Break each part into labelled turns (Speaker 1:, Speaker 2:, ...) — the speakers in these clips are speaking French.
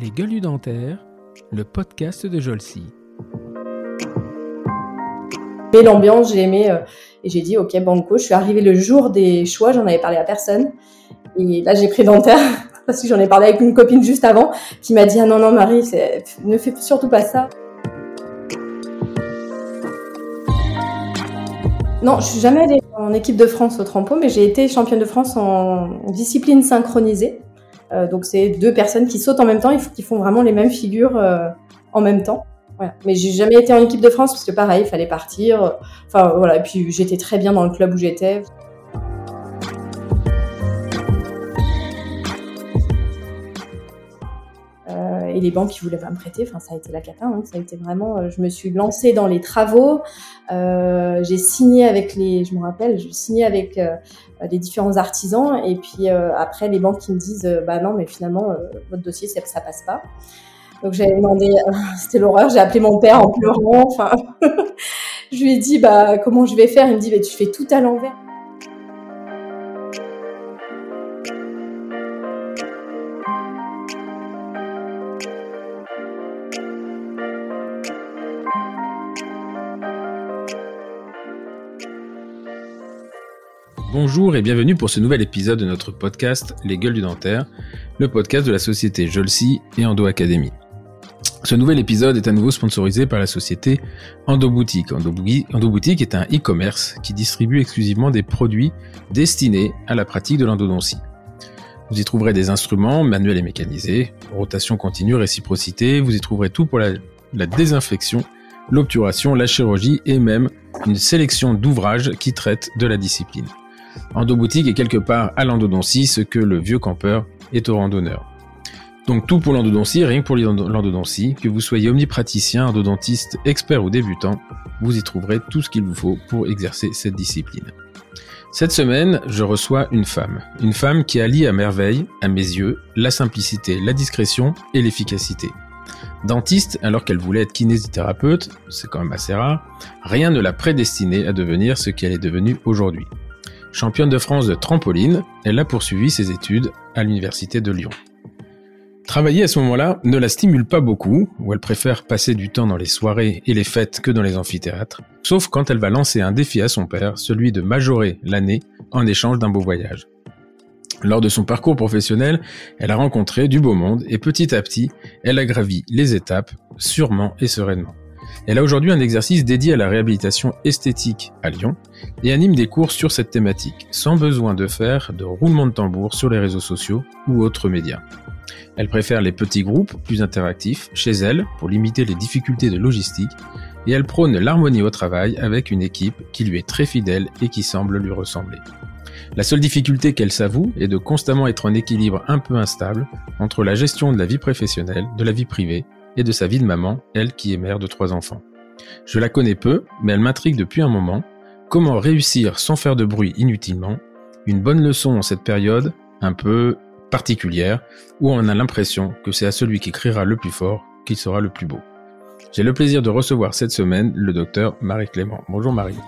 Speaker 1: Les gueules dentaires, le podcast de Jolcy.
Speaker 2: Mais l'ambiance, j'ai aimé euh, et j'ai dit ok banco. Je suis arrivée le jour des choix, j'en avais parlé à personne et là j'ai pris dentaire parce que j'en ai parlé avec une copine juste avant qui m'a dit ah non non Marie, ne fais surtout pas ça. Non, je suis jamais allée en équipe de France au trampo, mais j'ai été championne de France en discipline synchronisée. Euh, donc c'est deux personnes qui sautent en même temps, qui font vraiment les mêmes figures euh, en même temps. Voilà. Mais j'ai jamais été en équipe de France parce que pareil, il fallait partir. Enfin voilà, et puis j'étais très bien dans le club où j'étais. Et les banques qui voulaient pas me prêter, enfin ça a été la cata, hein. ça a été vraiment. Je me suis lancée dans les travaux, euh, j'ai signé avec les, je me rappelle, je signais avec euh, les différents artisans et puis euh, après les banques qui me disent euh, bah non mais finalement votre dossier ça, ça passe pas. Donc j'avais demandé, c'était l'horreur, j'ai appelé mon père en pleurant. Enfin, je lui ai dit bah comment je vais faire? Il me dit bah tu fais tout à l'envers.
Speaker 1: Bonjour et bienvenue pour ce nouvel épisode de notre podcast Les Gueules du Dentaire, le podcast de la société Jolsi et Endo Academy. Ce nouvel épisode est à nouveau sponsorisé par la société Endo Boutique. Endo Boutique est un e-commerce qui distribue exclusivement des produits destinés à la pratique de l'endodontie. Vous y trouverez des instruments manuels et mécanisés, rotation continue, réciprocité, vous y trouverez tout pour la, la désinfection, l'obturation, la chirurgie et même une sélection d'ouvrages qui traitent de la discipline. Endoboutique est quelque part à l'endodontie ce que le vieux campeur est au randonneur. Donc tout pour l'endodontie, rien que pour l'endodontie, que vous soyez omnipraticien, endodontiste, expert ou débutant, vous y trouverez tout ce qu'il vous faut pour exercer cette discipline. Cette semaine, je reçois une femme. Une femme qui allie à merveille, à mes yeux, la simplicité, la discrétion et l'efficacité. Dentiste, alors qu'elle voulait être kinésithérapeute, c'est quand même assez rare, rien ne l'a prédestinée à devenir ce qu'elle est devenue aujourd'hui. Championne de France de trampoline, elle a poursuivi ses études à l'université de Lyon. Travailler à ce moment-là ne la stimule pas beaucoup, ou elle préfère passer du temps dans les soirées et les fêtes que dans les amphithéâtres, sauf quand elle va lancer un défi à son père, celui de majorer l'année en échange d'un beau voyage. Lors de son parcours professionnel, elle a rencontré du beau monde et petit à petit, elle a gravi les étapes, sûrement et sereinement. Elle a aujourd'hui un exercice dédié à la réhabilitation esthétique à Lyon et anime des cours sur cette thématique, sans besoin de faire de roulement de tambour sur les réseaux sociaux ou autres médias. Elle préfère les petits groupes plus interactifs chez elle pour limiter les difficultés de logistique et elle prône l'harmonie au travail avec une équipe qui lui est très fidèle et qui semble lui ressembler. La seule difficulté qu'elle s'avoue est de constamment être en équilibre un peu instable entre la gestion de la vie professionnelle, de la vie privée et de sa vie de maman, elle qui est mère de trois enfants. Je la connais peu, mais elle m'intrigue depuis un moment. Comment réussir sans faire de bruit inutilement Une bonne leçon en cette période un peu particulière où on a l'impression que c'est à celui qui criera le plus fort qu'il sera le plus beau. J'ai le plaisir de recevoir cette semaine le docteur Marie Clément. Bonjour Marie.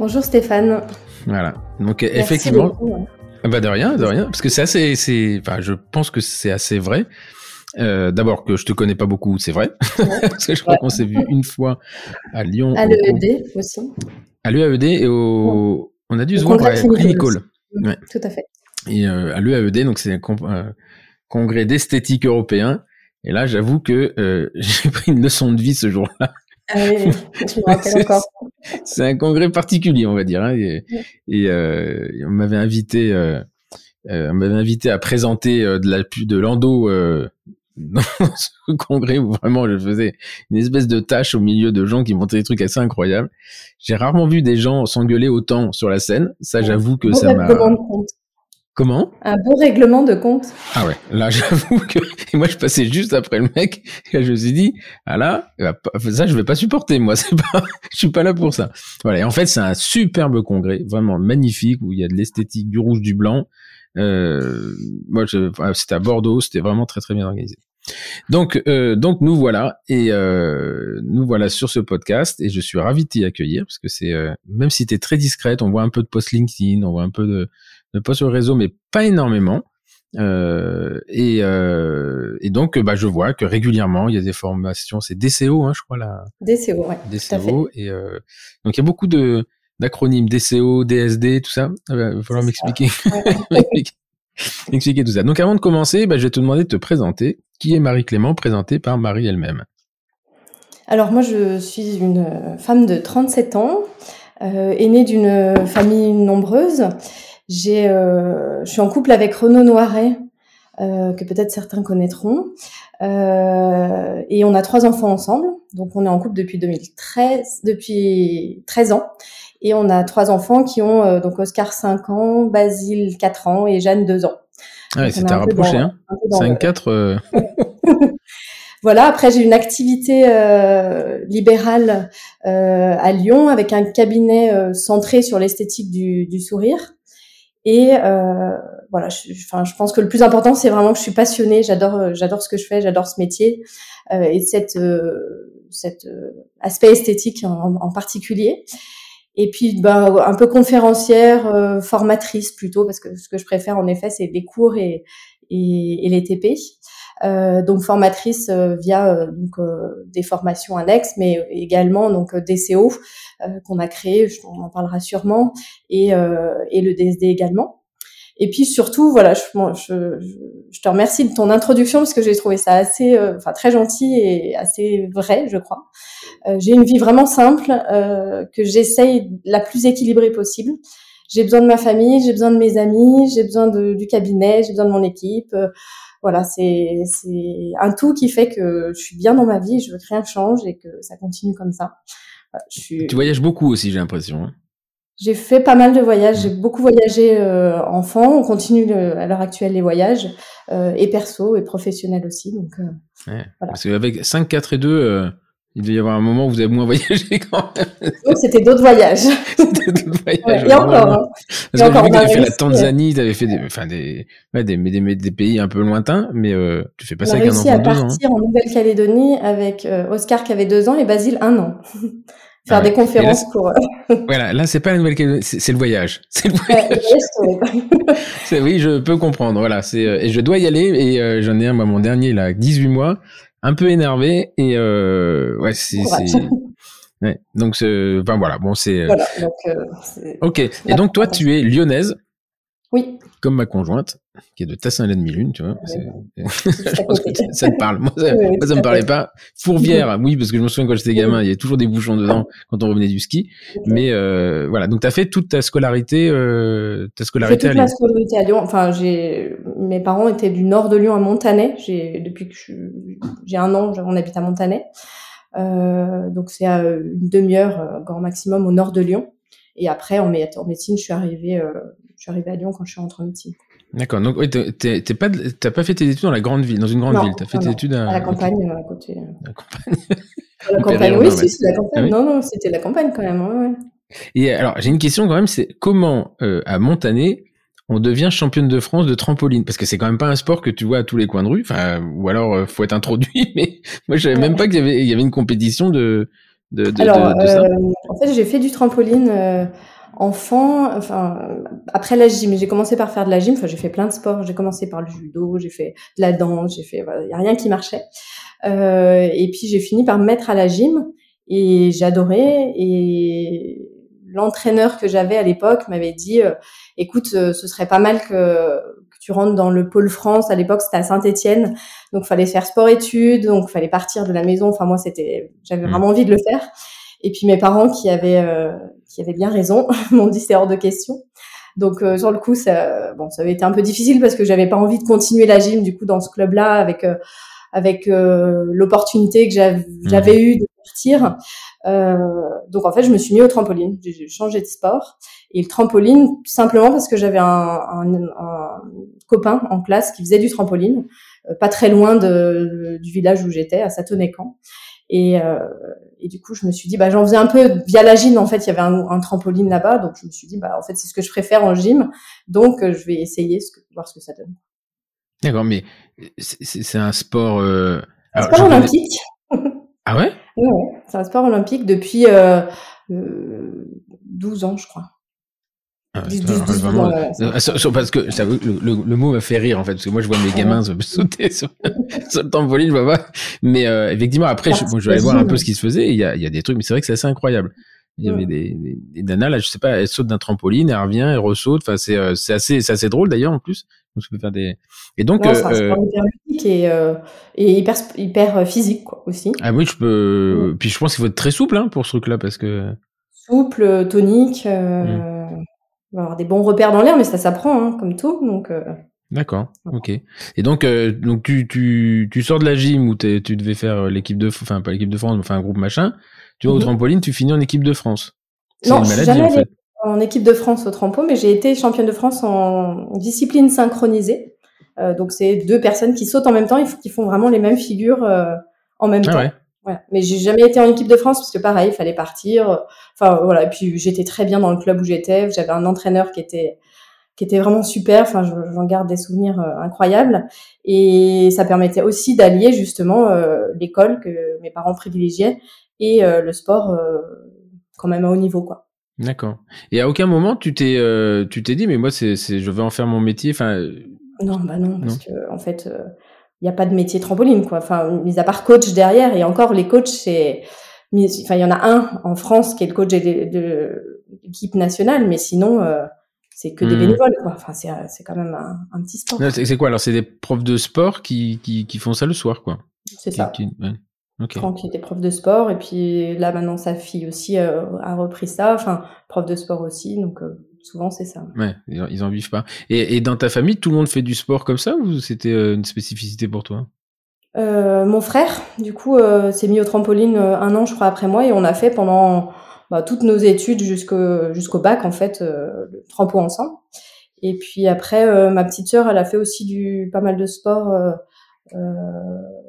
Speaker 2: Bonjour Stéphane.
Speaker 1: Voilà. Donc effectivement. Ah bah de rien, de rien, parce que c'est assez, c'est, enfin, je pense que c'est assez vrai. Euh, D'abord que je te connais pas beaucoup, c'est vrai, parce que je crois qu'on s'est vu une fois à Lyon.
Speaker 2: À l'EED aussi.
Speaker 1: À l'UAED et au, on a dû se voir à Clinical.
Speaker 2: Ouais. Tout à fait.
Speaker 1: Et euh, à l'UAED, donc c'est un euh, congrès d'esthétique européen. Et là, j'avoue que euh, j'ai pris une leçon de vie ce jour-là.
Speaker 2: Ah oui, je me rappelle encore.
Speaker 1: C'est un congrès particulier, on va dire. Hein, et, et euh, on m'avait invité, on m'avait invité à présenter de la de l'endo dans ce congrès où vraiment je faisais une espèce de tâche au milieu de gens qui montaient des trucs assez incroyables. J'ai rarement vu des gens s'engueuler autant sur la scène. Ça, j'avoue que ça m'a. Comment?
Speaker 2: Un beau règlement de compte.
Speaker 1: Ah ouais, là j'avoue que et moi je passais juste après le mec et je me suis dit ah là ça je vais pas supporter moi c'est pas je suis pas là pour ça. Voilà et en fait c'est un superbe congrès vraiment magnifique où il y a de l'esthétique du rouge du blanc. Euh, moi c'était à Bordeaux c'était vraiment très très bien organisé. Donc, euh, donc nous voilà et euh, nous voilà sur ce podcast et je suis ravi de t'y accueillir parce que c'est euh, même si tu es très discrète, on voit un peu de post LinkedIn, on voit un peu de, de posts sur le réseau, mais pas énormément. Euh, et, euh, et donc, bah, je vois que régulièrement, il y a des formations, c'est DCO, hein, je crois là.
Speaker 2: DCO, ouais.
Speaker 1: DCO. Et euh, donc, il y a beaucoup de d'acronymes DCO, DSD, tout ça. Il va falloir m'expliquer. Expliquer tout ça. Donc, avant de commencer, bah, je vais te demander de te présenter. Qui est Marie Clément, présentée par Marie elle-même
Speaker 2: Alors, moi, je suis une femme de 37 ans, euh, aînée d'une famille nombreuse. J'ai, euh, je suis en couple avec Renaud Noiret, euh, que peut-être certains connaîtront. Euh, et on a trois enfants ensemble. Donc on est en couple depuis 2013, depuis 13 ans. Et on a trois enfants qui ont euh, donc Oscar 5 ans, Basile 4 ans et Jeanne 2 ans.
Speaker 1: Ah ouais, c'était rapproché, hein 5-4. Euh...
Speaker 2: voilà, après j'ai une activité euh, libérale euh, à Lyon avec un cabinet euh, centré sur l'esthétique du, du, sourire. Et euh, voilà, je, enfin, je pense que le plus important, c'est vraiment que je suis passionnée. J'adore, euh, j'adore ce que je fais, j'adore ce métier euh, et cette, euh, cet euh, aspect esthétique en, en, particulier. Et puis, ben, un peu conférencière, euh, formatrice plutôt, parce que ce que je préfère en effet, c'est les cours et, et, et les TP. Euh, donc formatrice euh, via euh, donc des formations annexes, mais également donc DCO qu'on a créé, on en parlera sûrement, et, et le DSD également. Et puis surtout, voilà, je, je, je, te remercie de ton introduction parce que j'ai trouvé ça assez, enfin très gentil et assez vrai, je crois. Euh, j'ai une vie vraiment simple euh, que j'essaye la plus équilibrée possible. J'ai besoin de ma famille, j'ai besoin de mes amis, j'ai besoin de, du cabinet, j'ai besoin de mon équipe voilà, c'est un tout qui fait que je suis bien dans ma vie, je veux que rien change et que ça continue comme ça.
Speaker 1: Tu voyages beaucoup aussi, j'ai l'impression. Hein.
Speaker 2: J'ai fait pas mal de voyages, j'ai beaucoup voyagé euh, enfant, on continue le, à l'heure actuelle les voyages, euh, et perso et professionnel aussi. Donc, euh,
Speaker 1: ouais, voilà. Parce qu'avec 5, 4 et 2, euh, il devait y avoir un moment où vous avez moins voyagé quand même.
Speaker 2: c'était d'autres voyages. c'était d'autres voyages. Ouais, et encore. Hein.
Speaker 1: Parce que tu as fait la Tanzanie, tu avais fait des, enfin des, ouais, des, des, des, pays un peu lointains, mais tu fais pas ça avec un enfant.
Speaker 2: On a réussi à partir en Nouvelle-Calédonie avec Oscar qui avait deux ans et Basile un an. Faire ah, des conférences là, pour. Euh,
Speaker 1: voilà, là c'est pas la Nouvelle-Calédonie, c'est le voyage. C'est le voyage. Ouais, oui, je peux comprendre. Voilà, c'est euh, et je dois y aller et euh, j'en ai un, moi, mon dernier là, 18 mois un peu énervé et euh, ouais c'est ouais, donc enfin voilà bon c'est voilà, donc, ok et donc toi tu es lyonnaise
Speaker 2: oui
Speaker 1: comme ma conjointe qui est de Tassin la demi-lune tu vois. Je pense que ça te parle. Moi ça, oui, ça me parlait pas. Fourvière oui parce que je me souviens quand j'étais gamin il y avait toujours des bouchons dedans quand on revenait du ski. Mais euh, voilà. Donc tu as fait toute ta scolarité euh, ta scolarité
Speaker 2: toute à Lyon. ma scolarité à Lyon. Enfin j'ai mes parents étaient du nord de Lyon à Montanet j'ai depuis que j'ai un an on habite à Montanet euh, donc c'est à une demi-heure euh, grand maximum au nord de Lyon. Et après en, médecine je suis arrivée je suis arrivée à Lyon quand je suis rentrée en médecine
Speaker 1: D'accord. Donc, oui, t'es pas, t'as pas fait tes études dans la grande ville, dans une grande
Speaker 2: non,
Speaker 1: ville. T'as fait
Speaker 2: non,
Speaker 1: tes études à,
Speaker 2: à la campagne, à côté. La campagne. la campagne, oui, si, c'est la campagne. Ah, oui non, non, c'était la campagne quand même. Ouais, ouais.
Speaker 1: Et alors, j'ai une question quand même, c'est comment euh, à Montané on devient championne de France de trampoline? Parce que c'est quand même pas un sport que tu vois à tous les coins de rue. Enfin, ou alors euh, faut être introduit. Mais moi, je savais ouais. même pas qu'il y avait, il y avait une compétition de. de, de
Speaker 2: alors,
Speaker 1: de, de ça.
Speaker 2: Euh, en fait, j'ai fait du trampoline euh, enfant, enfin après la gym, j'ai commencé par faire de la gym. Enfin, j'ai fait plein de sports. J'ai commencé par le judo, j'ai fait de la danse, j'ai fait, il y a rien qui marchait. Euh, et puis j'ai fini par me mettre à la gym et j'adorais. Et l'entraîneur que j'avais à l'époque m'avait dit, euh, écoute, ce serait pas mal que, que tu rentres dans le pôle France. À l'époque, c'était à Saint-Étienne, donc fallait faire sport-études, donc fallait partir de la maison. Enfin moi, c'était, j'avais vraiment envie de le faire. Et puis mes parents qui avaient euh, qui avaient bien raison m'ont dit c'est hors de question. Donc euh, sur le coup ça bon ça avait été un peu difficile parce que j'avais pas envie de continuer la gym du coup dans ce club là avec euh, avec euh, l'opportunité que j'avais mmh. eue de partir. Euh, donc en fait je me suis mis au trampoline, j'ai changé de sport et le trampoline simplement parce que j'avais un, un, un, copain en classe qui faisait du trampoline, euh, pas très loin de, du village où j'étais à Satonnet-Camp. Et, euh, et, du coup, je me suis dit, bah, j'en faisais un peu via la gym. En fait, il y avait un, un trampoline là-bas, donc je me suis dit, bah, en fait, c'est ce que je préfère en gym, donc euh, je vais essayer, ce que, voir ce que ça donne.
Speaker 1: D'accord, mais c'est un sport. Euh...
Speaker 2: Un sport olympique.
Speaker 1: Ah ouais?
Speaker 2: Ouais. c'est un sport olympique depuis euh, 12 ans, je crois.
Speaker 1: Ah, vraiment, parce que ça, le, le, mot me fait rire en fait parce que moi je vois mes gamins se sauter sur, sur, le trampoline je vois pas. Mais euh, effectivement après je, je vais aller voir un peu ce qui se faisait. Il y a, il y a des trucs mais c'est vrai que c'est assez incroyable. Il y avait des, des, des, nanas là je sais pas elle saute d'un trampoline elle revient elle ressaute enfin c'est euh, c'est assez c'est assez drôle d'ailleurs en plus. Donc peut faire des et donc
Speaker 2: non, euh, hyper ludique et, euh, et hyper hyper physique quoi aussi.
Speaker 1: Ah oui je peux puis je pense qu'il faut être très souple hein, pour ce truc là parce que
Speaker 2: souple tonique euh, on va avoir des bons repères dans l'air, mais ça s'apprend, hein, comme tout. Donc. Euh...
Speaker 1: D'accord. Ok. Et donc, euh, donc tu, tu, tu sors de la gym où tu devais faire euh, l'équipe de, enfin pas l'équipe de France, mais enfin un groupe machin. Tu vas au mhm. trampoline, tu finis en équipe de France.
Speaker 2: Non, une maladie, jamais en, fait. en équipe de France au trampo, mais j'ai été championne de France en discipline synchronisée. Euh, donc c'est deux personnes qui sautent en même temps, qui font vraiment les mêmes figures euh, en même ah temps. Ouais. Ouais. Mais j'ai jamais été en équipe de France parce que pareil, il fallait partir. Enfin voilà, et puis j'étais très bien dans le club où j'étais. J'avais un entraîneur qui était qui était vraiment super. Enfin, j'en garde des souvenirs euh, incroyables. Et ça permettait aussi d'allier justement euh, l'école que mes parents privilégiaient et euh, le sport quand même à haut niveau, quoi.
Speaker 1: D'accord. Et à aucun moment tu t'es tu t'es dit mais moi c'est c'est je vais en faire mon métier. Enfin.
Speaker 2: Non bah non, parce que en fait il n'y a pas de métier trampoline, quoi. Enfin, mis à part coach derrière, et encore les coachs, c'est, enfin, il y en a un en France qui est le coach de, l'équipe nationale, mais sinon, euh, c'est que des hmm. bénévoles, quoi. Enfin, c'est, c'est quand même un, petit sport.
Speaker 1: C'est, quoi? Alors C'est des profs de sport qui, qui, qui, font ça le soir, quoi.
Speaker 2: C'est ça. Qui, Franck était prof de sport et puis là maintenant sa fille aussi euh, a repris ça, enfin prof de sport aussi, donc euh, souvent c'est ça.
Speaker 1: Ouais, ils en vivent pas. Et, et, dans ta famille, tout le monde fait du sport comme ça ou c'était euh, une spécificité pour toi?
Speaker 2: Euh, Mon frère, du coup, euh, s'est mis au trampoline euh, un an, je crois, après moi, et on a fait pendant bah, toutes nos études jusqu'au bac, en fait, le trampo ensemble. Et puis après, ma petite sœur, elle a fait aussi du pas mal de sport.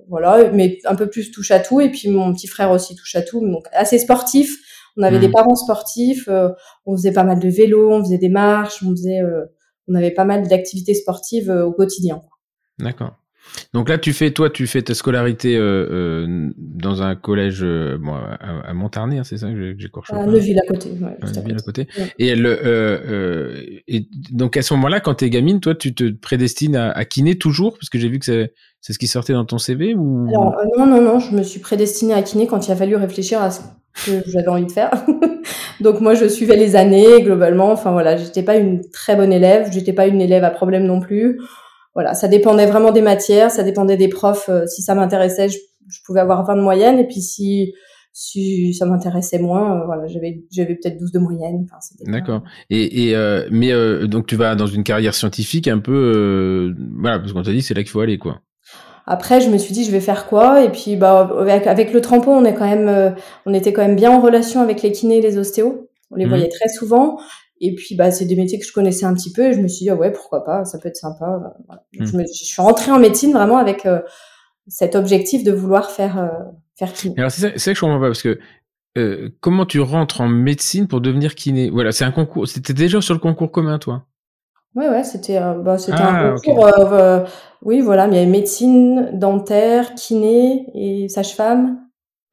Speaker 2: voilà, mais un peu plus touche à tout. Et puis mon petit frère aussi touche à tout, donc assez sportif on avait des mmh. parents sportifs, euh, on faisait pas mal de vélo, on faisait des marches, on faisait, euh, on avait pas mal d'activités sportives euh, au quotidien.
Speaker 1: D'accord. Donc là, tu fais, toi, tu fais ta scolarité dans un collège bon, à, à hein, c'est ça que j'ai
Speaker 2: À Neuville à côté. Ouais,
Speaker 1: à Neuville à côté. Et, donc à ce moment-là, quand tu es gamine, toi, tu te prédestines à, à kiné toujours, parce que j'ai vu que c'est c'est ce qui sortait dans ton CV ou?
Speaker 2: Non, non, non, je me suis prédestinée à kiné quand il a fallu réfléchir à ce que j'avais envie de faire. Donc moi je suivais les années globalement. Enfin voilà, j'étais pas une très bonne élève, j'étais pas une élève à problème non plus. Voilà, ça dépendait vraiment des matières, ça dépendait des profs. Euh, si ça m'intéressait, je, pouvais avoir 20 de moyenne et puis si si ça m'intéressait moins, euh, voilà, j'avais j'avais peut-être 12 de moyenne. Enfin,
Speaker 1: D'accord. Et, et euh, mais donc tu vas dans une carrière scientifique un peu voilà parce qu'on t'a dit c'est là qu'il faut aller quoi.
Speaker 2: Après, je me suis dit, je vais faire quoi? Et puis, bah, avec, avec le trempeau, on est quand même, euh, on était quand même bien en relation avec les kinés et les ostéos. On les mmh. voyait très souvent. Et puis, bah, c'est des métiers que je connaissais un petit peu. Et je me suis dit, ah ouais, pourquoi pas Ça peut être sympa. Voilà. Mmh. je, me, je, suis rentrée en médecine vraiment avec euh, cet objectif de vouloir faire euh, faire kiné.
Speaker 1: Alors c'est ça, ça, que je comprends pas parce que comment tu rentres en médecine pour devenir kiné? Voilà, c'est un concours. C'était déjà sur le concours commun, toi?
Speaker 2: Ouais, ouais, c'était bah, c'était un ah, concours. Euh, oui, voilà, mais il y avait médecine, dentaire, kiné et sage-femme.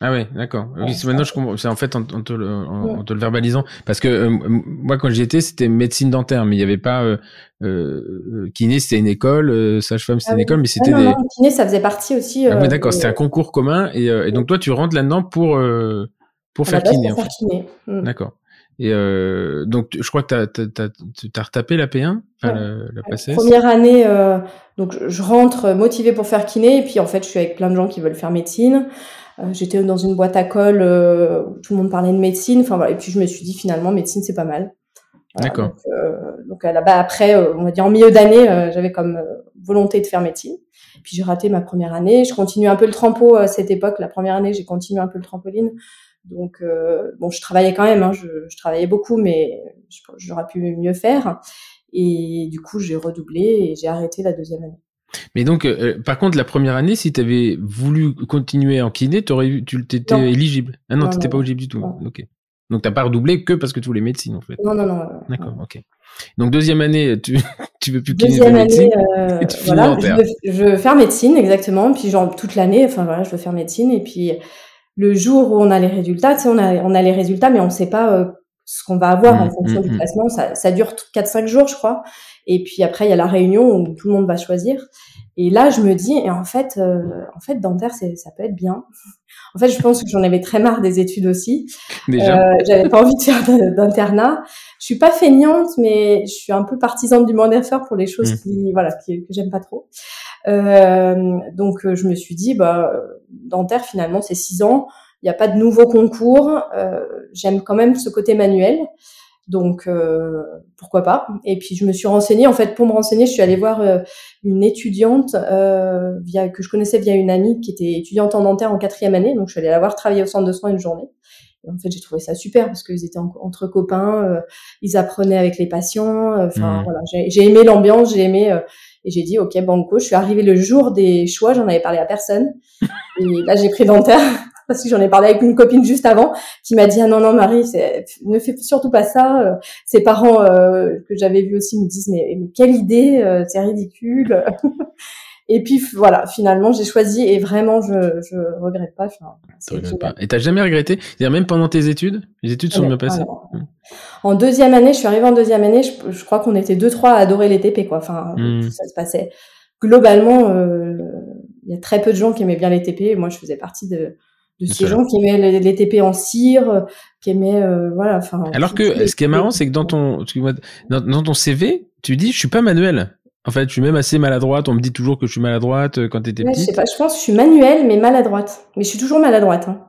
Speaker 1: Ah ouais, d'accord. oui, maintenant je comprends. C'est en fait en, te, le, en, te, le, verbalisant, parce que euh, moi quand j'y étais, c'était médecine dentaire, mais il n'y avait pas euh, euh, kiné, c'était une école, sage-femme, c'était ah une école, mais c'était
Speaker 2: ah, non, des. kiné, ça faisait partie aussi.
Speaker 1: ah ouais, d'accord. C'était un concours commun, et, et, donc toi tu rentres là-dedans pour pour faire kiné. Pour faire kiné. Mm. D'accord. Et euh, donc, je crois que tu as, retapé la P1, enfin, la,
Speaker 2: la Première année, euh, donc je rentre motivée pour faire kiné, et puis en fait, je suis avec plein de gens qui veulent faire médecine. Euh, J'étais dans une boîte à colle euh, où tout le monde parlait de médecine. Enfin voilà, et puis je me suis dit finalement, médecine c'est pas mal.
Speaker 1: D'accord.
Speaker 2: Donc, euh, donc là-bas après, on va dire en milieu d'année, j'avais comme volonté de faire médecine. Puis j'ai raté ma première année. Je continue un peu le trampo à cette époque. La première année, j'ai continué un peu le trampoline. Donc, bon, je travaillais quand même, hein, je, je, travaillais beaucoup, mais j'aurais pu mieux faire. Et du coup, j'ai redoublé et j'ai arrêté la deuxième année.
Speaker 1: Mais donc, euh, par contre, la première année, si tu avais voulu continuer en kiné, aurais, tu étais éligible. Ah non, tu n'étais pas éligible du tout. Ok. Donc, tu n'as pas redoublé que parce que tu voulais médecine, en fait.
Speaker 2: Non, non, non.
Speaker 1: D'accord, ok. Donc, deuxième année, tu, tu veux plus
Speaker 2: kiné
Speaker 1: deuxième
Speaker 2: médecine. Euh, voilà, je veux, je veux, faire médecine, exactement. Puis, genre, toute l'année, enfin, voilà, je veux faire médecine. Et puis, le jour où on a les résultats, tu sais, on a, on a les résultats, mais on ne sait pas euh, ce qu'on va avoir en
Speaker 1: Mmh,
Speaker 2: fonction
Speaker 1: mmh,
Speaker 2: du
Speaker 1: mmh.
Speaker 2: classement. Ça, ça dure 4-5 jours, je crois. Et puis après, il y a la réunion où tout le monde va choisir. Et là, je me dis, et en fait, euh, en fait, dentaire, c'est, ça peut être bien. En fait, je pense que j'en avais très marre des études aussi.
Speaker 1: Déjà.
Speaker 2: Euh, j'avais pas envie de faire d'internat. Je suis pas feignante, mais je suis un peu partisane du moins d'effort pour les choses
Speaker 1: Mm.
Speaker 2: qui, voilà, qui- que j'aime pas trop. Euh, donc, euh, je me suis dit, bah, dentaire, finalement, c'est six ans. Il n'y a pas de nouveaux concours. Euh, j'aime quand même ce côté manuel. Donc, euh, pourquoi pas Et puis, je me suis renseignée. En fait, pour me renseigner, je suis allée voir euh, une étudiante euh, via que je connaissais via une amie qui était étudiante en dentaire en quatrième année. Donc, je suis allée la voir travailler au centre de soins une journée. Et en fait, j'ai trouvé ça super parce qu'ils étaient en- entre copains, euh, ils apprenaient avec les patients. Enfin,
Speaker 1: Mhm.
Speaker 2: voilà, j'ai j'ai aimé l'ambiance, j'ai aimé. euh, et j'ai dit, ok, banco. Je suis arrivée le jour des choix, j'en avais parlé à personne. Et là, j'ai pris dentaire parce que j'en ai parlé avec une copine juste avant qui m'a dit, ah non, non, Marie, ne fais surtout pas ça. Euh, Ses parents euh, que j'avais vus aussi me disent, mais, mais quelle idée, euh, c'est ridicule. Et puis voilà, finalement, j'ai choisi et vraiment, je je regrette pas. Enfin, génial.
Speaker 1: pas. Et t'as jamais regretté? C'est-à-dire même pendant tes études? Les études sont
Speaker 2: Ouais,
Speaker 1: bien passées?
Speaker 2: alors, En deuxième année, je suis arrivée en deuxième année, je, je crois qu'on était deux trois à adorer les TP quoi. Enfin,
Speaker 1: Mm.
Speaker 2: tout ça se passait globalement. euh, Il y a très peu de gens qui aimaient bien les TP. Moi, je faisais partie de de ces gens qui aimaient les, TP en cire, qui aimaient euh, voilà. Enfin.
Speaker 1: Alors que ce qui est marrant, c'est que dans ton, dans, dans ton CV, tu dis je suis pas manuel. En fait, je suis même assez maladroite. On me dit toujours que je suis maladroite euh, quand t'étais
Speaker 2: Ouais, je sais
Speaker 1: petite.
Speaker 2: pas. Je pense que je suis manuelle mais maladroite. Mais je suis toujours maladroite. Hein.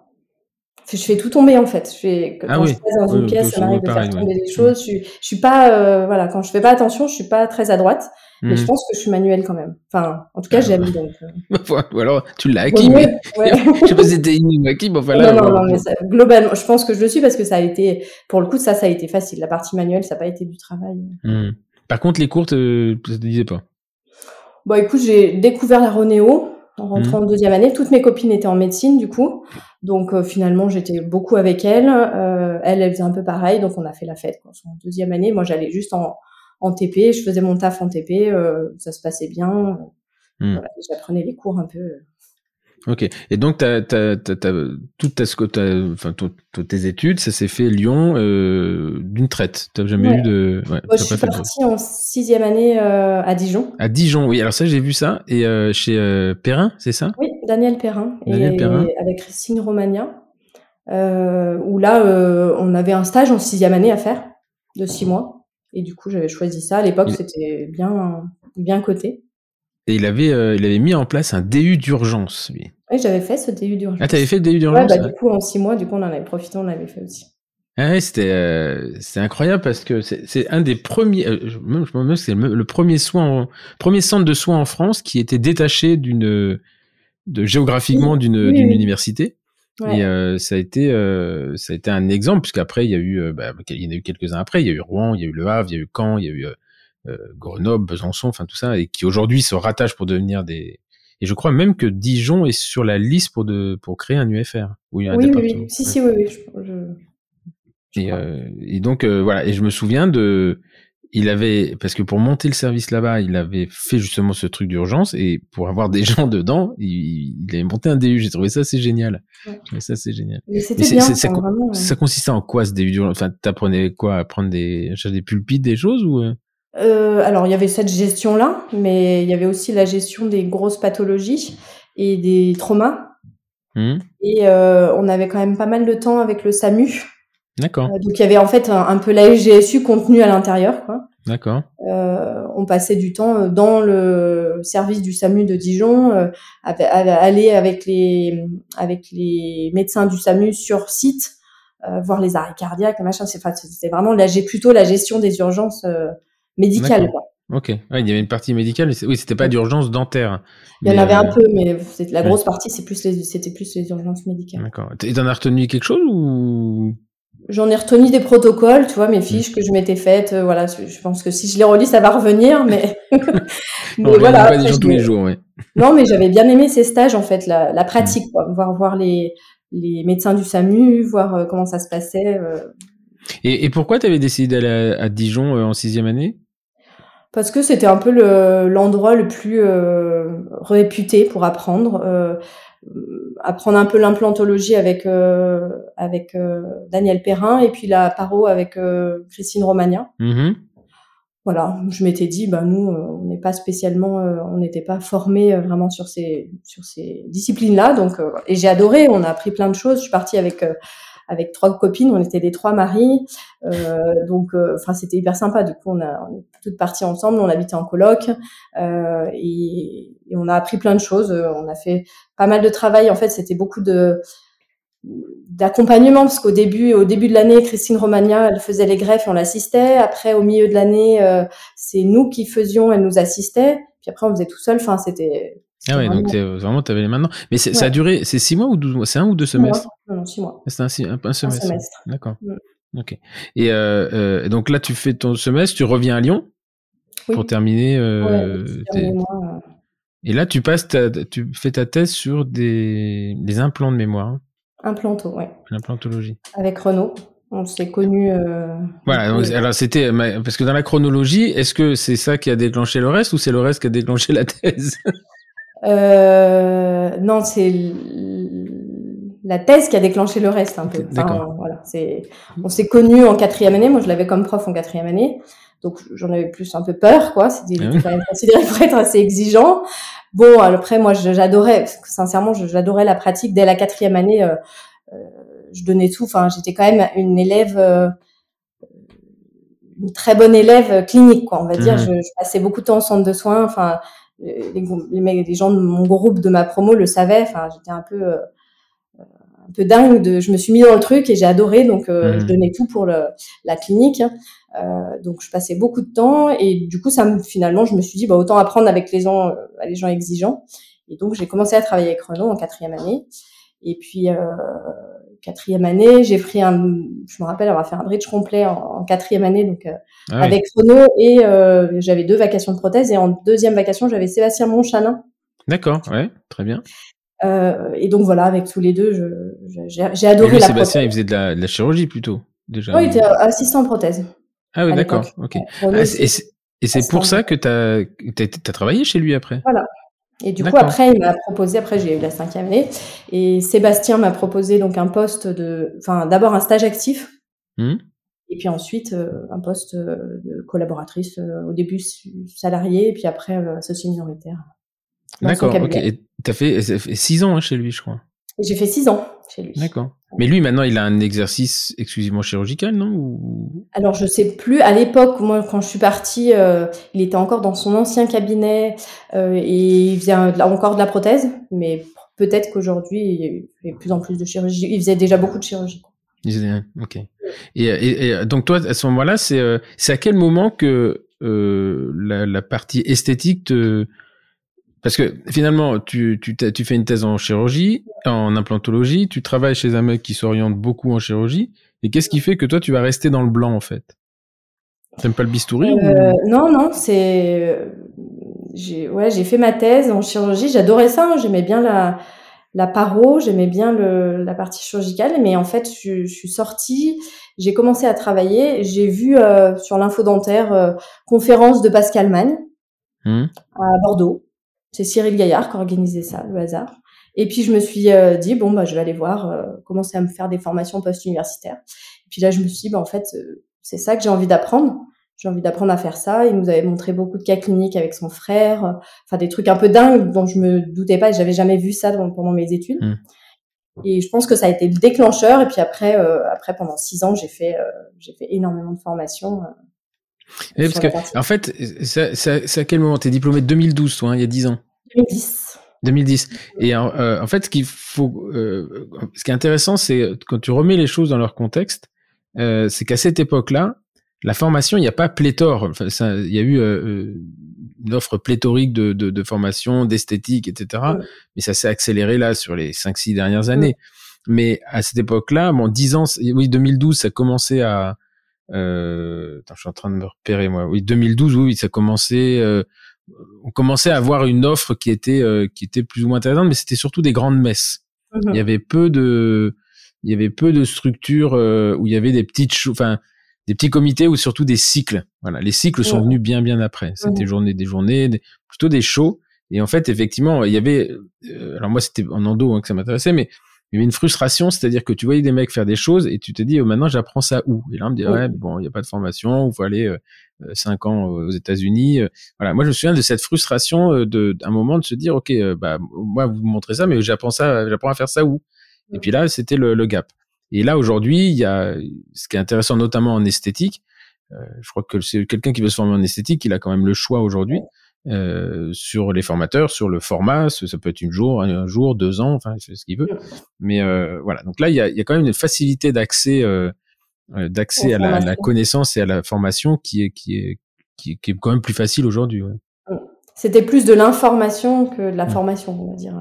Speaker 2: Je fais tout tomber en fait. Je fais
Speaker 1: Ah
Speaker 2: quand
Speaker 1: oui.
Speaker 2: je passe dans
Speaker 1: Oui,
Speaker 2: une pièce,
Speaker 1: donc,
Speaker 2: ça m'arrive de faire
Speaker 1: ouais.
Speaker 2: tomber des choses. Je je suis pas euh, voilà. Quand je fais pas attention, je suis pas très à droite. Mais je
Speaker 1: Mhm.
Speaker 2: pense que je suis manuelle quand même. Enfin, en tout cas,
Speaker 1: Ah,
Speaker 2: j'aime donc. euh,
Speaker 1: Ou alors tu l'as acquis,
Speaker 2: mieux,
Speaker 1: mais
Speaker 2: ouais.
Speaker 1: je sais pas si c'était acquis, mais enfin là.
Speaker 2: non, non, non, mais ça- globalement, je pense que je le suis parce que ça a été, pour le coup, ça, ça a été facile. La partie manuelle, ça n'a pas été du travail.
Speaker 1: Mhm. Par contre, les cours, te- ça te disait pas?
Speaker 2: Bon, écoute, j'ai découvert la Ronéo en rentrant
Speaker 1: Mhm.
Speaker 2: en deuxième année. Toutes mes copines étaient en médecine, du coup. Donc, euh, finalement, j'étais beaucoup avec elles. Euh, elle, elle faisait un peu pareil. Donc, on a fait la fête. Quoi. En deuxième année, moi, j'allais juste en, en TP. Je faisais mon taf en TP. euh, ça se passait bien. Voilà, J'apprenais les cours un peu.
Speaker 1: Ok. Et donc, t'as, t'as, t'as, t'as- toute ta, sco- t'as- enfin, ton- ton- tes études, ça s'est fait Lyon euh, d'une traite. T'as jamais
Speaker 2: Ouais.
Speaker 1: eu de. Ouais,
Speaker 2: Moi, je suis partie en sixième année euh, à Dijon.
Speaker 1: À Dijon, oui. Alors ça, j'ai vu ça. Et euh, chez euh, Perrin, c'est ça?
Speaker 2: Oui, Daniel Perrin.
Speaker 1: Daniel
Speaker 2: et
Speaker 1: Perrin.
Speaker 2: avec Christine Romagna. Euh, où là, euh, on avait un stage en sixième année à faire, de six mois. Et du coup, j'avais choisi ça. À l'époque,
Speaker 1: Il-
Speaker 2: c'était bien, bien coté.
Speaker 1: Et il avait, euh, il avait mis en place un DU d'urgence, lui.
Speaker 2: Oui, j'avais fait ce DU d'urgence.
Speaker 1: Ah, t'avais fait le DU
Speaker 2: Ouais,
Speaker 1: d'urgence
Speaker 2: bah,
Speaker 1: hein
Speaker 2: du coup, en six mois, du coup, on en avait profité, on l'avait fait aussi.
Speaker 1: Ah ouais, c'était euh, c'est incroyable parce que c'est c'est un des premiers, euh, je, me demande si c'est le, le premier soin, en- premier centre de soins en France qui était détaché d'une, de géographiquement d'une
Speaker 2: oui,
Speaker 1: d'une
Speaker 2: oui.
Speaker 1: université.
Speaker 2: Ouais.
Speaker 1: Et euh, ça a été, euh, ça a été un exemple puisqu'après il y a eu, euh, bah, il y en a eu quelques uns après. Il y a eu Rouen, il y a eu Le Havre, il y a eu Caen, il y a eu euh, euh, Grenoble, Besançon, enfin tout ça, et qui aujourd'hui se rattachent pour devenir des. Et je crois même que Dijon est sur la liste pour de pour créer un UFR ou un
Speaker 2: Oui, oui,
Speaker 1: département.
Speaker 2: oui. Si,
Speaker 1: Ouais.
Speaker 2: si, oui, oui. je- je- je
Speaker 1: Et, euh, et donc euh, voilà, et je me souviens de, il avait parce que pour monter le service là-bas, il avait fait justement ce truc d'urgence et pour avoir des gens dedans, il, il avait monté un DU. J'ai trouvé ça assez génial.
Speaker 2: Ouais.
Speaker 1: J'ai trouvé ça génial.
Speaker 2: Mais c'était
Speaker 1: c'est-
Speaker 2: bien,
Speaker 1: c'est- ça,
Speaker 2: vraiment.
Speaker 1: consistait en quoi ce DU d'urgence? Enfin, t'apprenais quoi à prendre des, acheter des pulpites, des choses ou euh?
Speaker 2: Euh, alors, il y avait cette gestion-là, mais il y avait aussi la gestion des grosses pathologies et des traumas.
Speaker 1: Hmm
Speaker 2: Et euh, on avait quand même pas mal de temps avec le SAMU.
Speaker 1: D'accord,
Speaker 2: Euh, donc, il y avait en fait un, un peu la SGSU contenu à l'intérieur. quoi.
Speaker 1: d'accord.
Speaker 2: Euh, on passait du temps euh, dans le service du SAMU de Dijon, euh, à, à- à aller avec les, avec les médecins du SAMU sur site, euh, voir les arrêts cardiaques, les machins. C'est- enfin, C'était vraiment plutôt la gestion des urgences médicales. Quoi.
Speaker 1: Ok. Ouais, il y avait une partie médicale, mais oui, c'était pas d'urgence dentaire.
Speaker 2: Il y en avait un peu, mais la
Speaker 1: ouais.
Speaker 2: grosse partie, c'est plus les, c'était plus les urgences médicales.
Speaker 1: D'accord. Et t'en as retenu quelque chose ou?
Speaker 2: J'en ai retenu des protocoles, tu vois, mes fiches que je m'étais faites. euh, voilà, je pense que si je les relis, ça va revenir, mais. mais
Speaker 1: On
Speaker 2: voilà.
Speaker 1: pas
Speaker 2: après,
Speaker 1: tous les jours, ouais.
Speaker 2: Non, mais j'avais bien aimé ces stages, en fait, la, la pratique, quoi. Voir, voir les, les médecins du SAMU, voir euh, comment ça se passait. euh.
Speaker 1: Et, et pourquoi tu avais décidé d'aller à, à Dijon en sixième année?
Speaker 2: Parce que c'était un peu l'endroit le, plus réputé pour apprendre. Euh, apprendre un peu l'implantologie avec euh, avec euh, Daniel Perrin et puis la paro avec euh, Christine Romagna.
Speaker 1: Mm-hmm.
Speaker 2: Voilà, je m'étais dit, bah nous, on n'est pas spécialement, on n'était pas formés vraiment sur ces sur ces disciplines-là, donc et j'ai adoré. On a appris plein de choses. Je suis partie avec avec trois copines, on était des trois maris, euh, donc enfin c'était hyper sympa. Du coup, on, a, on est toutes parties ensemble, on habitait en coloc euh, et, et, on a appris plein de choses. On a fait pas mal de travail. En fait, c'était beaucoup de d'accompagnement parce qu'au début au début de l'année Christine Romagna elle faisait les greffes et on l'assistait après au milieu de l'année euh, c'est nous qui faisions elle nous assistait puis après on faisait tout seul enfin c'était
Speaker 1: ah ouais donc vraiment tu avais les mains mais ça a duré c'est six mois ou douze mois? C'est un ou deux semestres?
Speaker 2: non, non six mois
Speaker 1: c'est un, un, semestre, semestre. d'accord mm. ok et euh, euh, donc là tu fais ton semestre tu reviens à Lyon oui. pour terminer euh,
Speaker 2: tes... mois,
Speaker 1: et là, tu passes, ta, tu fais ta thèse sur des, des implants de mémoire. Hein.
Speaker 2: Implanto, ouais.
Speaker 1: L'implantologie.
Speaker 2: Avec Renaud. On s'est connus. Euh,
Speaker 1: voilà. Alors c'était parce que dans la chronologie, est-ce que c'est ça qui a déclenché le reste ou c'est le reste qui a déclenché la thèse?
Speaker 2: Euh, Non, c'est la thèse qui a déclenché le reste un peu. Enfin, voilà, c'est on s'est connus en quatrième année. Moi, je l'avais comme prof en quatrième année. Donc j'en avais plus un peu peur, quoi. C'était ah quand même considéré pour être assez exigeant. Bon, après moi j'adorais, sincèrement, j'adorais la pratique. Dès la quatrième année, euh, euh, je donnais tout. Enfin, j'étais quand même une élève, euh, une très bonne élève clinique, quoi. On va dire. Mmh. Je, je, passais beaucoup de temps au centre de soins. Enfin, les, les, les, gens de mon groupe de ma promo le savaient. Enfin, j'étais un peu euh, un peu dingue de je me suis mis dans le truc et j'ai adoré donc euh, mmh. je donnais tout pour le, la clinique euh, donc je passais beaucoup de temps et du coup ça me, finalement je me suis dit bah autant apprendre avec les gens euh, les gens exigeants et donc j'ai commencé à travailler avec Renault en quatrième année et puis euh, quatrième année j'ai pris un je me rappelle avoir fait un bridge complet en, en quatrième année donc euh, ah avec oui. Renault et euh, j'avais deux vacations de prothèse et en deuxième vacation j'avais Sébastien Monchanin
Speaker 1: D'accord, ouais, très bien.
Speaker 2: Euh, et donc voilà, avec tous les deux, j'ai adoré
Speaker 1: lui,
Speaker 2: la
Speaker 1: Sébastien,
Speaker 2: prothèse.
Speaker 1: il faisait de la, de la, chirurgie plutôt, déjà.
Speaker 2: Oui, il était assistant en prothèse.
Speaker 1: Ah oui, d'accord, ok. Ah, et c'est pour ça que tu as, as, as, travaillé chez lui après?
Speaker 2: Voilà. Et du coup, après, il m'a proposé, après j'ai eu la cinquième année, et Sébastien m'a proposé donc un poste de, enfin d'abord un stage actif,
Speaker 1: mmh.
Speaker 2: et puis ensuite euh, un poste de collaboratrice, euh, au début salarié, et puis après euh, associé minoritaire.
Speaker 1: D'accord, ok. Et t'as fait, fait six ans hein, chez lui, je crois.
Speaker 2: J'ai fait six ans chez lui.
Speaker 1: D'accord. Mais lui, maintenant, il a un exercice exclusivement chirurgical, non Ou...
Speaker 2: Alors, je sais plus. À l'époque, moi, quand je suis partie, euh, il était encore dans son ancien cabinet euh, et il faisait un, encore de la prothèse. Mais peut-être qu'aujourd'hui, il fait de plus en plus de chirurgie. Il faisait déjà beaucoup de chirurgie.
Speaker 1: Ok. Et, et, et, donc toi, à ce moment-là, c'est euh, à quel moment que la, la partie esthétique te parce que finalement, tu, tu, tu fais une thèse en chirurgie, en implantologie, tu travailles chez un mec qui s'oriente beaucoup en chirurgie, et qu'est-ce qui fait que toi, tu vas rester dans le blanc, en fait? T'aimes pas le bistouri
Speaker 2: euh, ou... Non, non, c'est... J'ai ouais, fait ma thèse en chirurgie, j'adorais ça, hein. j'aimais bien la, la paro, j'aimais bien le, la partie chirurgicale, mais en fait, je, je suis sortie, j'ai commencé à travailler, j'ai vu euh, sur l'info dentaire euh, conférence de Pascal Magne
Speaker 1: mmh.
Speaker 2: à Bordeaux. C'est Cyril Gaillard qui organisait ça, le hasard. Et puis je me suis euh, dit bon bah je vais aller voir, euh, commencer à me faire des formations post-universitaires. Et puis là je me suis dit bah en fait euh, c'est ça que j'ai envie d'apprendre. J'ai envie d'apprendre à faire ça. Il nous avait montré beaucoup de cas cliniques avec son frère, euh, enfin des trucs un peu dingues dont je me doutais pas. J'avais jamais vu ça dans, pendant mes études.
Speaker 1: Mmh.
Speaker 2: Et je pense que ça a été le déclencheur. Et puis après, après pendant six ans, j'ai fait j'ai fait énormément de formations.
Speaker 1: Oui, parce que, en fait, c'est à quel moment? T'es diplômé de 2012, toi, hein, il y a 10 ans?
Speaker 2: 2010.
Speaker 1: 2010. Et euh, en fait, ce qu'il faut, euh, ce qui est intéressant, c'est quand tu remets les choses dans leur contexte, euh, c'est qu'à cette époque-là, la formation, il n'y a pas pléthore. Enfin, ça, il y a eu euh, une offre pléthorique de, de, de formation, d'esthétique, etc. Mais ça s'est accéléré là sur les 5-6 dernières années. Mais à cette époque-là, bon, 10 ans, oui, 2012, ça commençait à, euh, attends, je suis en train de me repérer moi. Oui, 2012, oui, ça commençait. Euh, on commençait à avoir une offre qui était euh, qui était plus ou moins intéressante, mais c'était surtout des grandes messes.
Speaker 2: Mmh.
Speaker 1: Il y avait peu de il y avait peu de structures euh, où il y avait des petites enfin des petits comités ou surtout des cycles. Voilà, les cycles sont venus bien bien après. C'était journée des journées, plutôt des shows. Et en fait, effectivement, il y avait, euh, alors moi c'était en endo hein, que ça m'intéressait, mais il y avait une frustration, c'est-à-dire que tu voyais des mecs faire des choses et tu te dis, oh, maintenant j'apprends ça où? Et là on me dit, ouais, bon, il n'y a pas de formation, il faut aller euh, euh, cinq ans aux États-Unis. Voilà, moi je me souviens de cette frustration de d'un moment de se dire, ok, bah moi vous me montrez ça, mais j'apprends ça, j'apprends à faire ça où? Et puis là, c'était le, le gap. Et là, aujourd'hui, il y a ce qui est intéressant, notamment en esthétique. Euh, je crois que c'est quelqu'un qui veut se former en esthétique, il a quand même le choix aujourd'hui euh, sur les formateurs, sur le format. Ça peut être une jour, un jour, deux ans, enfin, ce qu'il veut. Mais euh, voilà. Donc là, il y a, y a quand même une facilité d'accès, euh, d'accès à la, la, connaissance et à la formation qui est, qui est, qui est, quand même plus facile aujourd'hui. Ouais.
Speaker 2: C'était plus de l'information que de la formation, on va dire.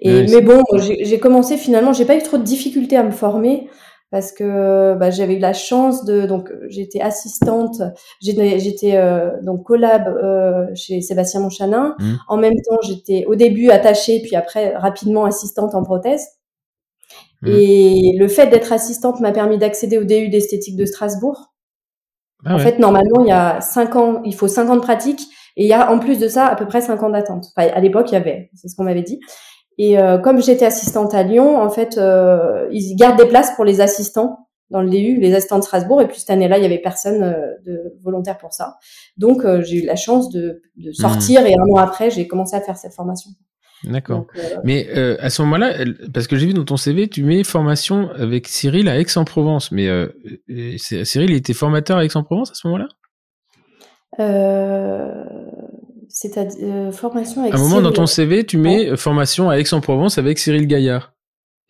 Speaker 2: Et, mais bon, j'ai commencé finalement, j'ai pas eu trop de difficultés à me former parce que bah, j'avais eu la chance de donc j'étais assistante, j'étais euh, donc collab euh, chez Sébastien Monchanin. Mmh. En même temps, j'étais au début attachée, puis après rapidement assistante en prothèse. Mmh. Et le fait d'être assistante m'a permis d'accéder au DU d'esthétique de Strasbourg. Ah en fait, normalement, il y a cinq ans, il faut cinq ans de pratique, et il y a en plus de ça à peu près cinq ans d'attente. Enfin, à l'époque, il y avait, c'est ce qu'on m'avait dit. Et euh, comme j'étais assistante à Lyon, en fait, euh, ils gardent des places pour les assistants dans le DU, les assistants de Strasbourg. Et puis cette année-là, il y avait personne euh, de volontaire pour ça. Donc j'ai eu la chance de, de sortir et un an après, j'ai commencé à faire cette formation.
Speaker 1: D'accord. Mais à ce moment-là, parce que j'ai vu dans ton CV, tu mets formation avec Cyril à Aix-en-Provence. Mais Cyril, il était formateur à Aix-en-Provence à ce moment-là?
Speaker 2: Euh, c'est à euh, formation avec
Speaker 1: À un moment dans ton CV, tu mets euh, formation à Aix-en-Provence avec Cyril Gaillard.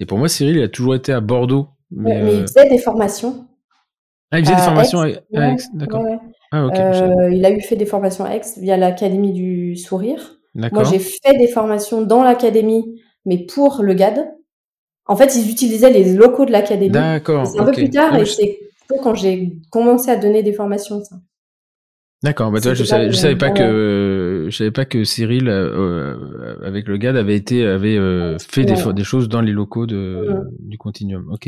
Speaker 1: Et pour moi, Cyril, il a toujours été à Bordeaux.
Speaker 2: Mais, il euh, faisait des formations.
Speaker 1: Ah, il faisait des formations à Aix, d'accord.
Speaker 2: Ah, il a eu fait des formations à Aix via l'Académie du Sourire. Moi, j'ai fait des formations dans l'Académie, mais pour le GAD. En fait, ils utilisaient les locaux de l'Académie.
Speaker 1: D'accord.
Speaker 2: C'est un peu plus tard, et c'est quand j'ai commencé à donner des formations, ça.
Speaker 1: D'accord, bah toi, je savais, je savais pas que je savais pas que Cyril euh, avec le GAD avait été avait euh, fait des, des choses dans les locaux de du Continuum. Ok.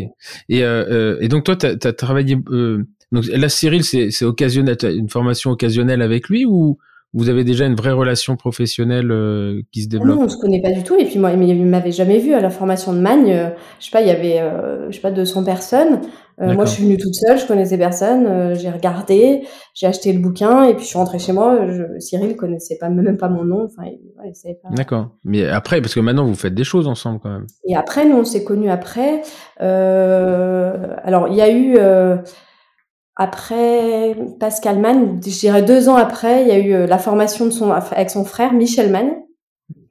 Speaker 1: Et euh, et donc toi, tu as, travaillé donc là Cyril, c'est occasionnel, une formation occasionnelle avec lui ou vous avez déjà une vraie relation professionnelle euh, qui se développe?
Speaker 2: Non, on se connaît pas du tout. Et puis moi, il m'avait jamais vu à la formation de Magne. Euh, je sais pas, il y avait, euh, je sais pas, 200 personnes. Moi, je suis venue toute seule, je connaissais personne. j'ai regardé, j'ai acheté le bouquin et puis je suis rentrée chez moi. Je, Cyril connaissait pas même pas mon nom. Enfin, il, savait pas.
Speaker 1: D'accord. Mais après, parce que maintenant vous faites des choses ensemble quand même.
Speaker 2: Et après, nous, on s'est connus après. alors, il y a eu après Pascal Mann, je dirais deux ans après, il y a eu euh, la formation de son, avec son frère Michel Mann.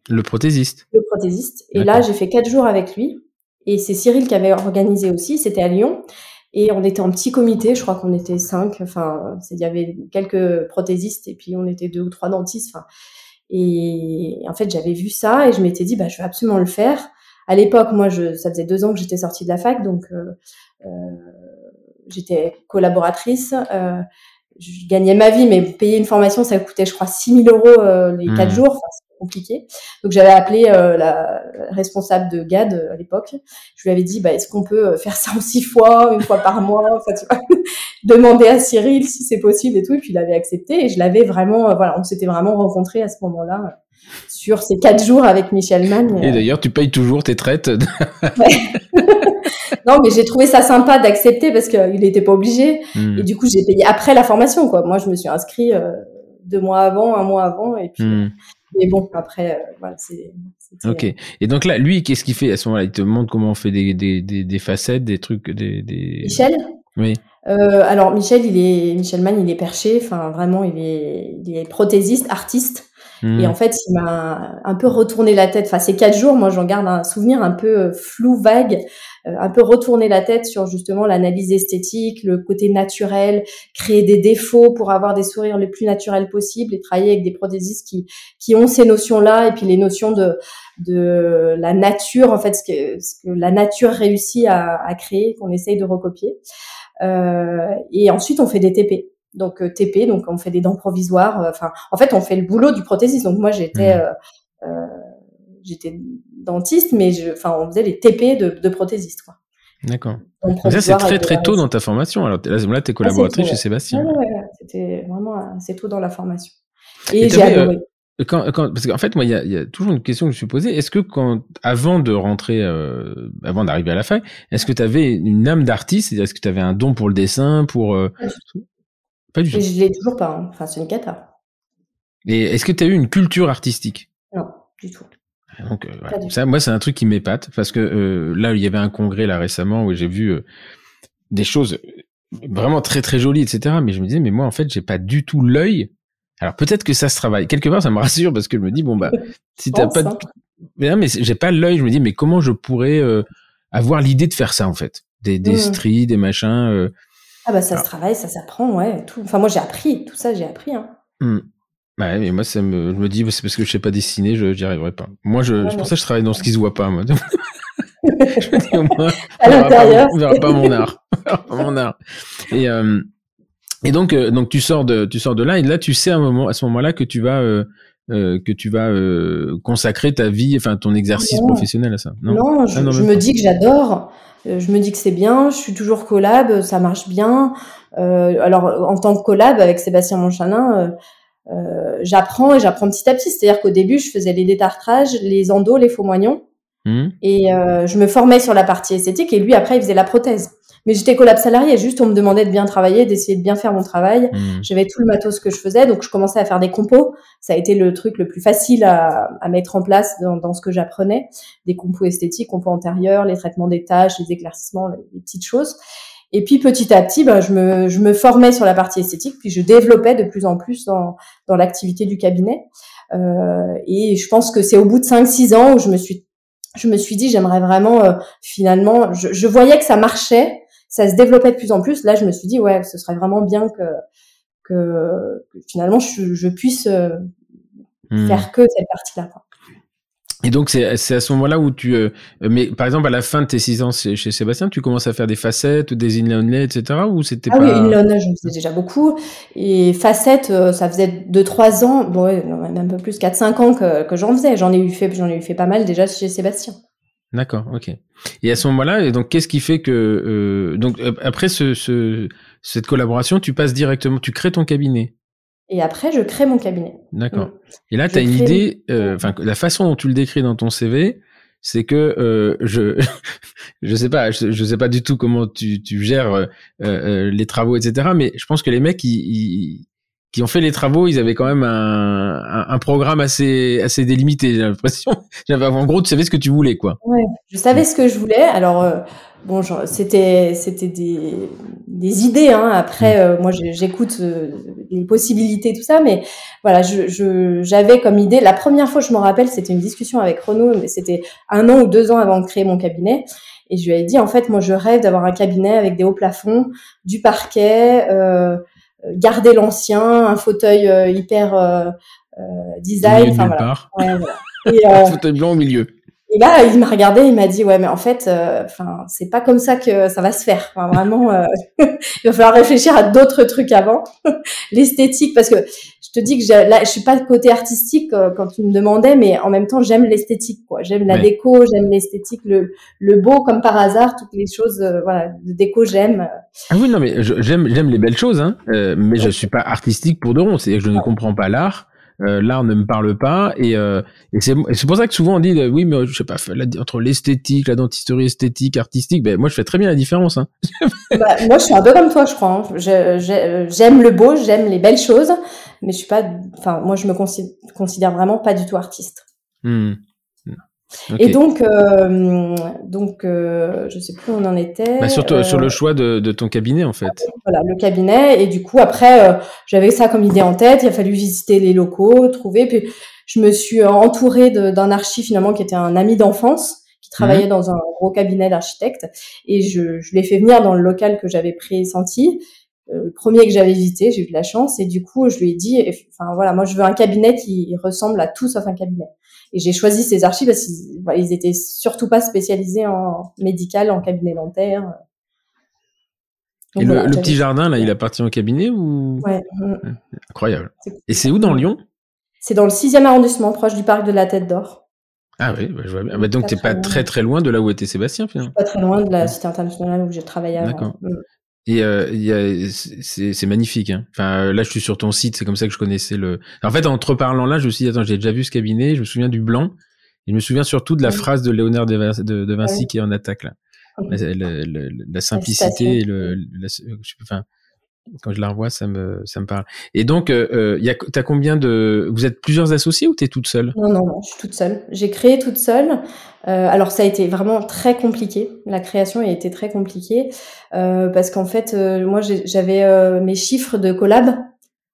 Speaker 1: Le prothésiste.
Speaker 2: Le prothésiste. Et là, j'ai fait quatre jours avec lui. Et c'est Cyril qui avait organisé aussi. C'était à Lyon. Et on était en petit comité. Je crois qu'on était cinq. Enfin, il y avait quelques prothésistes et puis on était deux ou trois dentistes. Enfin, et en fait, j'avais vu ça et je m'étais dit, bah, je vais absolument le faire. À l'époque, moi, je, ça faisait deux ans que j'étais sortie de la fac, donc euh, euh, j'étais collaboratrice. Euh, je gagnais ma vie, mais payer une formation, ça coûtait, je crois, 6 000 euros euh, les quatre mmh. jours. Enfin, compliqué. Donc, j'avais appelé euh, la responsable de GAD à l'époque. Je lui avais dit, bah, est-ce qu'on peut faire ça en six fois, une fois par mois? Enfin, tu vois, demander à Cyril si c'est possible et tout. Et puis, il avait accepté. Et je l'avais vraiment, voilà, on s'était vraiment rencontrés à ce moment-là sur ces quatre jours avec Michel Mann.
Speaker 1: Et d'ailleurs, tu payes toujours tes traites.
Speaker 2: non, mais j'ai trouvé ça sympa d'accepter parce qu'il n'était pas obligé. Hmm. Et du coup, j'ai payé après la formation, quoi. Moi, je me suis inscrit euh, deux mois avant, un mois avant, et puis. Hmm. Mais bon, après, euh, voilà, c'est.
Speaker 1: Ok. Et donc là, lui, qu'est-ce qu'il fait à ce moment-là? Il te montre comment on fait des, des, des, facettes, des trucs, des. des...
Speaker 2: Michel?
Speaker 1: Oui.
Speaker 2: Euh, alors Michel, il est Michel Mann, il est perché. Enfin, vraiment, il est, il est prothésiste, artiste. Et hmm. en fait, il m'a un peu retourné la tête. Enfin, ces quatre jours, moi, j'en garde un souvenir un peu flou, vague, euh, un peu retourner la tête sur justement l'analyse esthétique, le côté naturel, créer des défauts pour avoir des sourires les plus naturels possibles et travailler avec des prothésistes qui, qui ont ces notions-là et puis les notions de, de la nature, en fait, ce que, ce que la nature réussit à, à créer, qu'on essaye de recopier. Euh, et ensuite, on fait des TP. Donc euh, TP, donc on fait des dents provisoires. Enfin, en fait, on fait le boulot du prothésiste. Donc moi, j'étais mmh. euh, j'étais dentiste, mais je, enfin, on faisait les TP de, de prothésistes, quoi.
Speaker 1: D'accord. Ça, c'est très très tôt dans ta formation. Alors là, tu es collaboratrice chez Sébastien.
Speaker 2: Oui, ouais, c'était vraiment assez tôt dans la formation. Et, j'ai adoré.
Speaker 1: Euh, quand, quand, parce qu'en fait, moi, il y a, y a, toujours une question que je me suis posée. Est-ce que quand, avant de rentrer, euh, avant d'arriver à la fin, est-ce que tu avais une âme d'artiste? Est-ce que tu avais un don pour le dessin, pour euh...
Speaker 2: Pas du tout. Je l'ai toujours pas. Hein. Enfin, c'est une cata.
Speaker 1: Et est-ce que tu as eu une culture artistique?
Speaker 2: Non, du tout.
Speaker 1: Donc, euh, ça, moi, c'est un truc qui m'épate parce que euh, là, il y avait un congrès là récemment où j'ai vu euh, des choses vraiment très très jolies, etc. Mais je me disais, mais moi, en fait, j'ai pas du tout l'œil. Alors peut-être que ça se travaille. Quelque part, ça me rassure parce que je me dis, bon bah, si t'as pas, de... mais non, mais j'ai pas l'œil. Je me dis, mais comment je pourrais avoir l'idée de faire ça en fait, des, des mmh. stries, des machins.
Speaker 2: Ah bah ça se travaille, ça s'apprend, ouais. Tout. Enfin moi j'ai appris tout ça, j'ai appris. Hein.
Speaker 1: Mmh. Ouais, mais moi, ça me, je me dis, c'est parce que je sais pas dessiner, je n'y arriverai pas. Moi, je, c'est pour ça que je travaille dans ce qui se voit pas, moi. je me dis, au moins, à l'intérieur. On verra pas mon art. mon art. Et, euh, et donc, euh, donc, tu sors de, tu sors de là, et là, tu sais à, un moment, à ce moment-là que tu vas, euh, que tu vas consacrer ta vie, enfin, ton exercice professionnel à ça.
Speaker 2: Non, non, je, ah, je me dis que j'adore. Je me dis que c'est bien. Je suis toujours collab, ça marche bien. alors, en tant que collab avec Sébastien Monchanin, euh, j'apprends et j'apprends petit à petit. C'est-à-dire qu'au début, je faisais les détartrages, les endos, les faux moignons. Mmh. Et euh, je me formais sur la partie esthétique et lui, après, il faisait la prothèse. Mais j'étais collab salarié, juste on me demandait de bien travailler, d'essayer de bien faire mon travail. Mmh. J'avais tout le matos que je faisais, donc je commençais à faire des compos. Ça a été le truc le plus facile à, à mettre en place dans, dans ce que j'apprenais. Des compos esthétiques, compos antérieurs, les traitements des tâches, les éclaircissements, les petites choses. Et puis petit à petit, ben, je, me, je me formais sur la partie esthétique, puis je développais de plus en plus dans, dans l'activité du cabinet. Euh, et je pense que c'est au bout de 5-6 ans où je me suis, je me suis dit, j'aimerais vraiment, euh, finalement, je, je, voyais que ça marchait, ça se développait de plus en plus. Là, je me suis dit, ouais, ce serait vraiment bien que, que, que finalement, je, je puisse euh, hmm. faire que cette partie-là.
Speaker 1: Et donc c'est à ce moment-là où tu, euh, mais par exemple à la fin de tes six ans chez, Sébastien, tu commences à faire des facettes, des inlay etc. Ou c'était
Speaker 2: ah oui, inlay je faisais déjà beaucoup. Et facettes, euh, ça faisait deux trois ans, bon ouais, même un peu plus, quatre cinq ans que, que j'en faisais. J'en ai eu fait, j'en ai eu fait pas mal déjà chez Sébastien.
Speaker 1: D'accord, ok. Et à ce moment-là, et donc qu'est-ce qui fait que euh, donc après ce, ce, cette collaboration, tu passes directement, tu crées ton cabinet?
Speaker 2: Et après, je crée mon cabinet.
Speaker 1: D'accord. Mm. Et là, tu as une idée, euh, enfin, la façon dont tu le décris dans ton CV, c'est que euh, je je sais pas je, je, sais pas du tout comment tu, tu gères euh, euh, les travaux etc mais je pense que les mecs ils, qui ont fait les travaux ils avaient quand même un, un, un programme assez assez délimité j'ai l'impression j'avais en gros tu savais ce que tu voulais quoi
Speaker 2: ouais je savais ce que je voulais alors euh, bon, c'était c'était des, des idées. Hein. Après, mm. euh, moi, j'écoute euh, les possibilités, tout ça, mais voilà, je j'avais comme idée. La première fois, je me rappelle, c'était une discussion avec Renaud, mais c'était un an ou deux ans avant de créer mon cabinet. Et je lui ai dit, en fait, moi, je rêve d'avoir un cabinet avec des hauts plafonds, du parquet, euh, garder l'ancien, un fauteuil euh, hyper design.
Speaker 1: Enfin, voilà. Ouais, voilà. Et, un fauteuil blanc au milieu.
Speaker 2: Et là, il m'a regardé, il m'a dit ouais, mais en fait, euh, enfin, c'est pas comme ça que ça va se faire. Enfin, vraiment, euh, il va falloir réfléchir à d'autres trucs avant. L'esthétique, parce que je te dis que là, je suis pas de côté artistique euh, quand tu me demandais, mais en même temps, j'aime l'esthétique, quoi. J'aime la déco, j'aime l'esthétique, le, le beau comme par hasard, toutes les choses, voilà, de déco, j'aime.
Speaker 1: Ah oui, non, mais j'aime, j'aime les belles choses, hein, mais je suis pas artistique pour de rond. C'est-à-dire que je ne comprends pas l'art euh, l'art ne me parle pas et, euh, et c'est pour ça que souvent on dit euh, oui mais je sais pas entre l'esthétique la dentisterie esthétique artistique ben moi je fais très bien la différence hein.
Speaker 2: bah, moi je suis un peu comme toi je crois hein. j'aime le beau j'aime les belles choses mais je suis pas enfin moi je me considère, vraiment pas du tout artiste Et donc, euh, donc euh, je sais plus où on en était.
Speaker 1: Bah surtout sur le euh, choix de, de, ton cabinet, en fait.
Speaker 2: Voilà, le cabinet. Et du coup, après, euh, j'avais ça comme idée en tête. Il a fallu visiter les locaux, trouver. Puis, je me suis entourée d'un archi, finalement, qui était un ami d'enfance, qui travaillait mmh. dans un gros cabinet d'architecte. Et je, je l'ai fait venir dans le local que j'avais pressenti. Le premier que j'avais visité, j'ai eu de la chance. Et du coup, je lui ai dit, enfin voilà, moi, je veux un cabinet qui ressemble à tout sauf un cabinet. Et j'ai choisi ces archives parce qu'ils bah, ils étaient surtout pas spécialisés en médical, en cabinet dentaire.
Speaker 1: et le, petit jardin, là, il appartient au cabinet ou?
Speaker 2: Ouais.
Speaker 1: Incroyable. Et c'est où dans Lyon?
Speaker 2: C'est dans le 6e arrondissement, proche du parc de la Tête d'Or.
Speaker 1: Ah oui, bah, je vois bien. Bah, donc, tu n'es pas très très loin de là où était Sébastien, finalement.
Speaker 2: Pas très loin de la cité internationale où j'ai travaillé avant.
Speaker 1: D'accord. Et euh, c'est magnifique. Hein. Enfin, là, je suis sur ton site, c'est comme ça que je connaissais le. En fait, entre parlant là, je me suis dit, attends, j'ai déjà vu ce cabinet, je me souviens du blanc, et je me souviens surtout de la phrase de Léonard de, Vinci qui est en attaque là. La, simplicité et le, enfin, quand je la revois, ça me, ça me parle. Et donc, euh, euh as combien de, vous êtes plusieurs associés ou tu es toute seule?
Speaker 2: Non, non, non, je suis toute seule. J'ai créé toute seule. Euh, alors, ça a été vraiment très compliqué. La création a été très compliquée euh, parce qu'en fait, euh, moi, j'avais euh, mes chiffres de collab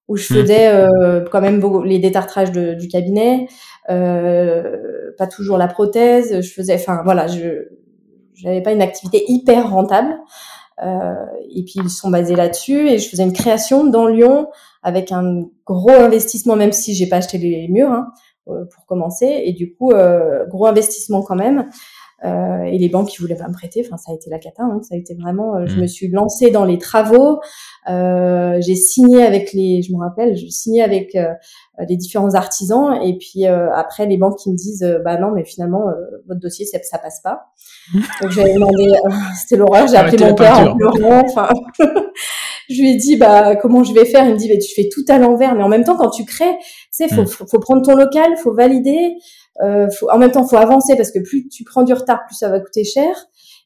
Speaker 2: où je hmm. faisais quand même les détartrages de, du cabinet, pas toujours la prothèse. Je faisais, enfin, voilà, je j'avais pas une activité hyper rentable. Euh, et puis ils sont basés là-dessus. Et je faisais une création dans Lyon avec un gros investissement, même si j'ai pas acheté les murs hein, euh, pour commencer. Et du coup, euh, gros investissement quand même. Euh, et les banques qui voulaient pas me prêter, enfin ça a été la cata, hein, ça a été vraiment. Euh, je mmh. me suis lancée dans les travaux, euh, j'ai signé avec les, je me rappelle, je signé avec les différents artisans et puis après les banques qui me disent bah non mais finalement votre dossier ça, ça passe pas. Donc j'ai demandé, c'était l'horreur, j'ai appelé mon père en pleurant, enfin. je lui ai dit bah comment je vais faire? Il me dit bah, tu fais tout à l'envers mais en même temps quand tu crées tu sais faut, mmh. faut, faut prendre ton local faut valider euh, en même temps, faut avancer parce que plus tu prends du retard, plus ça va coûter cher.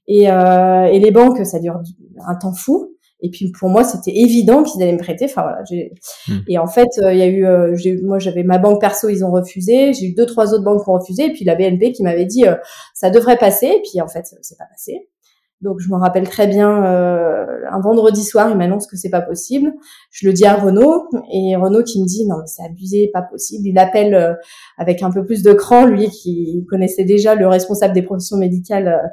Speaker 2: Et, euh, et les banques, ça dure un temps fou. Et puis pour moi, c'était évident qu'ils allaient me prêter. Enfin voilà. Hmm. Et en fait, euh, il y a eu, euh, moi j'avais ma banque perso, ils ont refusé. J'ai eu deux trois autres banques qui ont refusé. Et puis la BNP qui m'avait dit ça devrait passer. Et puis en fait, c'est pas passé. Donc je me rappelle très bien, euh, un vendredi soir, il m'annonce que c'est pas possible. Je le dis à Renaud et Renaud qui me dit non mais c'est abusé, pas possible. Il appelle euh, avec un peu plus de cran, lui qui connaissait déjà le responsable des professions médicales euh,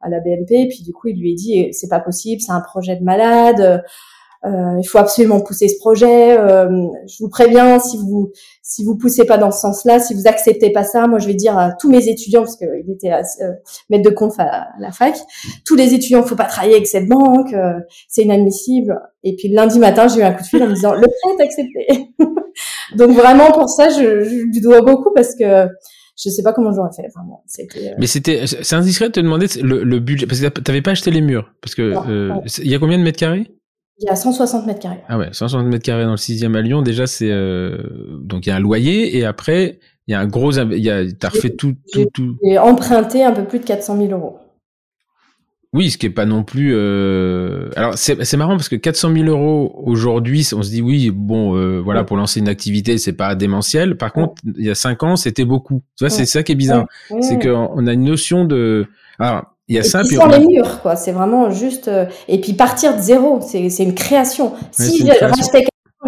Speaker 2: à la BNP. Et puis du coup il lui dit c'est pas possible, c'est un projet de malade. Euh, il faut absolument pousser ce projet. Euh, je vous préviens, si vous si vous poussez pas dans ce sens-là, si vous acceptez pas ça, moi je vais dire à tous mes étudiants parce qu'il était euh, maître de conf à, la fac, tous les étudiants, faut pas travailler avec cette banque, euh, c'est inadmissible. Et puis lundi matin, j'ai eu un coup de fil en me disant le prêt est accepté. Donc vraiment pour ça, je, je lui dois beaucoup parce que je sais pas comment j'aurais fait. Vraiment,
Speaker 1: euh, Mais c'était, c'est indiscret de te demander le, le budget parce que t'avais pas acheté les murs parce que il y a combien de mètres carrés?
Speaker 2: Il y a 160 mètres carrés.
Speaker 1: Ah ouais, 160 mètres carrés dans le 6e à Lyon. Déjà, c'est euh, donc il y a un loyer et après il y a un gros, il y a, t'as refait tout, tout, tout.
Speaker 2: J'ai emprunté un peu plus de 400 000 euros.
Speaker 1: Oui, ce qui est pas non plus. Euh... Alors c'est c'est marrant parce que 400 000 euros aujourd'hui, on se dit oui, bon, euh, voilà, pour lancer une activité, c'est pas démentiel. Par contre, il y a cinq ans, c'était beaucoup. Tu vois, c'est ça qui est bizarre, c'est qu'on a une notion de. Alors, il y a
Speaker 2: et
Speaker 1: ça.
Speaker 2: Puis sans les murs, quoi. C'est vraiment juste. Euh, et puis partir de zéro, c'est c'est une création. si je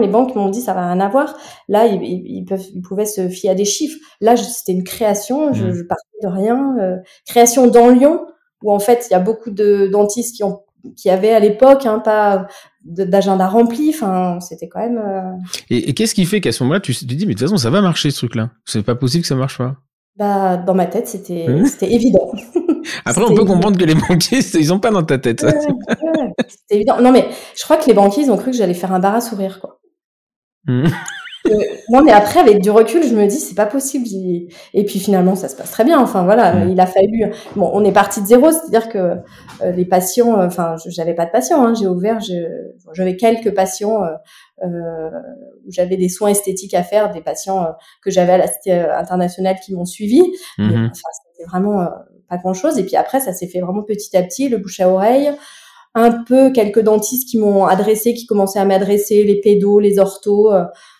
Speaker 2: les banques m'ont dit ça va rien avoir. Là, ils, ils, peuvent, ils pouvaient se fier à des chiffres. Là, c'était une création. Je, mmh. je partais de rien. Euh, création dans Lyon où en fait il y a beaucoup de dentistes qui ont qui avaient à l'époque hein, pas d'agenda rempli. Enfin, c'était quand même. Euh,
Speaker 1: et, qu'est-ce qui fait qu'à ce moment-là, tu te dis, mais de toute façon, ça va marcher ce truc-là. C'est pas possible que ça marche pas.
Speaker 2: Bah, dans ma tête, c'était mmh. c'était évident.
Speaker 1: Après, on peut comprendre que les banquiers, ils ont pas dans ta tête.
Speaker 2: c'était évident. Non, mais je crois que les banquiers, ils ont cru que j'allais faire un bar à sourire, quoi. Mmh. Euh, non, mais après, avec du recul, je me dis, c'est pas possible. Et puis finalement, ça se passe très bien. Enfin, voilà, il a fallu. Bon, on est parti de zéro, c'est-à-dire que euh, les patients, euh, enfin, j'avais pas de patients. Hein, j'ai ouvert, j'avais quelques patients euh, où j'avais des soins esthétiques à faire, des patients que j'avais à la Cité internationale qui m'ont suivi. Mm Enfin, c'était vraiment pas grand-chose. Et puis après, ça s'est fait vraiment petit à petit, le bouche à oreille un peu quelques dentistes qui m'ont adressé, qui commençaient à m'adresser, les pédos, les orthos,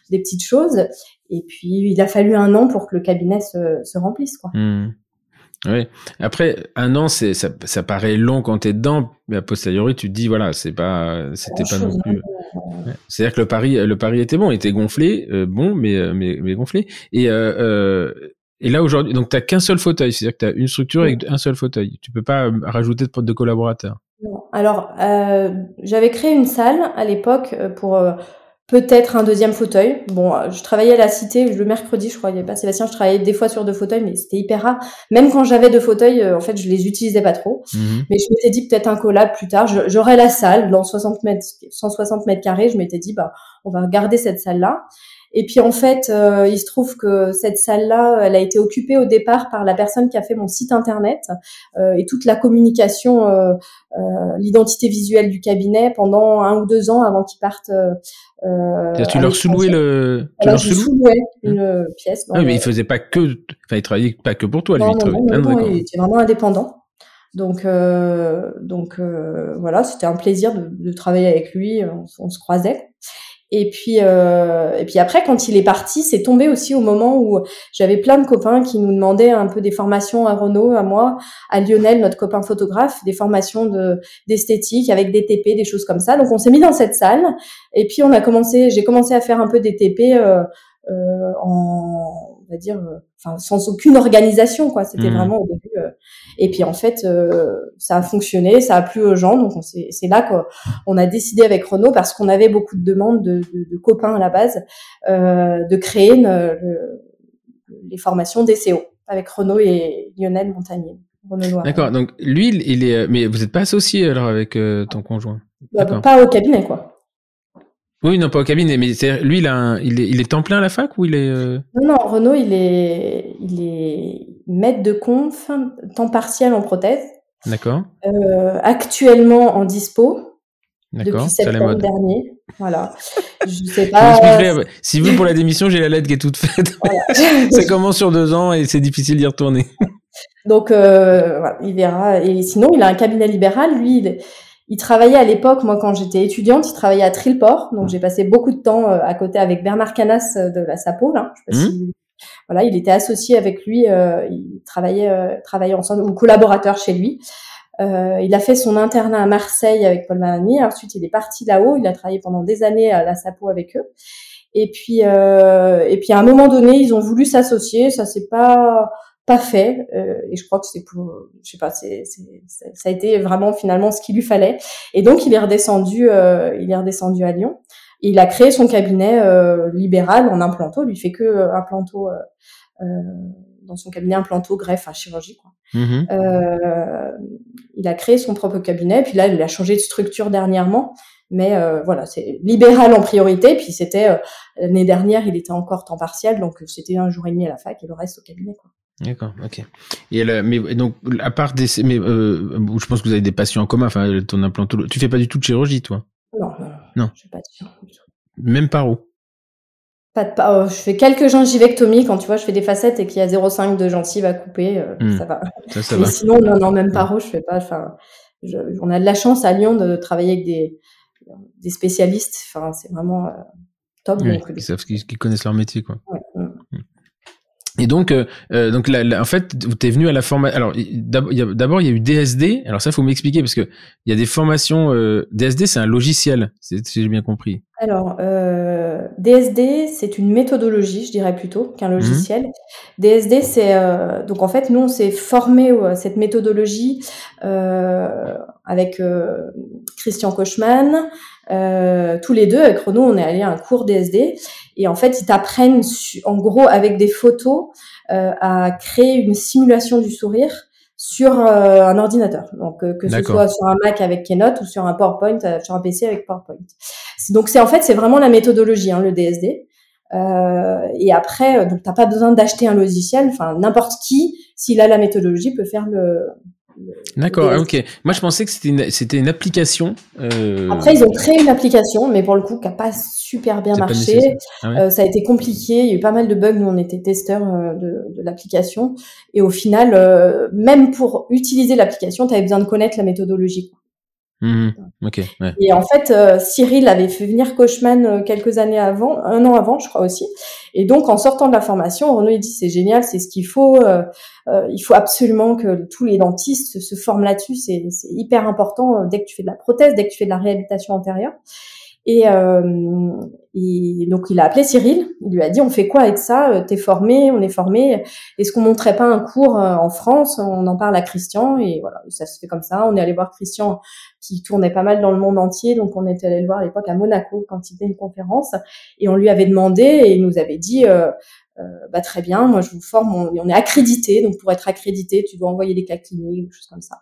Speaker 2: des petites choses. Et puis, il a fallu un an pour que le cabinet se, se remplisse, quoi.
Speaker 1: Mmh. Oui. Après, un an, c'est ça, ça paraît long quand t'es dedans, mais a posteriori, tu te dis voilà, c'est pas, c'était pas non plus. C'est-à-dire que le pari, le pari était bon, il était gonflé, euh, bon, mais, euh, mais mais gonflé. Et euh, euh et là aujourd'hui, donc t'as qu'un seul fauteuil, c'est-à-dire que t'as une structure avec un seul fauteuil. Tu peux pas rajouter de, de collaborateurs.
Speaker 2: Non. Alors, j'avais créé une salle à l'époque pour Peut-être un deuxième fauteuil. Bon, euh, je travaillais à la cité le mercredi, je crois, il y avait pas Sébastien, je travaillais des fois sur deux fauteuils, mais c'était hyper rare. Même quand j'avais deux fauteuils, euh, en fait, je les utilisais pas trop. Mhm. Mais je m'étais dit peut-être un collab plus tard. J'aurais la salle dans 60 mètres, 160 mètres carrés. Je m'étais dit, bah, on va garder cette salle-là. Et puis en fait, euh, il se trouve que cette salle-là, elle a été occupée au départ par la personne qui a fait mon site internet euh, et toute la communication, euh, l'identité visuelle du cabinet pendant un ou deux ans avant qu'ils partent.
Speaker 1: tu leur sous-louais le.
Speaker 2: Tu leur sous-louais une mmh. pièce.
Speaker 1: Ah, mais il faisait pas que, enfin, il travaillait pas que pour toi, lui.
Speaker 2: Non, non, non, il était vraiment indépendant. Donc, euh, donc euh, voilà, c'était un plaisir de, de, travailler avec lui. On, on se croisait. Et puis, euh, et puis après, quand il est parti, c'est tombé aussi au moment où j'avais plein de copains qui nous demandaient un peu des formations à Renault, à moi, à Lionel, notre copain photographe, des formations de d'esthétique avec des TP, des choses comme ça. Donc on s'est mis dans cette salle. Et puis on a commencé, j'ai commencé à faire un peu des TP euh, euh, en va dire, euh, enfin sans aucune organisation quoi. C'était mmh. vraiment au début. Euh, et puis en fait, euh, ça a fonctionné, ça a plu aux gens. Donc c'est là qu'on a décidé avec Renault parce qu'on avait beaucoup de demandes de, de, de copains à la base de créer une, les formations DCO avec Renault et Lionel Montagnier.
Speaker 1: D'accord. Donc lui, il est, mais vous n'êtes pas associé alors avec ton conjoint?
Speaker 2: Bah, pas au cabinet quoi.
Speaker 1: Oui, non, pas au cabinet, mais lui, il, a il, est, il est temps plein à la fac ou il est... Euh?
Speaker 2: Non, non, Renaud, il est, il est maître de conf, temps partiel en prothèse.
Speaker 1: D'accord.
Speaker 2: Euh, actuellement en dispo. Depuis septembre dernier. Voilà. Je sais pas.
Speaker 1: si vous, pour la démission, j'ai la lettre qui est toute faite. ça commence sur deux ans et c'est difficile d'y retourner.
Speaker 2: Donc, euh, voilà, il verra. Et sinon, il a un cabinet libéral. Lui, il, il travaillait à l'époque, moi quand j'étais étudiante, il travaillait à Trilport, donc j'ai passé beaucoup de temps euh, à côté avec Bernard Canas euh, de la Sapo. Là. Mmh. voilà, il était associé avec lui, euh, il travaillait, euh, travaillait ensemble ou collaborateur chez lui. Euh, il a fait son internat à Marseille avec Paul Manani. Ensuite, il est parti là-haut. Il a travaillé pendant des années à la Sapo avec eux. Et puis, et puis à un moment donné, ils ont voulu s'associer. Ça s'est pas pas fait euh, et je crois que c'est pour je sais pas c'est ça a été vraiment finalement ce qu'il lui fallait. Et donc il est redescendu euh, il est redescendu à Lyon. Et il a créé son cabinet euh, libéral en implanto lui fait que euh, implanto euh, dans son cabinet implanto greffe à chirurgie quoi. Mmh il a créé son propre cabinet puis là il a changé de structure dernièrement. Mais voilà c'est libéral en priorité puis c'était l'année dernière il était encore temps partiel donc c'était un jour et demi à la fac et le reste au cabinet quoi
Speaker 1: D'accord, ok. Et mais donc à part des, mais euh, je pense que vous avez des patients en commun. Enfin, ton implantologie. Tu fais pas du tout de chirurgie, toi?
Speaker 2: Non, non. Je fais pas de chirurgie.
Speaker 1: Même paro.
Speaker 2: Pas de oh, je fais quelques gingivectomies quand tu vois, je fais des facettes et qu'il y a 0,5 de gencive à couper, euh, hmm. ça va. Ça, ça mais sinon, non, non, même paro, je fais pas. Enfin, on a de la chance à Lyon de travailler avec des, des spécialistes. Enfin, c'est vraiment euh, top.
Speaker 1: Oui, donc, qui, savent, qui, connaissent leur métier, quoi. Ouais. Et donc, euh, euh donc en fait, tu es venu à la formation. Alors, d'abord, il y a eu DSD. Alors ça, faut m'expliquer parce que il y a des formations. Euh, DSD, c'est un logiciel, si j'ai bien compris.
Speaker 2: Alors, euh, DSD, c'est une méthodologie, je dirais plutôt, qu'un logiciel. Mmh. DSD, c'est euh, donc en fait, nous, on s'est formé à cette méthodologie avec Christian Kochman. tous les deux, avec Renaud, on est allé à un cours DSD et en fait, ils t'apprennent, en gros, avec des photos, euh, à créer une simulation du sourire sur euh, un ordinateur. Donc, euh, que ce soit sur un Mac avec Keynote ou sur un PowerPoint, sur un PC avec PowerPoint. Donc, c'est en fait, c'est vraiment la méthodologie, hein, le DSD. et après, donc, t'as pas besoin d'acheter un logiciel. Enfin, n'importe qui, s'il a la méthodologie, peut faire le,
Speaker 1: D'accord, ok. Moi, je pensais que c'était une, c'était une application.
Speaker 2: Euh... Après, ils ont créé une application, mais pour le coup, qui n'a pas super bien marché. Ah euh, ça a été compliqué. Il y a eu pas mal de bugs. Nous, on était testeurs euh, de, de l'application. Et au final, euh, même pour utiliser l'application, tu avais besoin de connaître la méthodologie.
Speaker 1: Mmh ok.
Speaker 2: Ouais. Et en fait, euh, Cyril avait fait venir Coachman euh, quelques années avant, un an avant, je crois aussi. Et donc, en sortant de la formation, Renaud il dit c'est génial, c'est ce qu'il faut. Euh, il faut absolument que tous les dentistes se forment là-dessus. C'est hyper important dès que tu fais de la prothèse, dès que tu fais de la réhabilitation antérieure. Et, euh, et, donc il a appelé Cyril, il lui a dit on fait quoi avec ça? Euh, T'es formé, on est formé. Est-ce qu'on montrait pas un cours euh, en France? On en parle à Christian. Et voilà, ça se fait comme ça. On est allé voir Christian qui tournait pas mal dans le monde entier, donc on était allé le voir à l'époque à Monaco quand il était une conférence. Et on lui avait demandé et il nous avait dit euh, bah très bien, moi je vous forme, on, on est accrédité, donc pour être accrédité, tu dois envoyer des cas cliniques, des choses comme ça.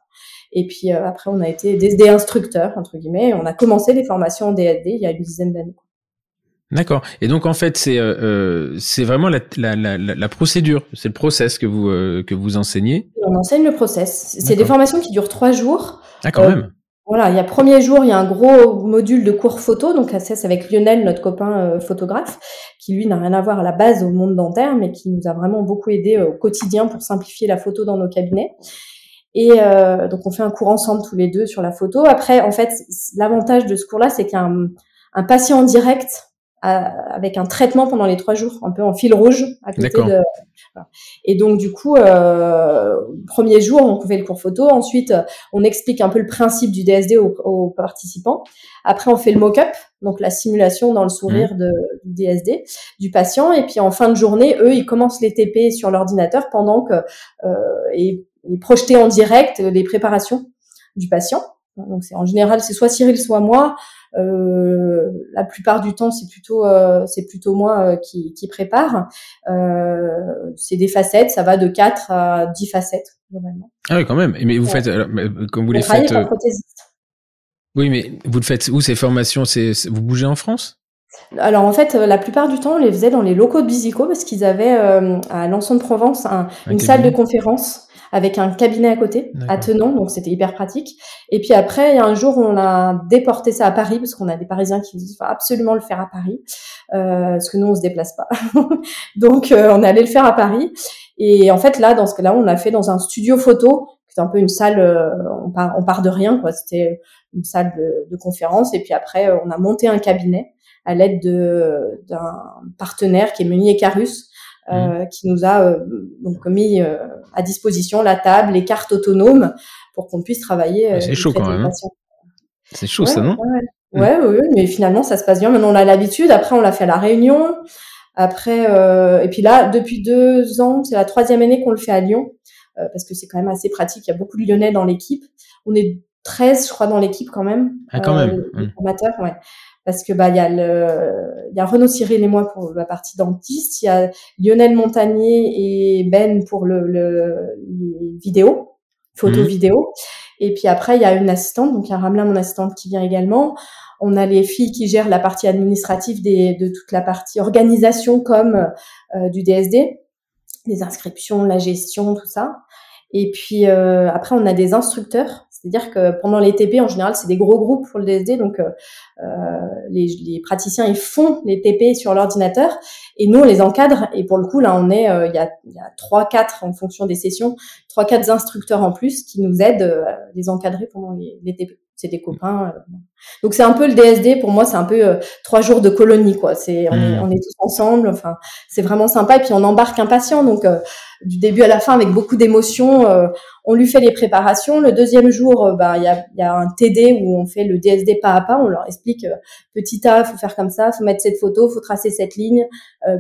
Speaker 2: Et puis euh, après, on a été des, instructeurs, entre guillemets. On a commencé les formations en DSD il y a une dizaine d'années.
Speaker 1: D'accord. Et donc en fait, c'est euh, c'est vraiment la, la, la, la procédure, c'est le process que vous que vous enseignez.
Speaker 2: On enseigne le process. C'est des formations qui durent trois jours.
Speaker 1: Ah quand même.
Speaker 2: Voilà, il y a premier jour, il y a un gros module de cours photo, donc c'est avec Lionel, notre copain photographe, qui lui n'a rien à voir à la base au monde dentaire, mais qui nous a vraiment beaucoup aidé au quotidien pour simplifier la photo dans nos cabinets. Et euh, donc on fait un cours ensemble tous les deux sur la photo. Après, en fait, l'avantage de ce cours-là, c'est qu'il y a un, un, patient en direct avec un traitement pendant les trois jours, un peu en fil rouge à côté de. Et donc du coup, euh, premier jour, on fait le cours photo. Ensuite, on explique un peu le principe du DSD aux, aux participants. Après, on fait le mock-up, donc la simulation dans le sourire mmh. de, du DSD du patient. Et puis en fin de journée, eux, ils commencent les TP sur l'ordinateur pendant que euh, et et projeter en direct les préparations du patient. Donc c'est en général c'est soit Cyril soit moi. Euh, la plupart du temps c'est plutôt euh, c'est plutôt moi euh, qui, qui prépare. C'est des facettes, ça va de 4 à 10 facettes
Speaker 1: normalement. Ah oui quand même. Mais vous faites comme vous les faites. Oui mais vous le faites où ces formations? C'est vous bougez en France?
Speaker 2: Alors en fait, la plupart du temps, on les faisait dans les locaux de Bisico parce qu'ils avaient à Lançon de Provence une salle de conférence avec un cabinet à côté, attenant, donc c'était hyper pratique. Et puis après, il y a un jour, on a déporté ça à Paris, parce qu'on a des Parisiens qui disent faut absolument le faire à Paris, euh, parce que nous, on se déplace pas. donc, euh, on est allé le faire à Paris. Et en fait, là, dans ce cas-là, on l'a fait dans un studio photo, c'est un peu une salle, euh, on, part, on part de rien, quoi. C'était une salle de, de conférence. Et puis après, on a monté un cabinet à l'aide d'un partenaire qui est Meunier Carus, euh, mmh. qui nous a euh, donc mis euh, à disposition la table, les cartes autonomes pour qu'on puisse travailler.
Speaker 1: c'est chaud quand même. Hein. C'est chaud ça, non
Speaker 2: ouais. Ouais, ouais, mais finalement ça se passe bien. Maintenant on a l'habitude. Après on l'a fait à la Réunion. Après et puis là depuis deux ans, c'est la troisième année qu'on le fait à Lyon parce que c'est quand même assez pratique. Il y a beaucoup de Lyonnais dans l'équipe. On est 13, je crois, dans l'équipe quand même.
Speaker 1: Ah, quand même.
Speaker 2: Mmh. Formateurs, ouais parce que bah il y a le il y a Renaud Cyril et moi pour la partie dentiste, il y a Lionel Montagnier et Ben pour le, le les vidéos, photo mhm. vidéo. Et puis après il y a une assistante, donc il y a Ramla mon assistante qui vient également. On a les filles qui gèrent la partie administrative des, de toute la partie organisation comme euh, du DSD, les inscriptions, la gestion, tout ça. Et puis euh, après on a des instructeurs c'est-à-dire que pendant les TP, en général, c'est des gros groupes pour le DSD, donc euh, euh, les, praticiens ils font les TP sur l'ordinateur et nous on les encadre. Et pour le coup, là, on est, euh, il y a il y a trois, quatre en fonction des sessions, trois, quatre instructeurs en plus qui nous aident à les encadrer pendant les TP. C'est des copains. Donc c'est un peu le DSD pour moi, c'est un peu trois jours de colonie quoi. C'est on, est, mmh. on est tous ensemble. Enfin, c'est vraiment sympa. Et puis on embarque un patient, donc du début à la fin avec beaucoup d'émotions. Euh, on lui fait les préparations. Le deuxième jour, euh, bah il y a, y a, un TD où on fait le DSD pas à pas. On leur explique euh, petit A, faut faire comme ça, faut mettre cette photo, faut tracer cette ligne,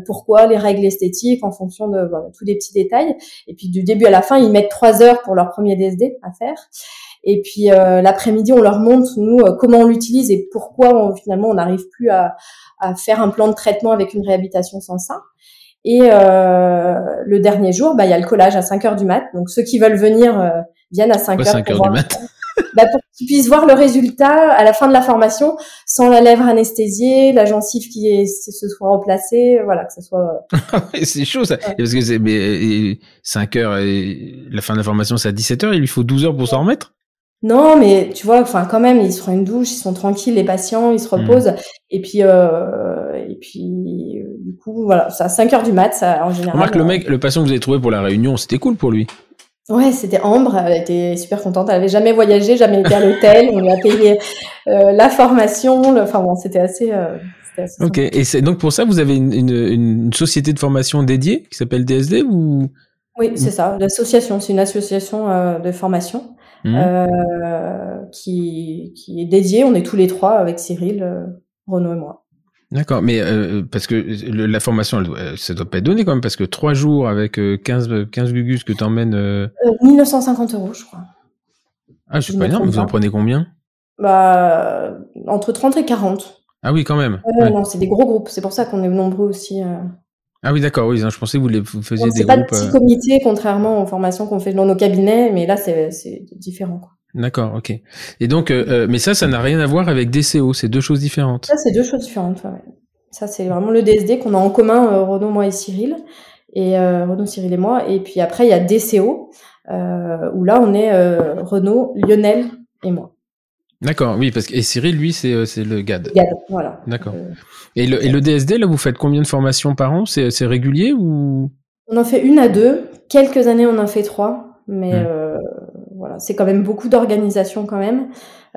Speaker 2: pourquoi les règles esthétiques en fonction de voilà, tous les petits détails. Et puis du début à la fin, ils mettent trois heures pour leur premier DSD à faire. Et puis l'après-midi, on leur montre nous comment on l'utilise et pourquoi finalement on n'arrive plus à, à faire un plan de traitement avec une réhabilitation sans ça. Et euh, le dernier jour, bah, il y a le collage à 5 heures du mat. Donc ceux qui veulent venir euh, viennent à 5 heures,
Speaker 1: 5 heures du mat
Speaker 2: bah, pour qu'ils puissent voir le résultat à la fin de la formation sans la lèvre anesthésiée, la gencive qui est, se soit replacée, voilà, que ce soit.
Speaker 1: c'est chaud ça. Parce que c'est, mais 5 heures, et la fin de la formation c'est à 17 heures, il lui faut 12 heures pour s'en remettre?
Speaker 2: Non, mais tu vois, enfin quand même, ils se font une douche, ils sont tranquilles, les patients, ils se hmm. reposent. Et puis, euh, et puis, euh, du coup, voilà, c'est à 5 heures du mat, ça, en général.
Speaker 1: Remarque, le mec, le patient que vous avez trouvé pour la réunion, c'était cool pour lui.
Speaker 2: Ouais, c'était Ambre, elle était super contente. Elle avait jamais voyagé, jamais été à l'hôtel. on lui a payé euh, la formation. Enfin bon, c'était assez. Euh, assez
Speaker 1: ok, et c'est donc pour ça vous avez une, une, une, société de formation dédiée qui s'appelle DSD ou
Speaker 2: Oui, c'est ça, l'association. C'est une association euh, de formation. Mmh. Euh, qui, qui est dédié. On est tous les trois avec Cyril, euh, Renaud et moi.
Speaker 1: D'accord, mais euh, parce que la formation, elle, ça doit pas être donné quand même, parce que trois jours avec 15, 15 gugus que tu emmènes. Euh...
Speaker 2: 1950 euros, je crois.
Speaker 1: Ah, c'est pas énorme, vous en prenez combien?
Speaker 2: Bah, entre 30 et 40.
Speaker 1: Ah oui, quand même.
Speaker 2: ouais. Non, c'est des gros groupes, c'est pour ça qu'on est nombreux aussi.
Speaker 1: Ah oui, d'accord, oui, je pensais que vous, les, vous faisiez des groupes. C'est
Speaker 2: pas de petits comités, contrairement aux formations qu'on fait dans nos cabinets, mais là, c'est différent.
Speaker 1: D'accord, ok. Et donc, euh, mais ça, ça n'a rien à voir avec DCO, c'est deux choses différentes.
Speaker 2: Ça, c'est deux choses différentes, ouais. Ça, c'est vraiment le DSD qu'on a en commun, Renaud, moi et Cyril. Et Renaud, Cyril et moi. Et puis après, il y a DCO, où là, on est Renaud, Lionel et moi.
Speaker 1: D'accord, oui, parce que et Cyril, lui, c'est le GAD.
Speaker 2: GAD, voilà.
Speaker 1: D'accord. Et, le, et le DSD, là, vous faites combien de formations par an? C'est régulier ou?
Speaker 2: On en fait une à deux. Quelques années, on en fait trois. Mais mmh. euh, voilà, c'est quand même beaucoup d'organisation quand même.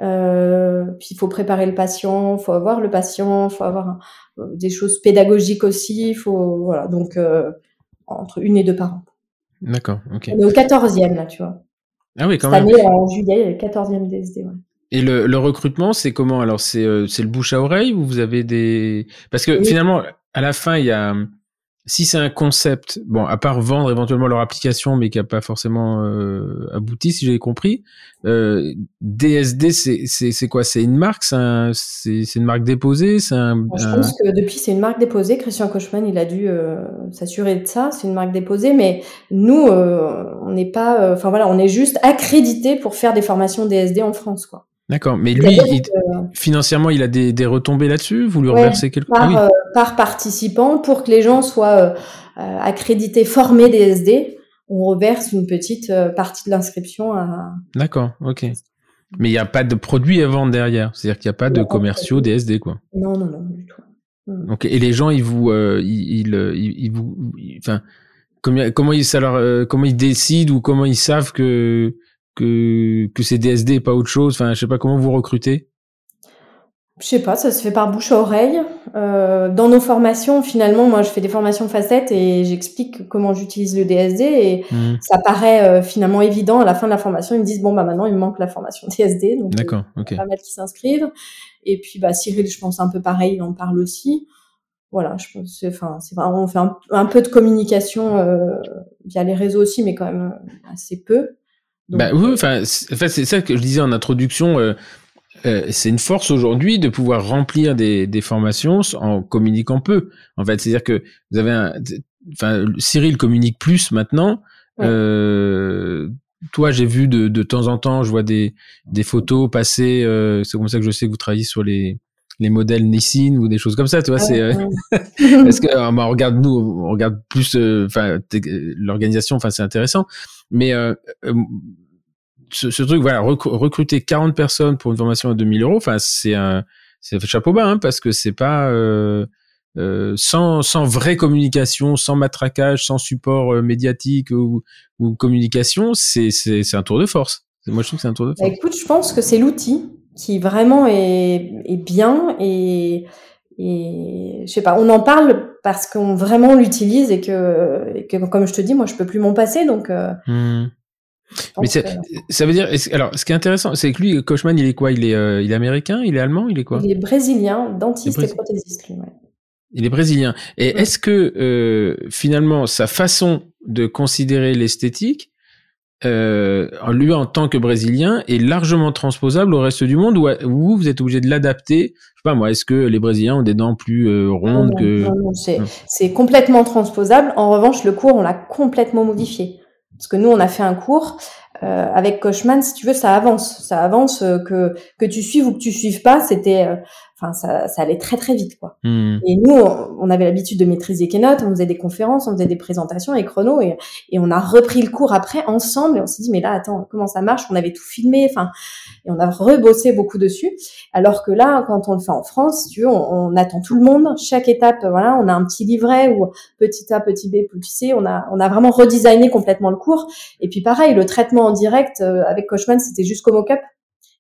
Speaker 2: Euh, puis il faut préparer le patient, il faut avoir le patient, il faut avoir euh, des choses pédagogiques aussi. Faut voilà, donc euh, entre une et deux par an.
Speaker 1: D'accord, ok.
Speaker 2: On est au 14e là, tu vois.
Speaker 1: Ah oui, quand
Speaker 2: Cette
Speaker 1: même.
Speaker 2: année, en juillet, il y a le 14e DSD. Ouais.
Speaker 1: Et le, le recrutement, c'est comment? Alors, c'est c'est le bouche à oreille ou vous avez des parce que finalement, à la fin, il y a si c'est un concept, bon, à part vendre éventuellement leur application, mais qui n'a pas forcément euh, abouti, si j'ai compris, euh, DSD, c'est quoi? C'est une marque? C'est une marque déposée? C'est un,
Speaker 2: Je pense que depuis, c'est une marque déposée. Christian Kochman, il a dû euh, s'assurer de ça. C'est une marque déposée, mais nous, euh, on n'est pas... Enfin voilà, on est juste accrédité pour faire des formations DSD en France, quoi.
Speaker 1: D'accord, mais lui, financièrement, il a des, des retombées là-dessus? Vous lui reversez quelque
Speaker 2: chose par, ah euh, par participant, pour que les gens soient euh, euh accrédités, formés DSD, on reverse une petite euh, partie de l'inscription à...
Speaker 1: D'accord, ok. Mais il n'y a pas de produits à vendre derrière, c'est-à-dire qu'il n'y a pas de commerciaux DSD, quoi.
Speaker 2: Non, non, non, du tout.
Speaker 1: Donc, et les gens, ils vous, ils, ils, ils, vous, enfin, comment, comment ils, ça leur, comment ils décident ou comment ils savent que que, que c'est DSD et pas autre chose Enfin, je sais pas comment vous recrutez.
Speaker 2: Je sais pas, ça se fait par bouche à oreille. Euh, dans nos formations, finalement, moi, je fais des formations facettes et j'explique comment j'utilise le DSD et mmh. ça paraît euh, finalement évident. À la fin de la formation, ils me disent bon bah maintenant il me manque la formation DSD, donc
Speaker 1: d'accord, ok.
Speaker 2: Pas mal qui s'inscrivent. Et puis bah Cyril, je pense un peu pareil, il en parle aussi. Voilà, je pense, enfin, c'est vraiment, on fait un, un, peu de communication euh, via les réseaux aussi, mais quand même assez peu
Speaker 1: bah, oui, enfin, c'est ça que je disais en introduction. Euh, euh, c'est une force aujourd'hui de pouvoir remplir des, des, formations en communiquant peu. En fait, c'est-à-dire que vous avez un, enfin, Cyril communique plus maintenant. Euh, toi, j'ai vu de, de temps en temps, je vois des, des photos passer. Euh, c'est comme ça que je sais que vous travaillez sur les, les modèles Nissin ou des choses comme ça, tu vois. c'est euh, parce que euh, on regarde nous, on regarde plus, enfin, l'organisation. Enfin, c'est intéressant, mais ce, ce, truc, voilà, recruter 40 personnes pour une formation à 2000 euros, enfin, c'est un, c'est chapeau bas, hein, parce que c'est pas euh, euh, sans, sans vraie communication, sans matraquage, sans support euh, médiatique ou, ou communication, c'est, un tour de force. Moi, je trouve que c'est un tour de bah,
Speaker 2: force. écoute, je pense que c'est l'outil qui vraiment est, est bien et, et je sais pas, on en parle parce qu'on vraiment l'utilise et que, et que, comme je te dis, moi, je peux plus m'en passer, donc. Euh, mmh.
Speaker 1: Mais ça veut dire, alors, ce qui est intéressant, c'est que lui, Kochman, il est quoi? Il est, euh, il est américain? Il est allemand? Il est quoi?
Speaker 2: Il est brésilien, dentiste et prothésiste, lui, ouais.
Speaker 1: Il est brésilien. Et est-ce que euh, finalement sa façon de considérer l'esthétique, euh, lui en tant que brésilien, est largement transposable au reste du monde ou vous, vous êtes obligé de l'adapter? Je sais pas moi. Est-ce que les Brésiliens ont des dents plus euh, rondes non, que
Speaker 2: non, non, c'est complètement transposable. En revanche, le cours, on l'a complètement modifié. Parce que nous, on a fait un cours euh, avec Kochman, si tu veux, ça avance, ça avance euh, que que tu suives ou que tu suives pas, c'était, euh, enfin, ça, ça allait très très vite, quoi. Hmm. Et nous, on, avait l'habitude de maîtriser Keynote, on faisait des conférences, on faisait des présentations et chrono, et, et on a repris le cours après ensemble, et on s'est dit, mais là, attends, comment ça marche? On avait tout filmé, enfin, et on a rebossé beaucoup dessus. Alors que là, quand on le fait en France, tu veux, on, on, attend tout le monde, chaque étape, voilà, on a un petit livret ou petit A, petit B, petit C, on a, on a vraiment redesigné complètement le cours. Et puis pareil, le traitement en direct euh, avec Coachman, c'était juste comme au Cup.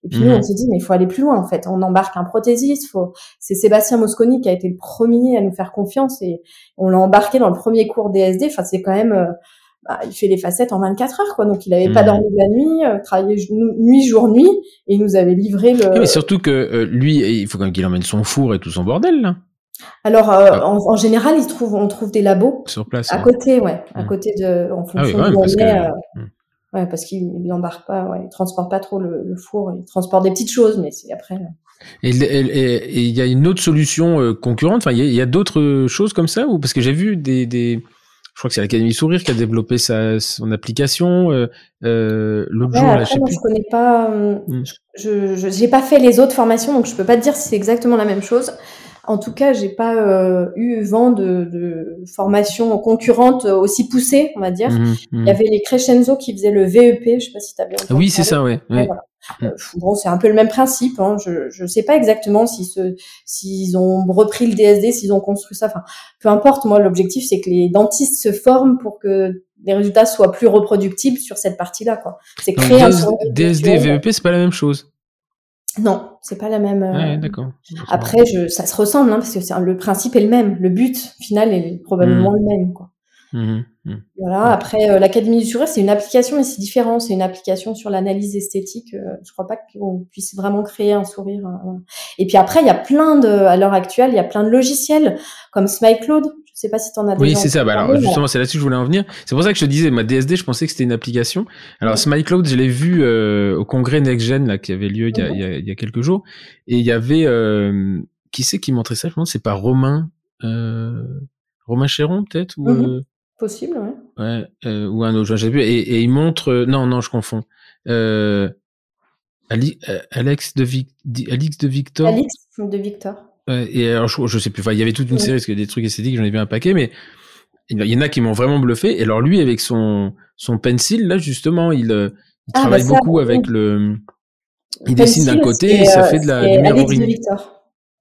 Speaker 2: Et puis nous, on mhm. s'est dit, mais il faut aller plus loin, en fait. On embarque un prothésiste. Faut... C'est Sébastien Mosconi qui a été le premier à nous faire confiance et on l'a embarqué dans le premier cours DSD. Enfin, c'est quand même, euh, bah, il fait les facettes en 24 heures, quoi. Donc, il avait pas mhm. dormi de la nuit, euh, travaillé nuit, jour, nuit, et il nous avait livré le.
Speaker 1: mais surtout que lui, il faut quand même qu'il emmène son four et tout son bordel, là.
Speaker 2: Alors, ah. en, général, il trouve, on trouve des labos.
Speaker 1: Sur place.
Speaker 2: À côté, ouais. À mhm. côté de, en ah fonction de où on est. Ouais, parce qu'il n'embarque pas, ouais, il transporte pas trop le, le, four, il transporte des petites choses, mais c'est après.
Speaker 1: Et il y a une autre solution euh, concurrente. Enfin, il y a, a d'autres choses comme ça ou parce que j'ai vu des, des, je crois que c'est l'Académie Sourire qui a développé sa, son application euh, euh, l'autre jour.
Speaker 2: Là, je, sais je connais pas. Euh, hmm. Je, je j'ai pas fait les autres formations, donc je peux pas te dire si c'est exactement la même chose. En tout cas, j'ai pas euh, eu vent de, de formation concurrente aussi poussée, on va dire.
Speaker 1: Mhm,
Speaker 2: Il
Speaker 1: mhm.
Speaker 2: y avait les Crescenzo qui faisaient le VEP, je sais pas si tu as bien entendu
Speaker 1: Oui, c'est ça, ouais. Ouais,
Speaker 2: voilà. Euh, bon, c'est un peu le même principe. Hein. Je je sais pas exactement si s'ils ont repris le DSD, s'ils ont construit ça. Enfin, peu importe. Moi, l'objectif c'est que les dentistes se forment pour que les résultats soient plus reproductibles sur cette partie-là. Quoi. C'est
Speaker 1: Donc,
Speaker 2: créer un
Speaker 1: DS-
Speaker 2: sourire
Speaker 1: DSD et. VEP, c'est pas la même chose.
Speaker 2: Non, c'est pas la même. euh,
Speaker 1: Ouais, d'accord.
Speaker 2: Après, je, ça se ressemble hein, parce que c'est- le principe est le même. Le but final est probablement
Speaker 1: Mm.
Speaker 2: le même. Quoi.
Speaker 1: Mhm, mhm.
Speaker 2: Voilà. Après, euh, l'Académie du sourire, c'est une application, mais c'est différent. C'est une application sur l'analyse esthétique. Euh, je crois pas qu'on puisse vraiment créer un sourire. euh. Et puis après, il y a plein de, à l'heure actuelle, il y a plein de logiciels comme SmileCloud. Je sais pas si tu en as
Speaker 1: Oui, c'est ça. Bah, alors, justement, c'est là-dessus que je voulais en venir. C'est pour ça que je te disais, ma DSD, je pensais que c'était une application. Alors,
Speaker 2: Ouais.
Speaker 1: SmileCloud, je l'ai vu euh, au congrès NextGen, là, qui avait lieu il y a, il y a, il y a quelques jours. Et il y avait, euh, qui c'est qui montrait ça? Je pense que c'est pas Romain, euh, Romain Chéron, peut-être? Ou,
Speaker 2: Mhm.
Speaker 1: euh,
Speaker 2: Possible, ouais.
Speaker 1: ouais, ou un autre, sais plus. Et, et il montre, non, non, je confonds. Ali- Alex de Vic, Victor.
Speaker 2: Alix de Victor.
Speaker 1: Et alors, je, je sais plus. Enfin, il y avait toute une série parce que des trucs esthétiques, j'en ai vu un paquet, mais il y en a qui m'ont vraiment bluffé. Et alors lui, avec son son pencil, là justement, il, euh, il
Speaker 2: Ah,
Speaker 1: travaille
Speaker 2: bah ça,
Speaker 1: beaucoup avec le. Il dessine d'un côté et ça
Speaker 2: euh,
Speaker 1: fait de la.
Speaker 2: Victor.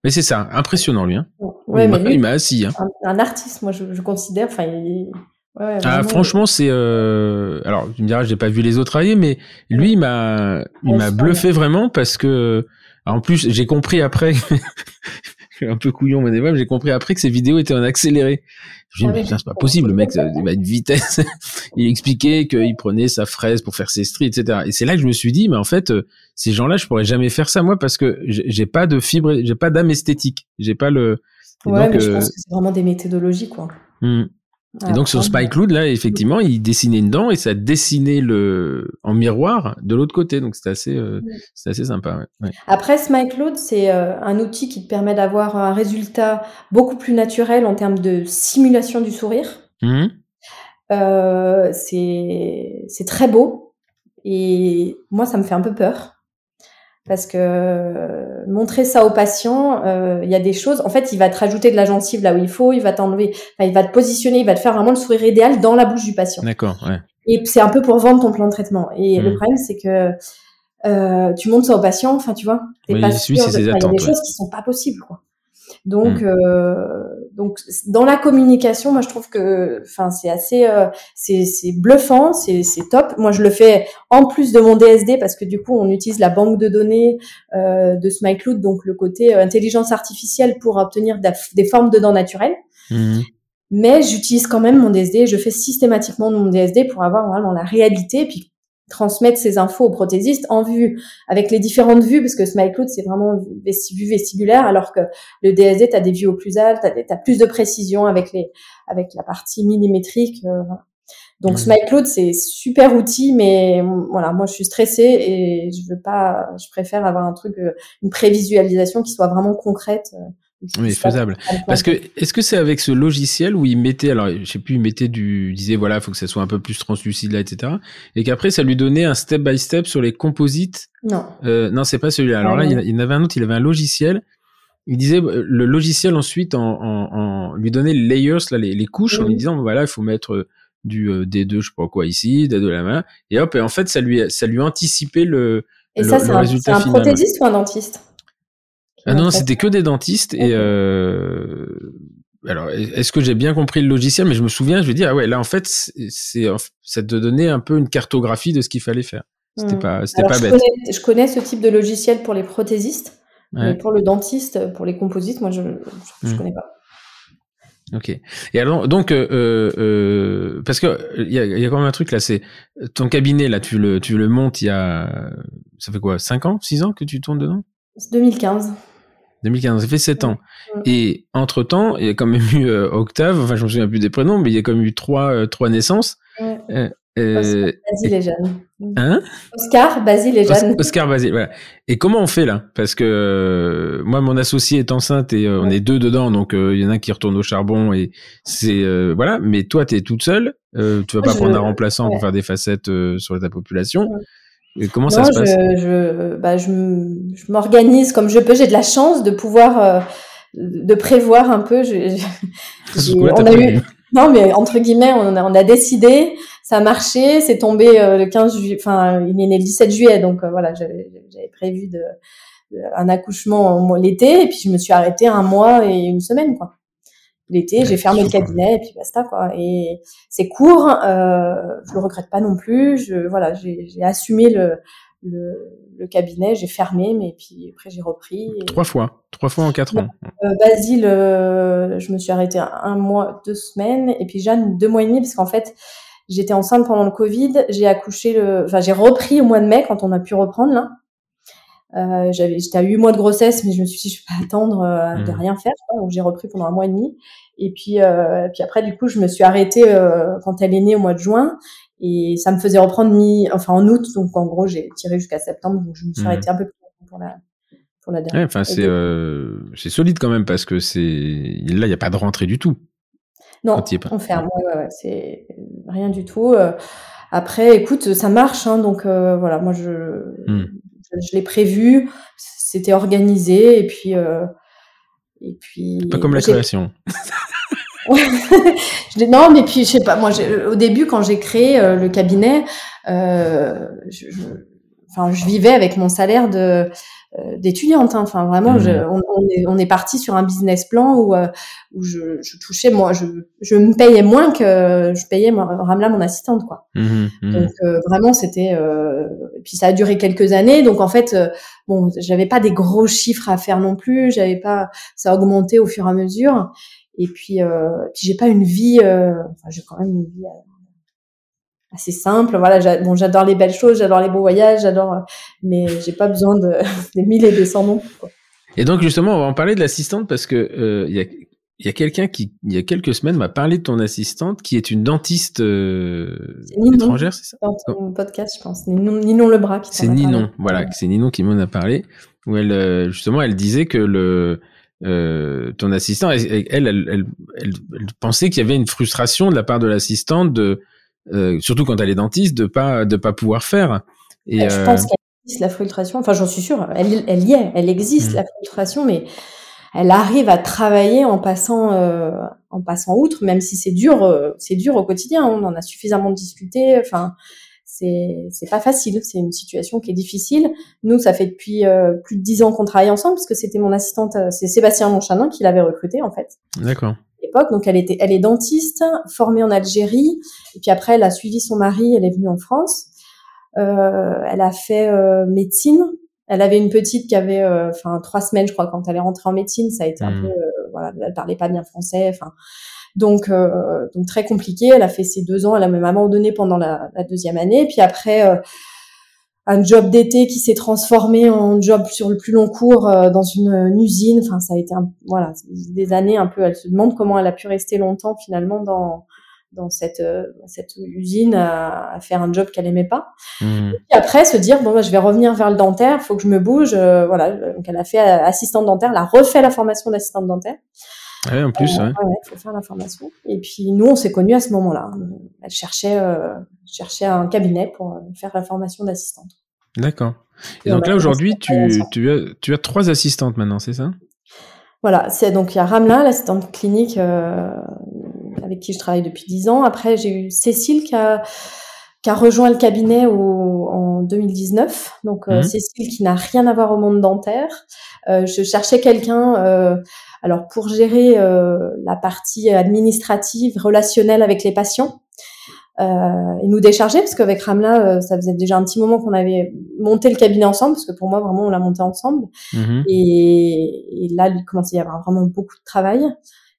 Speaker 1: Mais c'est ça, impressionnant lui. Hein.
Speaker 2: Ouais,
Speaker 1: il
Speaker 2: mais
Speaker 1: m'a-
Speaker 2: lui,
Speaker 1: il m'a assis. Hein.
Speaker 2: un, un artiste, moi, je, je considère. Enfin, il... ouais, ouais,
Speaker 1: Ah, franchement, c'est. Euh... Alors, tu me diras, j'ai pas vu les autres travailler, mais lui, il m'a, il
Speaker 2: Ouais,
Speaker 1: m'a bluffé vraiment parce que. En plus, j'ai compris après. un peu couillon, mais des fois, j'ai compris après que ces vidéos étaient en accéléré. Je me
Speaker 2: Ah
Speaker 1: dis, putain, c'est pas possible, le mec, ça- il va une vitesse. il expliquait qu'il prenait sa fraise pour faire ses stries, etc. Et c'est là que je me suis dit, mais en fait, euh, ces gens-là, je pourrais jamais faire ça, moi, parce que j'ai pas de fibre, j'ai pas d'âme esthétique. J'ai pas le. Et
Speaker 2: Ouais,
Speaker 1: donc,
Speaker 2: mais je
Speaker 1: euh,
Speaker 2: pense que c'est vraiment des méthodologies, quoi.
Speaker 1: hmm. Et donc sur
Speaker 2: Après,
Speaker 1: Spike Cloud, là, effectivement, il dessinait une dent et ça dessinait le en miroir de l'autre côté. Donc c'était assez, euh, c'était assez sympa. Ouais. Ouais.
Speaker 2: Après, c'est euh, un outil qui te permet d'avoir un résultat beaucoup plus naturel en termes de simulation du sourire.
Speaker 1: Mhm.
Speaker 2: Euh, c'est c'est très beau et moi, ça me fait un peu peur parce que euh, montrer ça au patient, euh, il y a des choses. En fait, il va te rajouter de la gencive là où il faut, il va t'enlever, enfin, il va te positionner, il va te faire vraiment le sourire idéal dans la bouche du patient.
Speaker 1: D'accord. Ouais.
Speaker 2: Et c'est un peu pour vendre ton plan de traitement. Et le problème, c'est que euh, tu montes ça au patient, enfin, tu vois, t'es
Speaker 1: Oui,
Speaker 2: pas sûr. Il y a des
Speaker 1: ouais.
Speaker 2: choses qui sont pas possibles, quoi. Donc,
Speaker 1: Mm.
Speaker 2: euh, donc, dans la communication, moi, je trouve que, enfin, c'est assez, euh, c'est, bluffant, c'est, c'est top. Moi, je le fais en plus de mon DSD parce que du coup, on utilise la banque de données euh, de SmileCloud, donc le côté euh, intelligence artificielle pour obtenir des formes de dents naturelles
Speaker 1: Mhm.
Speaker 2: mais j'utilise quand même mon DSD, je fais systématiquement mon DSD pour avoir vraiment la réalité et puis transmettre ces infos au prothésiste en vue, avec les différentes vues, parce que SmileCloud, c'est vraiment vue vestibulaire, alors que le DSD, tu as des vues au plus alt, tu as, plus de précision avec, les, avec la partie millimétrique. euh. Donc
Speaker 1: Mhm.
Speaker 2: SmileCloud, c'est super outil, mais voilà, moi je suis stressée et je veux pas, je préfère avoir un truc, euh, une prévisualisation qui soit vraiment concrète. euh,
Speaker 1: Oui, faisable. Parce que est-ce que c'est avec ce logiciel où il mettait, alors je sais plus, il mettait du, il disait voilà, faut que ça soit un peu plus translucide là, etc. Et qu'après ça lui donnait un step by step sur les composites?
Speaker 2: non.
Speaker 1: Euh, non, c'est pas celui-là. Alors
Speaker 2: Ah,
Speaker 1: là, il y en a- il y en avait un autre, il avait un logiciel. Il disait euh, le logiciel ensuite en, en, en lui donnait les layers, là, les, les couches, en lui disant voilà, il faut mettre euh, du euh, D2, je sais pas quoi ici, D2 la main, et hop, et en fait ça lui ça lui anticipait le
Speaker 2: Et
Speaker 1: le-
Speaker 2: ça, c'est un,
Speaker 1: résultat
Speaker 2: c'est un prothésiste ou un dentiste?
Speaker 1: Ah non, c'était que des dentistes et euh, alors est-ce que j'ai bien compris le logiciel Mais je me souviens, je vais dire ah ouais là en fait c'est ça te donnait un peu une cartographie de ce qu'il fallait faire. C'était
Speaker 2: Hmm.
Speaker 1: pas c'était pas
Speaker 2: je
Speaker 1: bête.
Speaker 2: Connais, je connais ce type de logiciel pour les prothésistes,
Speaker 1: Ouais.
Speaker 2: mais pour le dentiste, pour les composites, moi, je je, je
Speaker 1: Hmm.
Speaker 2: connais pas.
Speaker 1: Ok. Et alors donc euh, euh, parce que il y a, il y a quand même un truc là, c'est ton cabinet là, tu le tu le montes il y a ça fait quoi 5 ans, 6 ans que tu tournes dedans?
Speaker 2: C'est 2015.
Speaker 1: 2015, ça fait 7 ans. Et entre temps, il y a quand même eu euh, Octave, enfin je me souviens plus des prénoms, mais il y a quand même eu trois euh, trois naissances. Euh, euh,
Speaker 2: Basile et Jeanne.
Speaker 1: hein?
Speaker 2: Oscar, Basile et Jeanne.
Speaker 1: Oscar Basile, voilà. Et comment on fait là? Parce que moi, mon associé est enceinte et on est deux dedans, donc il y en a un qui retourne au charbon et c'est voilà. Mais toi, t'es toute seule. Tu vas
Speaker 2: Moi,
Speaker 1: pas
Speaker 2: je-
Speaker 1: prendre un remplaçant pour faire des facettes sur ta population.
Speaker 2: Ouais.
Speaker 1: Et comment
Speaker 2: non,
Speaker 1: ça se passe?
Speaker 2: je, je, bah, je, je m'organise comme je peux. J'ai de la chance de pouvoir euh, de prévoir un peu. Je, on a eu, non, mais entre guillemets, on a, on a décidé, ça a marché, c'est tombé le 15 juillet, enfin, il est né le 17 juillet, donc voilà, j'avais prévu de, un accouchement l'été, et puis je me suis arrêtée un mois et une semaine, quoi l'été, j'ai fermé le cabinet et puis basta quoi. Et c'est court, euh, je le regrette pas non plus. Je voilà, j'ai assumé le, le, le cabinet, j'ai fermé, mais puis après j'ai repris.
Speaker 1: Trois fois, trois fois en quatre ans.
Speaker 2: Euh, Basile, euh, je me suis arrêtée un, mois, deux semaines, et puis Jeanne deux mois et demi parce qu'en fait j'étais enceinte pendant le Covid, j'ai accouché le, enfin j'ai repris au mois de mai quand on a pu reprendre là. Euh, j'avais, j'étais à huit mois de grossesse, mais je me suis dit, je vais pas attendre euh, de mmh. rien faire. Donc j'ai repris pendant un mois et demi. Et puis, euh, puis après, du coup, je me suis arrêtée euh, quand elle est née au mois de juin. Et ça me faisait reprendre mi, enfin en août. Donc en gros, j'ai tiré jusqu'à septembre. Donc je me suis mmh. arrêtée un peu plus pour la, pour la dernière.
Speaker 1: Ouais, enfin, c'est, euh, c'est solide quand même parce que c'est là, il n'y a pas de rentrée du tout.
Speaker 2: Non, on ferme. Ouais, ouais, ouais, c'est rien du tout. Après, écoute, ça marche. Hein, donc voilà, moi, je, mmh je l'ai prévu, c'était organisé et puis euh, et puis.
Speaker 1: Pas comme la création.
Speaker 2: non, mais puis je sais pas. Moi, au début, quand j'ai créé euh, le cabinet, euh, je, je, enfin, je vivais avec mon salaire de d'étudiante. Hein. Enfin, vraiment, je, mmh. on, on, est, on est parti sur un business plan où, euh, où je, je, touchais, moi, je, je me payais moins que je payais moi, Ramla, mon assistante, quoi. Mmh, mmh. Donc euh, vraiment, c'était. Euh, puis ça a duré quelques années. Donc en fait, bon, j'avais pas des gros chiffres à faire non plus. J'avais pas. Ça a augmenté au fur et à mesure. Et puis, puis j'ai pas une vie. enfin, j'ai quand même une vie assez simple. Voilà, bon, j'adore les belles choses, j'adore les beaux voyages, j'adore, mais j'ai pas besoin de des mille et des cents noms.
Speaker 1: Et donc justement, on va en parler de l'assistante parce que euh, il y a y a quelqu'un qui, il y a quelques semaines, m'a parlé de ton assistante qui est une dentiste euh, étrangère, c'est ça?
Speaker 2: Dans ton podcast, je pense. Ninon, Ninon Lebras.
Speaker 1: C'est Ninon, voilà, c'est Ninon qui m'en a parlé. Où elle, euh, justement, elle disait que le, euh, ton assistant, elle, elle, elle, elle pensait qu'il y avait une frustration de la part de l'assistante de euh, surtout quand elle est dentiste, de pas de pas pouvoir faire.
Speaker 2: Et je pense euh, qu'elle existe la frustration. Enfin, j'en suis sûre. Elle, elle y est. Elle existe mm. la frustration, mais elle arrive à travailler en passant euh, en passant outre, même si c'est dur. c'est dur au quotidien. On en a suffisamment discuté. Enfin, c'est c'est pas facile. C'est une situation qui est difficile. Nous, ça fait depuis plus de dix ans qu'on travaille ensemble, parce que c'était mon assistante. C'est Sébastien Monchanin qui l'avait recruté en fait.
Speaker 1: D'accord.
Speaker 2: Donc elle était, elle est dentiste, formée en Algérie, et puis après elle a suivi son mari, elle est venue en France. Euh, elle a fait euh, médecine. Elle avait une petite qui avait, euh, enfin trois semaines, je crois, quand elle est rentrée en médecine, ça a été un hmm. peu, voilà, elle parlait pas bien français, enfin. Donc, donc très compliqué. Elle a fait ses deux ans. Elle a même abandonné pendant la, la deuxième année. Puis après, un job d'été qui s'est transformé en job sur le plus long cours euh, dans une, usine. Enfin, ça a été un, voilà des années un peu. Elle se demande comment elle a pu rester longtemps finalement dans dans cette euh, cette usine à, faire un job qu'elle aimait pas. Mmh. Et après se dire bon bah, je vais revenir vers le dentaire, faut que je me bouge. Euh, voilà, donc elle a fait assistante dentaire, elle a refait la formation d'assistante dentaire.
Speaker 1: Ouais, en plus, ouais.
Speaker 2: ouais. faut faire la formation. Et puis nous, on s'est connus à ce moment-là. Elle cherchait, euh, cherchait un cabinet pour faire la formation d'assistante.
Speaker 1: D'accord. Et, donc là, aujourd'hui, tu, tu, as, tu as trois assistantes maintenant, c'est ça?
Speaker 2: Voilà, c'est donc il y a Ramla, l'assistante clinique euh, avec qui je travaille depuis dix ans. Après, j'ai eu Cécile qui a, qui a rejoint le cabinet au, en 2019. Donc euh, mmh. Cécile qui n'a rien à voir au monde dentaire. Euh, je cherchais quelqu'un euh, alors pour gérer euh, la partie administrative, relationnelle avec les patients, euh, et nous décharger, parce qu'avec Ramla, euh, ça faisait déjà un petit moment qu'on avait monté le cabinet ensemble, parce que pour moi, vraiment, on l'a monté ensemble. Mm-hmm. Et, et, là, il commençait à y avoir vraiment beaucoup de travail.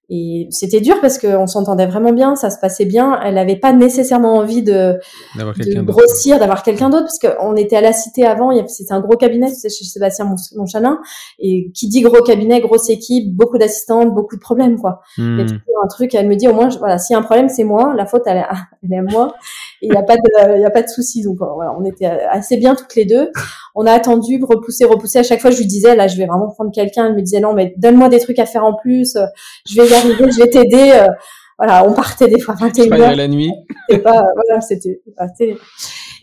Speaker 2: Et c'était dur parce qu'on s'entendait vraiment bien, ça se passait bien. Elle n'avait pas nécessairement envie de, de grossir, d'avoir quelqu'un d'autre, parce qu'on était à la cité avant, c'était un gros cabinet, c'est chez Sébastien Monchanin, et qui dit gros cabinet, grosse équipe, beaucoup d'assistantes, beaucoup de problèmes, quoi. Hmm. toujours un truc, elle me dit au moins, voilà, s'il y a un problème, c'est moi, la faute, elle est, elle est à moi, et il n'y a pas de, il y a pas de souci. Donc voilà, on était assez bien toutes les deux. On a attendu, repousser, repousser. À chaque fois, je lui disais, là, je vais vraiment prendre quelqu'un. Elle me disait, non, mais donne-moi des trucs à faire en plus. Je vais arriver, je vais t'aider. Euh, voilà, on partait des fois 21
Speaker 1: heures. la nuit.
Speaker 2: C'était pas, voilà, c'était,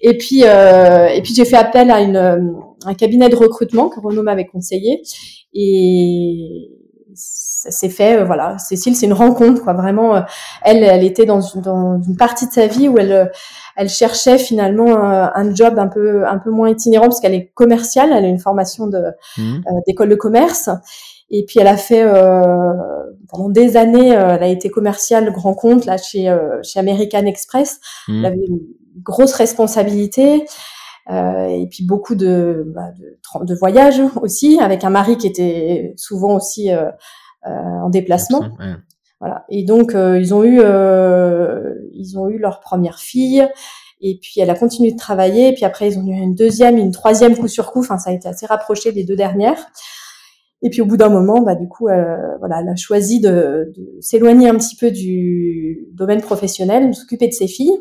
Speaker 2: et puis, euh, et puis j'ai fait appel à une, un cabinet de recrutement que Renaud m'avait conseillé. Et c'est fait, euh, voilà. Cécile, c'est une rencontre, quoi. Vraiment, euh, elle, elle était dans une, dans une partie de sa vie où elle, elle cherchait finalement un, job un peu, un peu moins itinérant parce qu'elle est commerciale, elle a une formation de mmh. d'école de commerce. Et puis elle a fait pendant des années, elle a été commerciale grand compte là chez chez American Express. Mmh. Elle avait une grosse responsabilité. Euh, et puis beaucoup de, bah, de, de, voyages aussi, avec un mari qui était souvent aussi euh, euh en déplacement. Voilà. Et donc euh, ils ont eu euh, ils ont eu leur première fille. Et puis elle a continué de travailler. Et puis après ils ont eu une deuxième, une troisième coup sur coup. Enfin ça a été assez rapproché des deux dernières. Et puis au bout d'un moment, bah du coup, voilà, elle a choisi de, de s'éloigner un petit peu du domaine professionnel, de s'occuper de ses filles.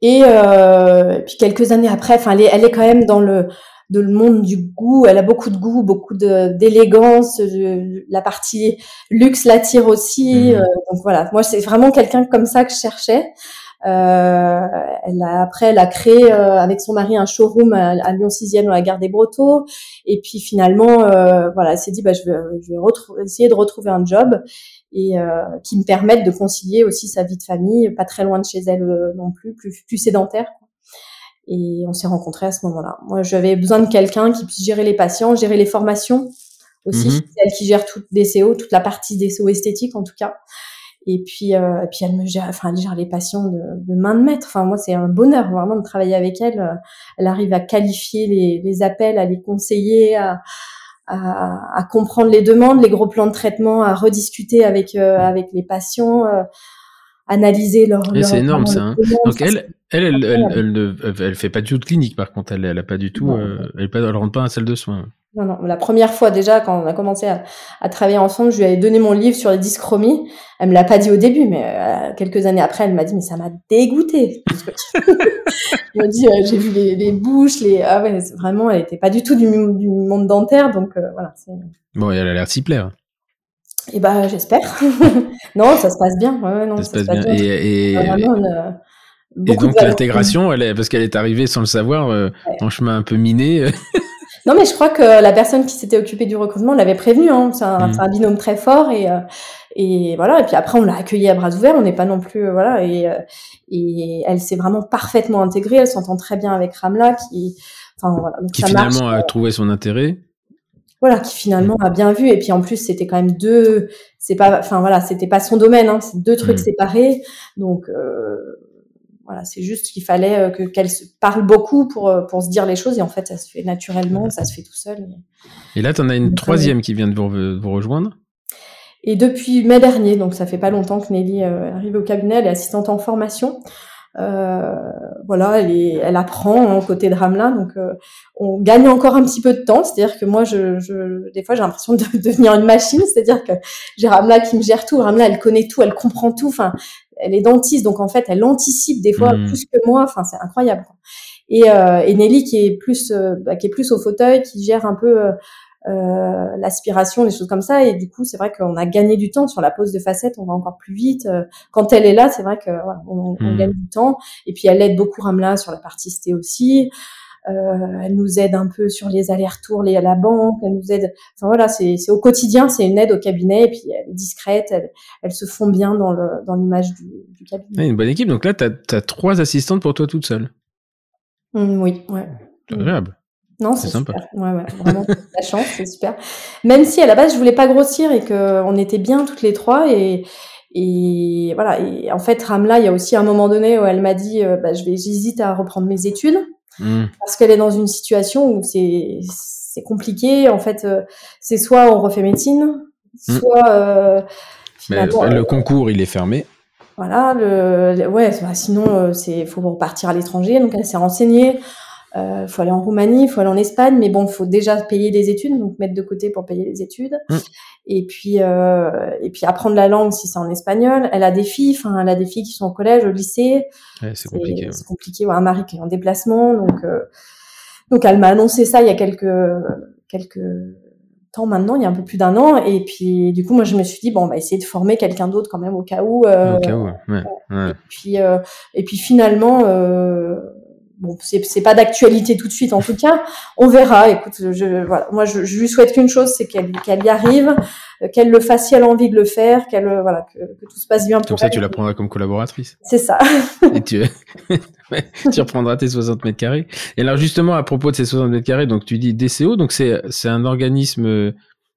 Speaker 2: Et, euh, puis quelques années après, enfin, elle est, elle est quand même dans le de le monde du goût. Elle a beaucoup de goût, beaucoup de d'élégance. La partie luxe l'attire aussi. Mmh. Euh, donc voilà, moi c'est vraiment quelqu'un comme ça que je cherchais. Euh, elle a, après, elle a créé euh, avec son mari un showroom à, à Lyon 6e dans la gare des Brotteaux. Et puis finalement, euh, voilà, elle s'est dit, bah, je vais, je vais essayer de retrouver un job et euh, qui me permettent de concilier aussi sa vie de famille, pas très loin de chez elle euh, non plus, plus, plus sédentaire. Et on s'est rencontrés à ce moment-là. Moi, j'avais besoin de quelqu'un qui puisse gérer les patients, gérer les formations aussi. Mhm. C'est elle qui gère toute DCO, toute la partie DCO esthétique en tout cas. Et puis, euh, et puis elle me gère, enfin, elle gère les patients de, de main de maître. Enfin, moi, c'est un bonheur vraiment de travailler avec elle. Elle arrive à qualifier les, les appels, à les conseiller, à, à, à, comprendre les demandes, les gros plans de traitement, à rediscuter avec euh, avec les patients, euh, analyser leur.
Speaker 1: c'est énorme ça. Hein. Donc elle, elle, elle, elle, elle, elle, fait pas du tout de clinique par contre. Elle, elle a pas du tout, euh, elle, elle rentre pas à la salle de soins.
Speaker 2: Non, non. La première fois déjà, quand on a commencé à, à, travailler ensemble, je lui avais donné mon livre sur les dyschromies. Elle me l'a pas dit au début, mais euh, quelques années après, elle m'a dit, mais ça m'a dégoûté. elle m'a dit, euh, j'ai vu les, les, bouches, les, ah ouais, vraiment, elle était pas du tout du, du monde dentaire, donc euh, voilà.
Speaker 1: Bon, elle a l'air de s'y plaire.
Speaker 2: Et eh bah, j'espère. non, ça se passe bien. Ouais, non,
Speaker 1: ça, se passe, bien. Et, et... et donc l'intégration, elle est, parce qu'elle est arrivée sans le savoir, en chemin un peu miné.
Speaker 2: Non, mais je crois que la personne qui s'était occupée du recrutement l'avait prévenu. Hein. C'est un, mm. un, binôme très fort et euh, et voilà. Et puis après, on l'a accueillie à bras ouverts. On n'est pas non plus euh, voilà. Et euh, et elle s'est vraiment parfaitement intégrée. Elle s'entend très bien avec Ramla, qui
Speaker 1: enfin voilà. Donc, qui finalement a trouvé son intérêt.
Speaker 2: Voilà, qui finalement a bien vu. Et puis en plus, c'était quand même deux. C'est pas, enfin voilà, c'était pas son domaine. Hein. C'est deux trucs mm. séparés. Donc voilà, c'est juste qu'il fallait euh, que qu'elle parle beaucoup pour euh, pour se dire les choses et en fait ça se fait naturellement, ça se fait tout seul.
Speaker 1: Et là, tu en as une troisième qui vient de vous, vous, rejoindre.
Speaker 2: Et depuis mai dernier, donc ça fait pas longtemps que Nelly euh, arrive au cabinet, elle est assistante en formation. Euh, voilà, elle, est, elle apprend hein, côté de Ramla, donc on gagne encore un petit peu de temps. C'est-à-dire que moi, je, je des fois, j'ai l'impression de, devenir une machine. C'est-à-dire que j'ai Ramla qui me gère tout. Ramla, elle connaît tout, elle comprend tout. Enfin, elle est dentiste, donc en fait, elle anticipe des fois hmm. plus que moi. Enfin, c'est incroyable. Et, euh, et, Nelly qui est plus euh, bah, qui est plus au fauteuil, qui gère un peu euh, l'aspiration, les choses comme ça. Et du coup, c'est vrai qu'on a gagné du temps sur la pose de facettes. On va encore plus vite. Quand elle est là, c'est vrai que voilà, on, on, hmm. gagne du temps. Et puis elle aide beaucoup Ramla sur la partie sté aussi. Euh, elle nous aide un peu sur les allers-retours à la banque, elle nous aide. Enfin voilà, c'est au quotidien, c'est une aide au cabinet et puis elle est discrète, elle, elle se fond bien dans le dans l'image du, du, cabinet.
Speaker 1: une bonne équipe. Donc là, tu as, trois assistantes pour toi toute seule.
Speaker 2: Mmh, oui, ouais.
Speaker 1: C'est agréable.
Speaker 2: Non, c'est sympa. Ouais, ouais, vraiment, la chance, c'est super. Même si à la base, je voulais pas grossir et que on était bien toutes les trois et et voilà. Et en fait, Ramla, il y a aussi un moment donné où elle m'a dit, euh, bah, je vais, j'hésite à reprendre mes études. Mm. Parce qu'elle est dans une situation où c'est c'est compliqué. En fait, euh, c'est soit on refait médecine, mm. soit euh,
Speaker 1: Mais le, euh, concours il est fermé.
Speaker 2: Voilà, le, ouais, bah, sinon c'est faut repartir à l'étranger. Donc elle s'est renseignée. Euh, faut aller en Roumanie, faut aller en Espagne, mais bon, faut déjà payer des études, donc mettre de côté pour payer les études. Mm. Et puis euh, et puis apprendre la langue si c'est en espagnol. Elle a des filles, enfin elle a des filles qui sont au collège, au lycée.
Speaker 1: Ouais, c'est compliqué.
Speaker 2: C'est compliqué. Ouais, un mari qui est en déplacement, donc euh, donc elle m'a annoncé ça il y a quelques quelques temps maintenant, il y a un peu plus d'un an. Et puis, du coup, moi, je me suis dit, bon, on va essayer de former quelqu'un d'autre quand même au cas où.
Speaker 1: Euh, au cas où, ouais.
Speaker 2: ouais. Et puis, euh, et puis finalement, euh, bon, c'est pas d'actualité tout de suite en tout cas. On verra. Écoute, je, voilà, moi je, je lui souhaite qu'une chose, c'est qu'elle qu'elle y arrive, euh, qu'elle le fasse si elle a envie de le faire, qu'elle euh, voilà que, que, tout se passe bien pour
Speaker 1: Comme ça, tu la prendras comme collaboratrice.
Speaker 2: C'est ça.
Speaker 1: Et tu, tu reprendras tes 60 mètres carrés. Et alors justement, à propos de ces 60 mètres carrés, donc tu dis DCO, donc c'est c'est un organisme,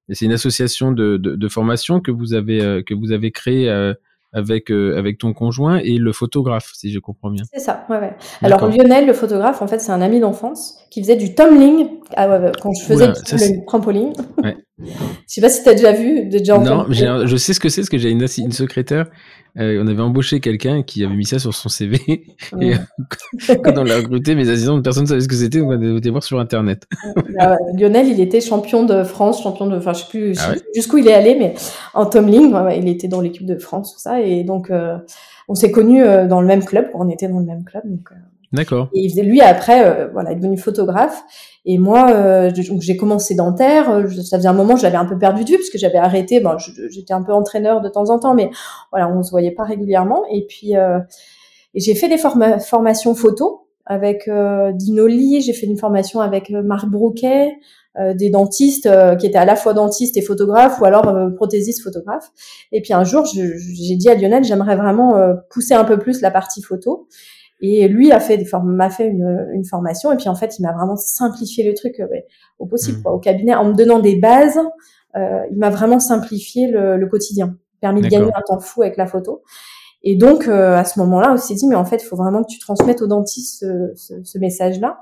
Speaker 1: c'est une association de, de, de, formation que vous avez que vous avez créé avec euh, avec ton conjoint et le photographe, si je comprends bien.
Speaker 2: C'est ça, ouais, ouais. Alors Lionel, le photographe, en fait, c'est un ami d'enfance qui faisait du tumbling ah, quand je faisais du trampoline. Ouais. je sais pas si tu as déjà vu, déjà
Speaker 1: Non, je sais ce que c'est, parce que j'ai une, une secrétaire euh, on avait embauché quelqu'un qui avait mis ça sur son CV. Et euh, quand on l'a recruté, mais personne ne savait ce que c'était, on a été voir sur Internet.
Speaker 2: Bah, Lionel, il était champion de France, champion de, enfin, je sais plus ah jusqu'où il est allé, mais en tumbling, il était dans l'équipe de France, tout ça. Et donc, euh, on s'est connus dans le même club, on était dans le même club. Donc,
Speaker 1: D'accord.
Speaker 2: Et il faisait, lui, après, voilà, il est devenu photographe. Et moi, euh, j'ai commencé dentaire. Euh, ça faisait un moment, je l'avais un peu perdu vue parce que j'avais arrêté. Bon, j'étais un peu entraîneur de temps en temps, mais voilà, on se voyait pas régulièrement. Et puis, euh, j'ai fait des formations photo avec euh, Dinoli. J'ai fait une formation avec euh, Marc Brouquet, des dentistes qui étaient à la fois dentistes et photographes, ou alors prothésistes photographes. Et puis un jour, j'ai dit à Lionel, j'aimerais vraiment pousser un peu plus la partie photo. Et lui a fait des m'a fait une, une, formation et puis en fait il m'a vraiment simplifié le truc euh, au possible mmh. quoi. au cabinet en me donnant des bases. Euh, il m'a vraiment simplifié le, le, quotidien, permis de gagner un temps fou avec la photo. Et donc euh, à ce moment-là, on s'est dit mais en fait il faut vraiment que tu transmettes aux dentistes ce, ce, ce message-là.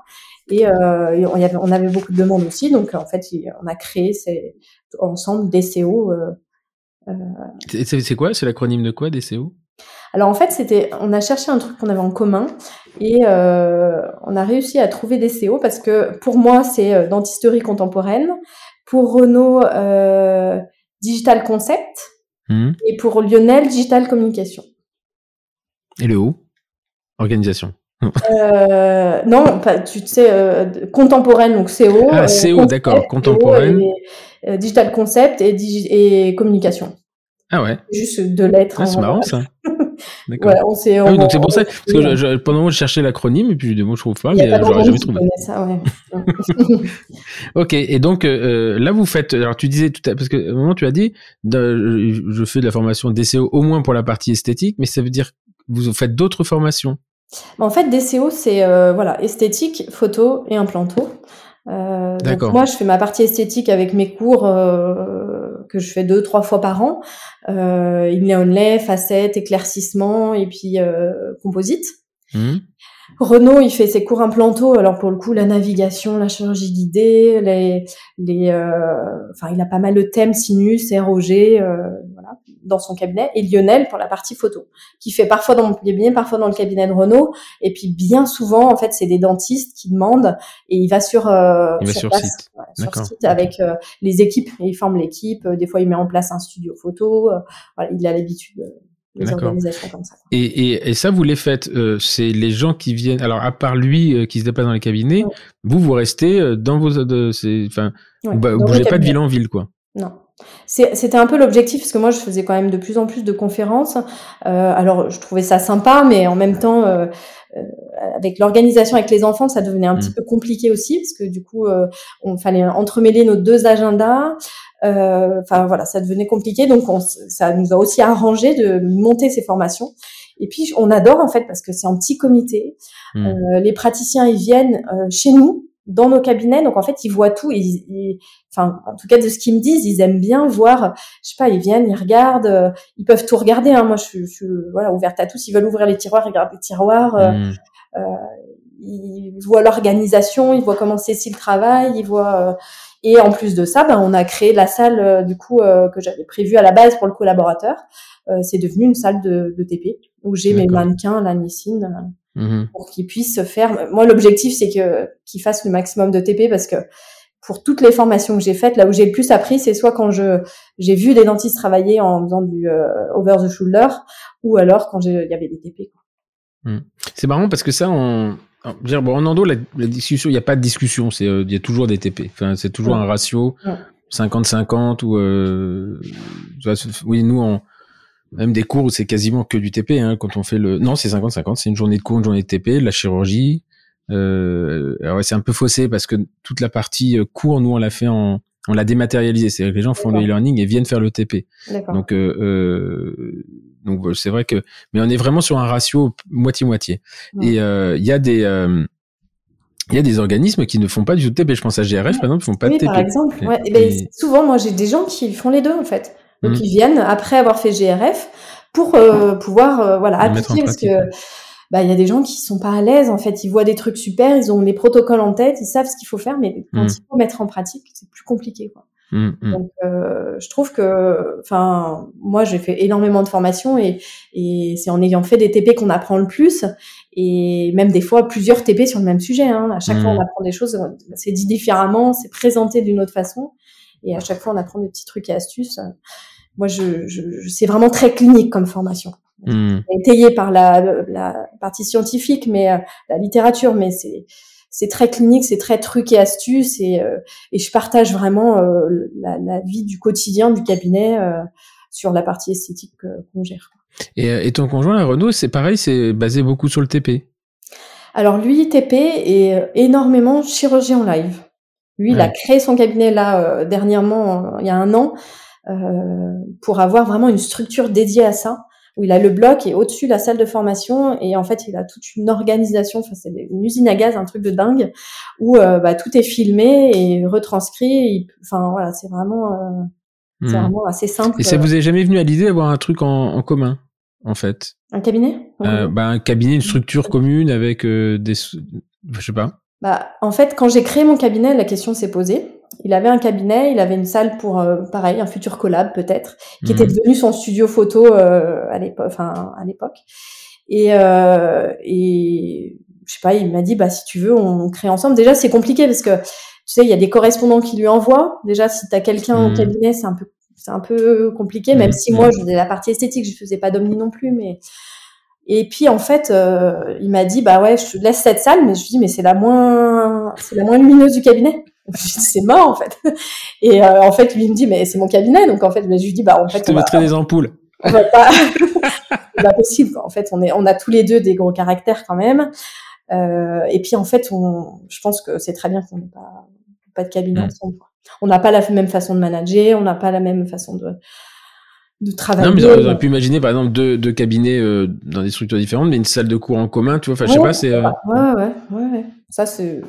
Speaker 2: Et, euh, on, y avait, on avait beaucoup de demandes aussi, donc en fait on a créé ces, ensemble DCO. Euh,
Speaker 1: euh c'est quoi? C'est l'acronyme de quoi DCO
Speaker 2: alors en fait, c'était, on a cherché un truc qu'on avait en commun et euh, on a réussi à trouver des CO parce que pour moi, c'est euh, dentisterie contemporaine, pour Renaud, euh, digital concept mmh. et pour Lionel, digital communication.
Speaker 1: Et le haut Organisation.
Speaker 2: euh, non, pas, tu sais, contemporaine, donc CO.
Speaker 1: Ah, CO, d'accord, contemporaine.
Speaker 2: digital concept et, et communication.
Speaker 1: Ah ouais.
Speaker 2: Juste deux lettres.
Speaker 1: Ah, c'est marrant ça. D'accord. on s'est. Ah donc c'est pour ça, parce que je, pendant je cherchais l'acronyme et puis des mots je trouve pas, mais j'aurais jamais trouvé. Ça, ouais. ok, et donc euh, là vous faites, alors tu disais tout à, parce que à un moment tu as dit, je fais de la formation DCO au moins pour la partie esthétique, mais ça veut dire vous faites d'autres formations.
Speaker 2: En fait, DCO c'est euh, voilà esthétique, photo et implanto. Euh, donc moi, je fais ma partie esthétique avec mes cours euh, que je fais deux, trois fois par an. Euh, inlay onlay, facettes, éclaircissement et puis euh, composite. Mmh. Renaud, il fait ses cours implantaux. Alors pour le coup, la navigation, la chirurgie guidée, les, les, euh, enfin, il a pas mal de thèmes sinus, ROG, euh, dans son cabinet. Et Lionel pour la partie photo, qui fait parfois dans mon cabinet, parfois dans le cabinet de Renaud. Et puis bien souvent, en fait, c'est des dentistes qui demandent et il va sur,
Speaker 1: euh, il va sur, site,
Speaker 2: sur site avec euh, les équipes. Et il forme l'équipe. Des fois, il met en place un studio photo. voilà, il a l'habitude les organisations comme ça.
Speaker 1: Et, et, et, ça, vous les faites, euh, c'est les gens qui viennent. Alors, à part lui euh, qui se déplace dans les cabinets, vous, vous restez euh, dans vos. Enfin, vous, bougez pas de ville en ville, quoi.
Speaker 2: Non. C'était un peu l'objectif parce que moi je faisais quand même de plus en plus de conférences. Euh, alors je trouvais ça sympa, mais en même temps euh, avec l'organisation avec les enfants, ça devenait un petit mmh. peu compliqué aussi parce que du coup on fallait entremêler nos deux agendas. Euh, enfin voilà, ça devenait compliqué, donc on, ça nous a aussi arrangé de monter ces formations. Et puis on adore en fait parce que c'est en petit comité. Mmh. Euh, les praticiens ils viennent euh, chez nous dans nos cabinets, donc en fait ils voient tout. Ils, enfin en tout cas de ce qu'ils me disent, ils aiment bien voir. Je sais pas, ils viennent, ils regardent, ils peuvent tout regarder. Hein. Moi je suis, je suis, voilà ouverte à tous. Ils veulent ouvrir les tiroirs, regarder les tiroirs. Mmh. ils voient l'organisation, ils voient comment Cécile travaille, ils voient et en plus de ça, ben, on a créé la salle euh, du coup euh, que j'avais prévue à la base pour le collaborateur. Euh, c'est devenu une salle de, de TP où j'ai mes mannequins, la Nissine, mmh pour qu'ils puissent faire. Moi, l'objectif c'est que qu'ils fassent le maximum de TP parce que pour toutes les formations que j'ai faites, là où j'ai le plus appris, c'est soit quand je j'ai vu des dentistes travailler en faisant du over the shoulder, ou alors quand il y avait des TP.
Speaker 1: Mmh. C'est marrant parce que ça, on, Bon, en endo, la, discussion, il n'y a pas de discussion, c'est euh, il y a toujours des TP. Enfin, c'est toujours un ratio 50-50 ou euh, oui, nous on même des cours où c'est quasiment que du TP hein, quand on fait le non, c'est 50-50, c'est une journée de cours, une journée de TP, la chirurgie, Euh, alors c'est un peu faussé parce que toute la partie cours, nous on l'a fait en, on l'a dématérialisé. C'est-à-dire que les gens font le e-learning et viennent faire le TP. Donc, euh, euh, donc c'est vrai que, mais on est vraiment sur un ratio moitié-moitié. Et il y a des il y a des organismes qui ne font pas du tout de TP. Je pense à GRF, par exemple, ils font pas de TP.
Speaker 2: Par exemple, ouais. et ben, souvent, moi, j'ai des gens qui font les deux, en fait. Donc, mmh. ils viennent après avoir fait GRF pour euh, pouvoir euh, voilà appliquer parce que bah il y a des gens qui sont pas à l'aise en fait ils voient des trucs super ils ont les protocoles en tête ils savent ce qu'il faut faire mais quand mmh. il faut mettre en pratique c'est plus compliqué quoi mmh, donc euh, je trouve que enfin moi j'ai fait énormément de formations et et c'est en ayant fait des TP qu'on apprend le plus et même des fois plusieurs TP sur le même sujet hein. à chaque fois on apprend des choses c'est dit différemment c'est présenté d'une autre façon et à chaque fois on apprend des petits trucs et astuces moi, je, je, c'est vraiment très clinique comme formation. Mmh. Étayé par la, la, partie scientifique, mais euh, la littérature, mais c'est c'est très clinique, c'est très truc et astuce, et, euh, et je partage vraiment euh, la, la, vie du quotidien du cabinet sur la partie esthétique qu'on gère.
Speaker 1: Et, et, ton conjoint, Renaud, c'est pareil, c'est basé beaucoup sur le TP.
Speaker 2: Alors lui, TP est énormément chirurgien en live. Lui, il a créé son cabinet là dernièrement, il y a un an, euh, pour avoir vraiment une structure dédiée à ça où il a le bloc et au-dessus la salle de formation et en fait il a toute une organisation, enfin c'est une usine à gaz, un truc de dingue où euh, bah, tout est filmé et retranscrit. enfin voilà, c'est vraiment, euh, c'est hmm. vraiment assez simple.
Speaker 1: Et ça vous est jamais venu à l'idée d'avoir un truc en, en, commun en fait?
Speaker 2: Un cabinet?
Speaker 1: Bah, Un cabinet, une structure commune avec des, je sais pas.
Speaker 2: Bah en fait quand j'ai créé mon cabinet, la question s'est posée il avait un cabinet, il avait une salle pour euh, pareil un futur collab peut-être, qui était mhm. devenu son studio photo euh, à l'époque. Enfin à l'époque. Et, euh, et je sais pas, il m'a dit bah si tu veux on crée ensemble. Déjà c'est compliqué parce que tu sais il y a des correspondants qui lui envoient. Déjà si tu as quelqu'un au mhm. cabinet c'est un peu c'est un peu compliqué. Même mhm. si moi je faisais la partie esthétique, je faisais pas d'omni non plus, mais et puis en fait, euh, il m'a dit bah ouais, je te laisse cette salle, mais je lui dis mais c'est la moins, c'est la moins lumineuse du cabinet. c'est mort en fait. Et euh, en fait, lui il me dit mais c'est mon cabinet, donc en fait, je lui dis bah en fait.
Speaker 1: Je te mettrai des ampoules.
Speaker 2: On va pas, c'est pas possible. En fait, on est, on a tous les deux des gros caractères quand même. Euh, et puis en fait, on, je pense que c'est très bien qu'on n'ait pas, pas de cabinet mm. ensemble. On n'a pas la même façon de manager, on n'a pas la même façon de de travailler. Non, mais
Speaker 1: auriez pu imaginer, par exemple, deux, deux cabinets euh, dans des structures différentes, mais une salle de cours en commun, tu vois. Enfin, je sais pas, c'est. Euh...
Speaker 2: Ouais, ouais, ouais, Ça, c'est.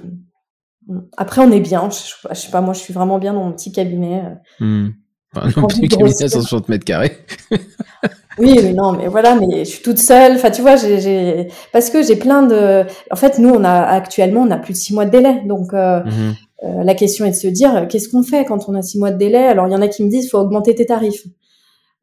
Speaker 2: Après, on est bien. Je, sais pas, moi, je suis vraiment bien dans mon petit cabinet.
Speaker 1: Hmm. Enfin, non, petit cabinet à 160 mètres carrés.
Speaker 2: oui, mais non, mais voilà, mais je suis toute seule. Enfin, tu vois, j'ai, parce que j'ai plein de. En fait, nous, on a actuellement, on a plus de six mois de délai, donc. Euh, mhm. euh, la question est de se dire qu'est-ce qu'on fait quand on a six mois de délai? Alors il y en a qui me disent faut augmenter tes tarifs.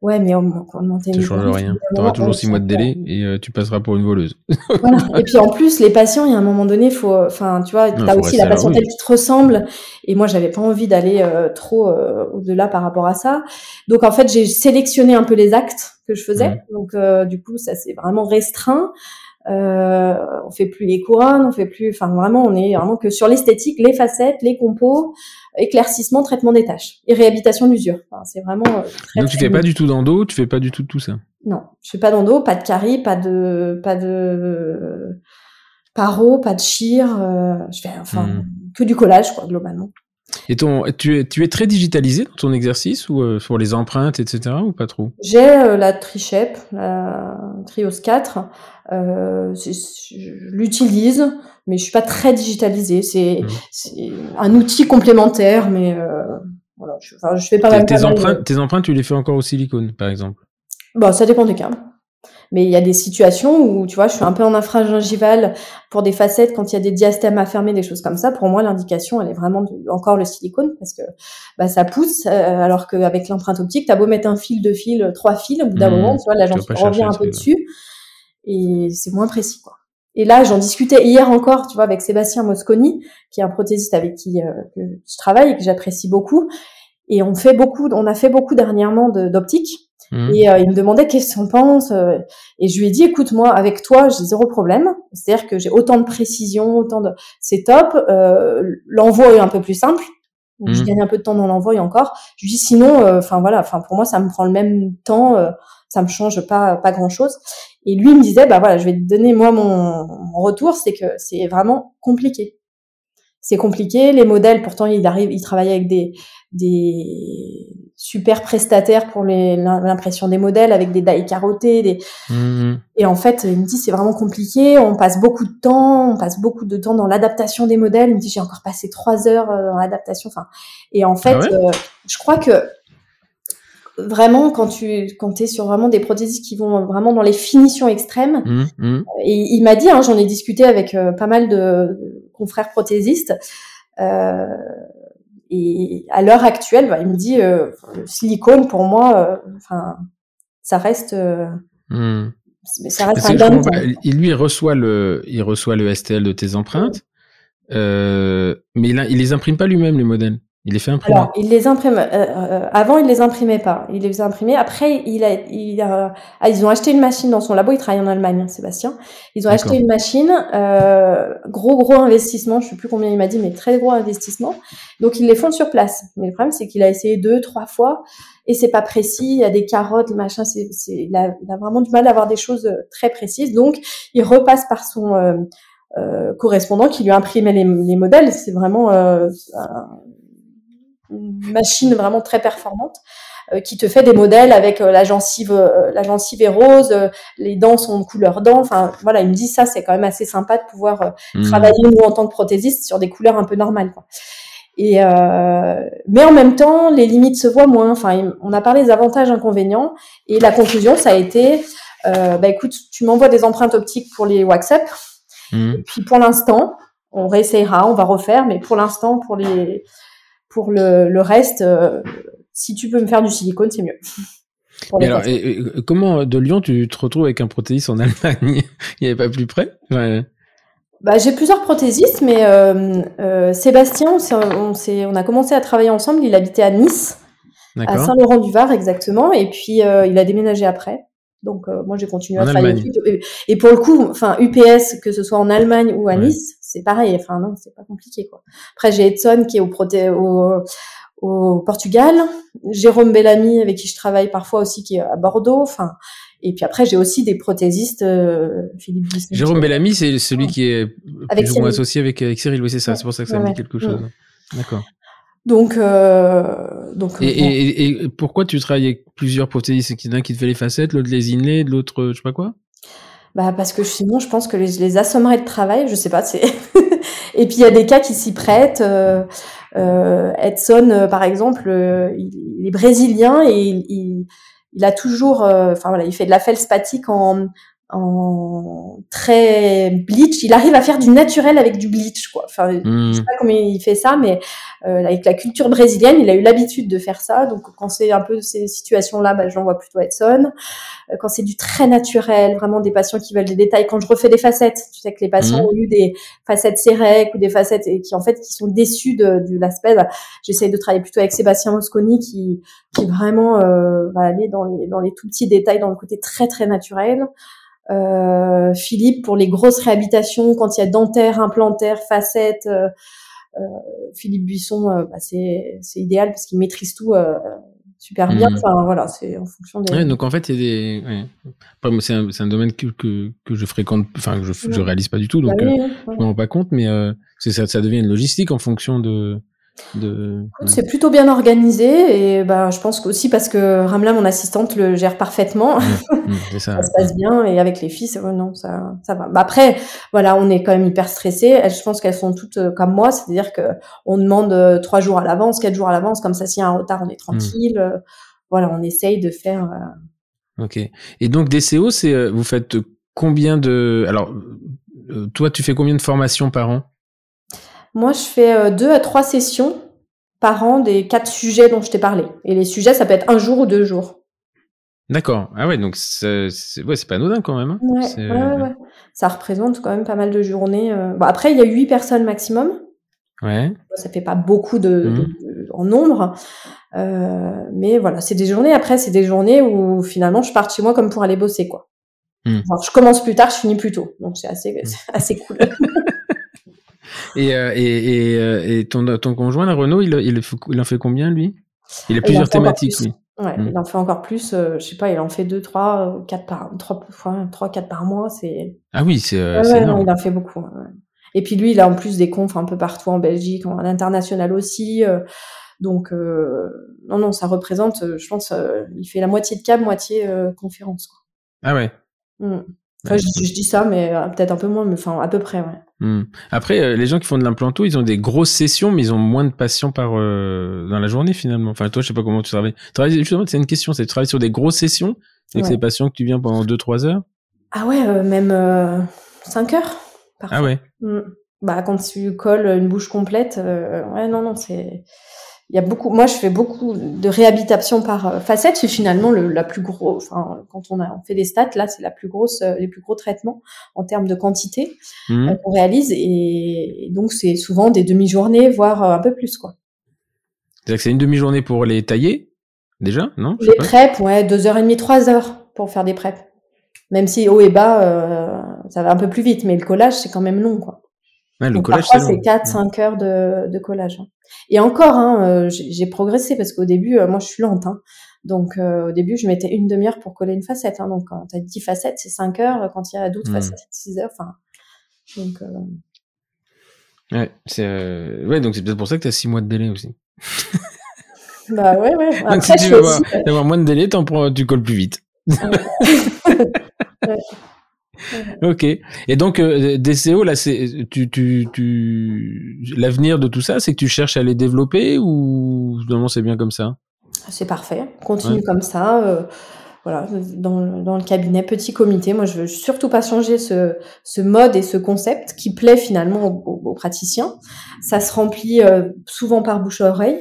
Speaker 2: Ouais, mais augmenter
Speaker 1: Ça change rien. Tu auras toujours six mois de délai et euh, tu passeras pour une voleuse.
Speaker 2: voilà. Et puis en plus, les patients, il y a un moment donné, faut, enfin, tu vois, tu as aussi la patientèle qui te ressemble. Et moi, j'avais pas envie d'aller euh, trop euh, au-delà par rapport à ça. Donc en fait, j'ai sélectionné un peu les actes que je faisais. Donc du coup, ça s'est vraiment restreint. Euh, on fait plus les couronnes, on fait plus, enfin vraiment, on est vraiment que sur l'esthétique, les facettes, les compos, éclaircissement, traitement des taches et réhabilitation d'usure. Enfin, c'est vraiment. Euh,
Speaker 1: très, Donc tu fais pas du tout d'endo, tu fais pas du tout tout ça?
Speaker 2: Non, je fais pas d'endo, pas de carie, pas de, pas de paro, pas de chire. Euh, je fais enfin hmm. que du collage quoi globalement.
Speaker 1: Et ton, tu es, tu es très digitalisé dans ton exercice ou euh, sur les empreintes, etc. ou pas trop?
Speaker 2: J'ai euh, la Trichep, la Trios 4. Euh, je l'utilise, mais je suis pas très digitalisée. C'est mmh. un outil complémentaire, mais voilà, je, enfin, je fais pas
Speaker 1: mal. Tes empreintes, tes empreintes, tu les fais encore au silicone, par exemple?
Speaker 2: Bon, ça dépend des cas. Mais il y a des situations où, tu vois, je suis un peu en infragingival pour des facettes quand il y a des diastèmes à fermer, des choses comme ça. Pour moi, l'indication, elle est vraiment encore le silicone parce que bah, ça pousse, euh, alors qu'avec l'empreinte optique, t'as beau mettre un fil, deux fils, trois fils, au bout d'un mmh. moment, tu vois, la gencive revient un peu dessus et c'est moins précis, quoi. Et là, j'en discutais hier encore, tu vois, avec Sébastien Mosconi, qui est un prothésiste avec qui euh, je travaille et que j'apprécie beaucoup. Et on fait beaucoup, on a fait beaucoup dernièrement d'optique. Mmh. Et euh, il me demandait qu'est-ce qu'on pense. Euh, et je lui ai dit, écoute, moi, avec toi, j'ai zéro problème. C'est-à-dire que j'ai autant de précision, autant de, c'est top. Euh, l'envoi est un peu plus simple. Donc, Je mmh. gagne un peu de temps dans l'envoi encore. Je lui dis sinon, enfin voilà, enfin pour moi, ça me prend le même temps. ça me change pas pas grand chose. Et lui me disait, bah voilà, je vais te donner moi mon, mon retour, c'est que c'est vraiment compliqué. C'est compliqué. Les modèles, pourtant, il arrive, il travaille avec des, des super prestataires pour l'impression des modèles avec des die carottés. Des... Mmh. Et en fait, il me dit c'est vraiment compliqué. On passe beaucoup de temps, on passe beaucoup de temps dans l'adaptation des modèles. Il me dit j'ai encore passé trois heures euh, dans l'adaptation. Enfin, et en fait, ah euh, je crois que vraiment quand tu quand es sur vraiment des prothèses qui vont vraiment dans les finitions extrêmes. Mmh, mmh. Et il m'a dit, hein, j'en ai discuté avec euh, pas mal de confrères prothésistes. Euh, et à l'heure actuelle, bah, il me dit euh, le silicone pour moi, euh, enfin, ça reste. Hmm.
Speaker 1: Ça reste un bah, il lui reçoit le, il reçoit le STL de tes empreintes, mais il, a, il les imprime pas lui-même les modèles. Il les fait imprimer.
Speaker 2: Alors, il les imprime. Euh, euh, avant, il les imprimait pas. Il les imprimer. Après, il a, il a, ah, ils ont acheté une machine dans son labo. Il travaille en Allemagne, hein, Sébastien. Ils ont acheté une machine. Euh, gros, gros investissement. Je sais plus combien il m'a dit, mais très gros investissement. Donc, ils les font sur place. Mais le problème, c'est qu'il a essayé deux, trois fois et c'est pas précis. Il y a des carottes, machin. C'est, c'est, il a, il a vraiment du mal à avoir des choses euh, très précises. Donc, il repasse par son euh, euh, correspondant qui lui imprimait les, les modèles. C'est vraiment euh, une machine vraiment très performante euh, qui te fait des modèles avec euh, la gencive, euh, la gencive est rose, les dents sont de couleur dents. Enfin, voilà, il me dit ça, c'est quand même assez sympa de pouvoir mmh. travailler nous en tant que prothésiste sur des couleurs un peu normales. Quoi. Et mais en même temps, les limites se voient moins. Enfin, on a parlé des avantages, inconvénients, et la conclusion, ça a été, bah écoute, tu m'envoies des empreintes optiques pour les WhatsApp. Mmh. Et puis pour l'instant, on réessayera, on va refaire, mais pour l'instant, pour les pour le, le reste, euh, si tu peux me faire du silicone, c'est mieux.
Speaker 1: alors, comment de Lyon tu te retrouves avec un prothésiste en Allemagne? Il n'y avait pas plus près?
Speaker 2: Bah, j'ai plusieurs prothésistes, mais euh, euh, Sébastien, on, on, a commencé à travailler ensemble. Il habitait à Nice, à Saint-Laurent-du-Var exactement, et puis euh, il a déménagé après. Donc euh, moi j'ai continué à travailler. Et, et, pour le coup, enfin UPS, que ce soit en Allemagne ou à Nice, c'est pareil. Enfin non, c'est pas compliqué quoi. Après j'ai Edson qui est au, proté au, au Portugal, Jérôme Bellamy avec qui je travaille parfois aussi qui est à Bordeaux. Enfin et puis après j'ai aussi des prothésistes. Euh, Philippe
Speaker 1: Jérôme Bellamy, c'est celui qui est avec plus ou moins associé avec, avec Cyril. Oui c'est ça. C'est pour ça que ça me dit quelque chose. D'accord.
Speaker 2: Donc, euh, donc.
Speaker 1: Et, et, et, pourquoi tu travailles avec plusieurs prothésistes? Qu'il y en a qui te fait les facettes, l'autre les inlays, l'autre je sais pas quoi?
Speaker 2: Bah parce que sinon, je pense que les, les assommerais de travail. Je sais pas. C'est. et puis il y a des cas qui s'y prêtent. Euh, euh, Edson, euh, par exemple, euh, il, est brésilien et il, il, il a toujours, enfin voilà, il fait de la feldspathie en en très bleach. Il arrive à faire du naturel avec du bleach, quoi. Enfin, je hmm. sais pas comment il fait ça, mais euh, avec la culture brésilienne, il a eu l'habitude de faire ça. Donc, quand c'est un peu ces situations-là, bah, j'en vois plutôt Edson. Euh, quand c'est du très naturel, vraiment des patients qui veulent des détails. Quand je refais des facettes, tu sais que les patients hmm. ont eu des facettes sérèques ou des facettes et qui en fait qui sont déçus de, de l'aspect. Bah, J'essaie de travailler plutôt avec Sébastien Mosconi qui qui vraiment euh, va aller dans les dans les tout petits détails, dans le côté très très naturel. Euh, Philippe pour les grosses réhabilitations quand il y a dentaire, implantaire, facettes. Euh, euh, Philippe Buisson, bah, c'est c'est idéal parce qu'il maîtrise tout super bien. Mmh. Enfin voilà, c'est en fonction des.
Speaker 1: Ouais, donc en fait, il y a des. Ouais. C'est un, un, domaine que, que, que, je fréquente, enfin que je, je réalise pas du tout, donc bah je me rends pas compte, mais ça, ça devient une logistique en fonction de de...
Speaker 2: C'est plutôt bien organisé et bah, je pense aussi parce que Ramla, mon assistante, le gère parfaitement. Mmh, mmh, ça. ça. se passe bien et avec les filles, non, ça, ça va. Bah, après, voilà, on est quand même hyper stressé. Je pense qu'elles sont toutes euh, comme moi, c'est-à-dire que on demande euh, trois jours à l'avance, quatre jours à l'avance, comme ça, s'il y a un retard, on est tranquille. Mmh. Voilà, on essaye de faire.
Speaker 1: Euh, ok. Et donc DCO, c'est vous faites combien de alors toi, tu fais combien de formations par an?
Speaker 2: Moi, je fais euh, deux à trois sessions par an des quatre sujets dont je t'ai parlé. Et les sujets, ça peut être un jour ou deux jours.
Speaker 1: D'accord. Ah ouais, donc c'est ouais, pas anodin quand même. Hein.
Speaker 2: Ouais, ouais, ouais, Ça représente quand même pas mal de journées. Euh. Bon, après, il y a huit personnes maximum.
Speaker 1: Ouais.
Speaker 2: Ça fait pas beaucoup de, mmh. en nombre. Euh, mais voilà, c'est des journées. Après, c'est des journées où finalement, je pars chez moi comme pour aller bosser, quoi. Mmh. je commence plus tard, je finis plus tôt. Donc c'est assez, mmh. assez cool.
Speaker 1: Et, euh, et, et, euh, et ton, ton conjoint, la Renault, il, il, il en fait combien, lui? Il a plusieurs thématiques, lui.
Speaker 2: Ouais,
Speaker 1: Mm.
Speaker 2: il en fait encore plus. euh, je sais pas, il en fait deux, trois, euh, quatre par, trois, enfin, trois, quatre par mois. C'est.
Speaker 1: Ah oui, c'est euh,
Speaker 2: Ouais, ouais, non,
Speaker 1: énorme.
Speaker 2: il en fait beaucoup. ouais. Et puis lui, il a en plus des confs un peu partout en Belgique, en- à l'international aussi. donc non, non, ça représente, je pense, il fait la moitié de cab, moitié conférence. Quoi.
Speaker 1: Ah ouais.
Speaker 2: Mm. Enfin,
Speaker 1: Ouais,
Speaker 2: je, je dis ça, mais peut-être un peu moins, mais enfin à peu près, ouais.
Speaker 1: Hmm. Après, euh, les gens qui font de l'implanto, ils ont des grosses sessions, mais ils ont moins de patients par euh, dans la journée finalement. Enfin, toi, je sais pas comment tu travailles. Tu travailles justement, c'est une question, c'est tu travailles sur des grosses sessions avec
Speaker 2: Ouais.
Speaker 1: ces patients que tu viens pendant 2-3 heures?
Speaker 2: Ah ouais, euh, même euh, 5 heures. Parfois.
Speaker 1: Ah ouais.
Speaker 2: Mm. Bah quand tu colles une bouche complète, euh, ouais non non c'est il y a beaucoup. Moi je fais beaucoup de réhabilitation par euh, facette. C'est finalement le, la plus gros. Enfin quand on a on fait des stats là c'est la plus grosse euh, les plus gros traitements en termes de quantité
Speaker 1: Hmm.
Speaker 2: euh, qu'on réalise et, et donc c'est souvent des demi-journées voire un peu plus quoi.
Speaker 1: C'est-à-dire que c'est une demi-journée pour les tailler déjà, non?
Speaker 2: Les preps ouais deux heures et demie trois heures pour faire des preps. Même si haut et bas euh, ça va un peu plus vite mais le collage c'est quand même long quoi.
Speaker 1: Ouais, le collage,
Speaker 2: parfois,
Speaker 1: c'est
Speaker 2: c'est 4, 5 heures de, de collage. hein. Et encore, hein, euh, j'ai progressé parce qu'au début, euh, moi, je suis lente. Hein. Donc, euh, au début, je mettais une demi-heure pour coller une facette. Hein. Donc, quand tu as 10 facettes, c'est 5 heures. Quand il y a 12
Speaker 1: Mm.
Speaker 2: facettes, c'est 6 heures. Enfin, donc, euh,
Speaker 1: Ouais, c'est euh, ouais, donc c'est peut-être pour ça que tu as 6 mois de délai aussi.
Speaker 2: bah ouais, ouais.
Speaker 1: Donc si tu veux avoir,
Speaker 2: aussi,
Speaker 1: avoir moins de délai, t'en prends, tu colles plus vite.
Speaker 2: Ouais.
Speaker 1: Ok. Et donc euh, DCO là, c'est tu tu tu l'avenir de tout ça, c'est que tu cherches à les développer ou finalement c'est bien comme ça?
Speaker 2: c'est parfait. Continue
Speaker 1: Ouais.
Speaker 2: comme ça. euh, voilà, dans, le- dans le cabinet, petit comité. Moi, je veux surtout pas changer ce, ce mode et ce concept qui plaît finalement aux praticiens. Ça se remplit euh, souvent par bouche à oreille.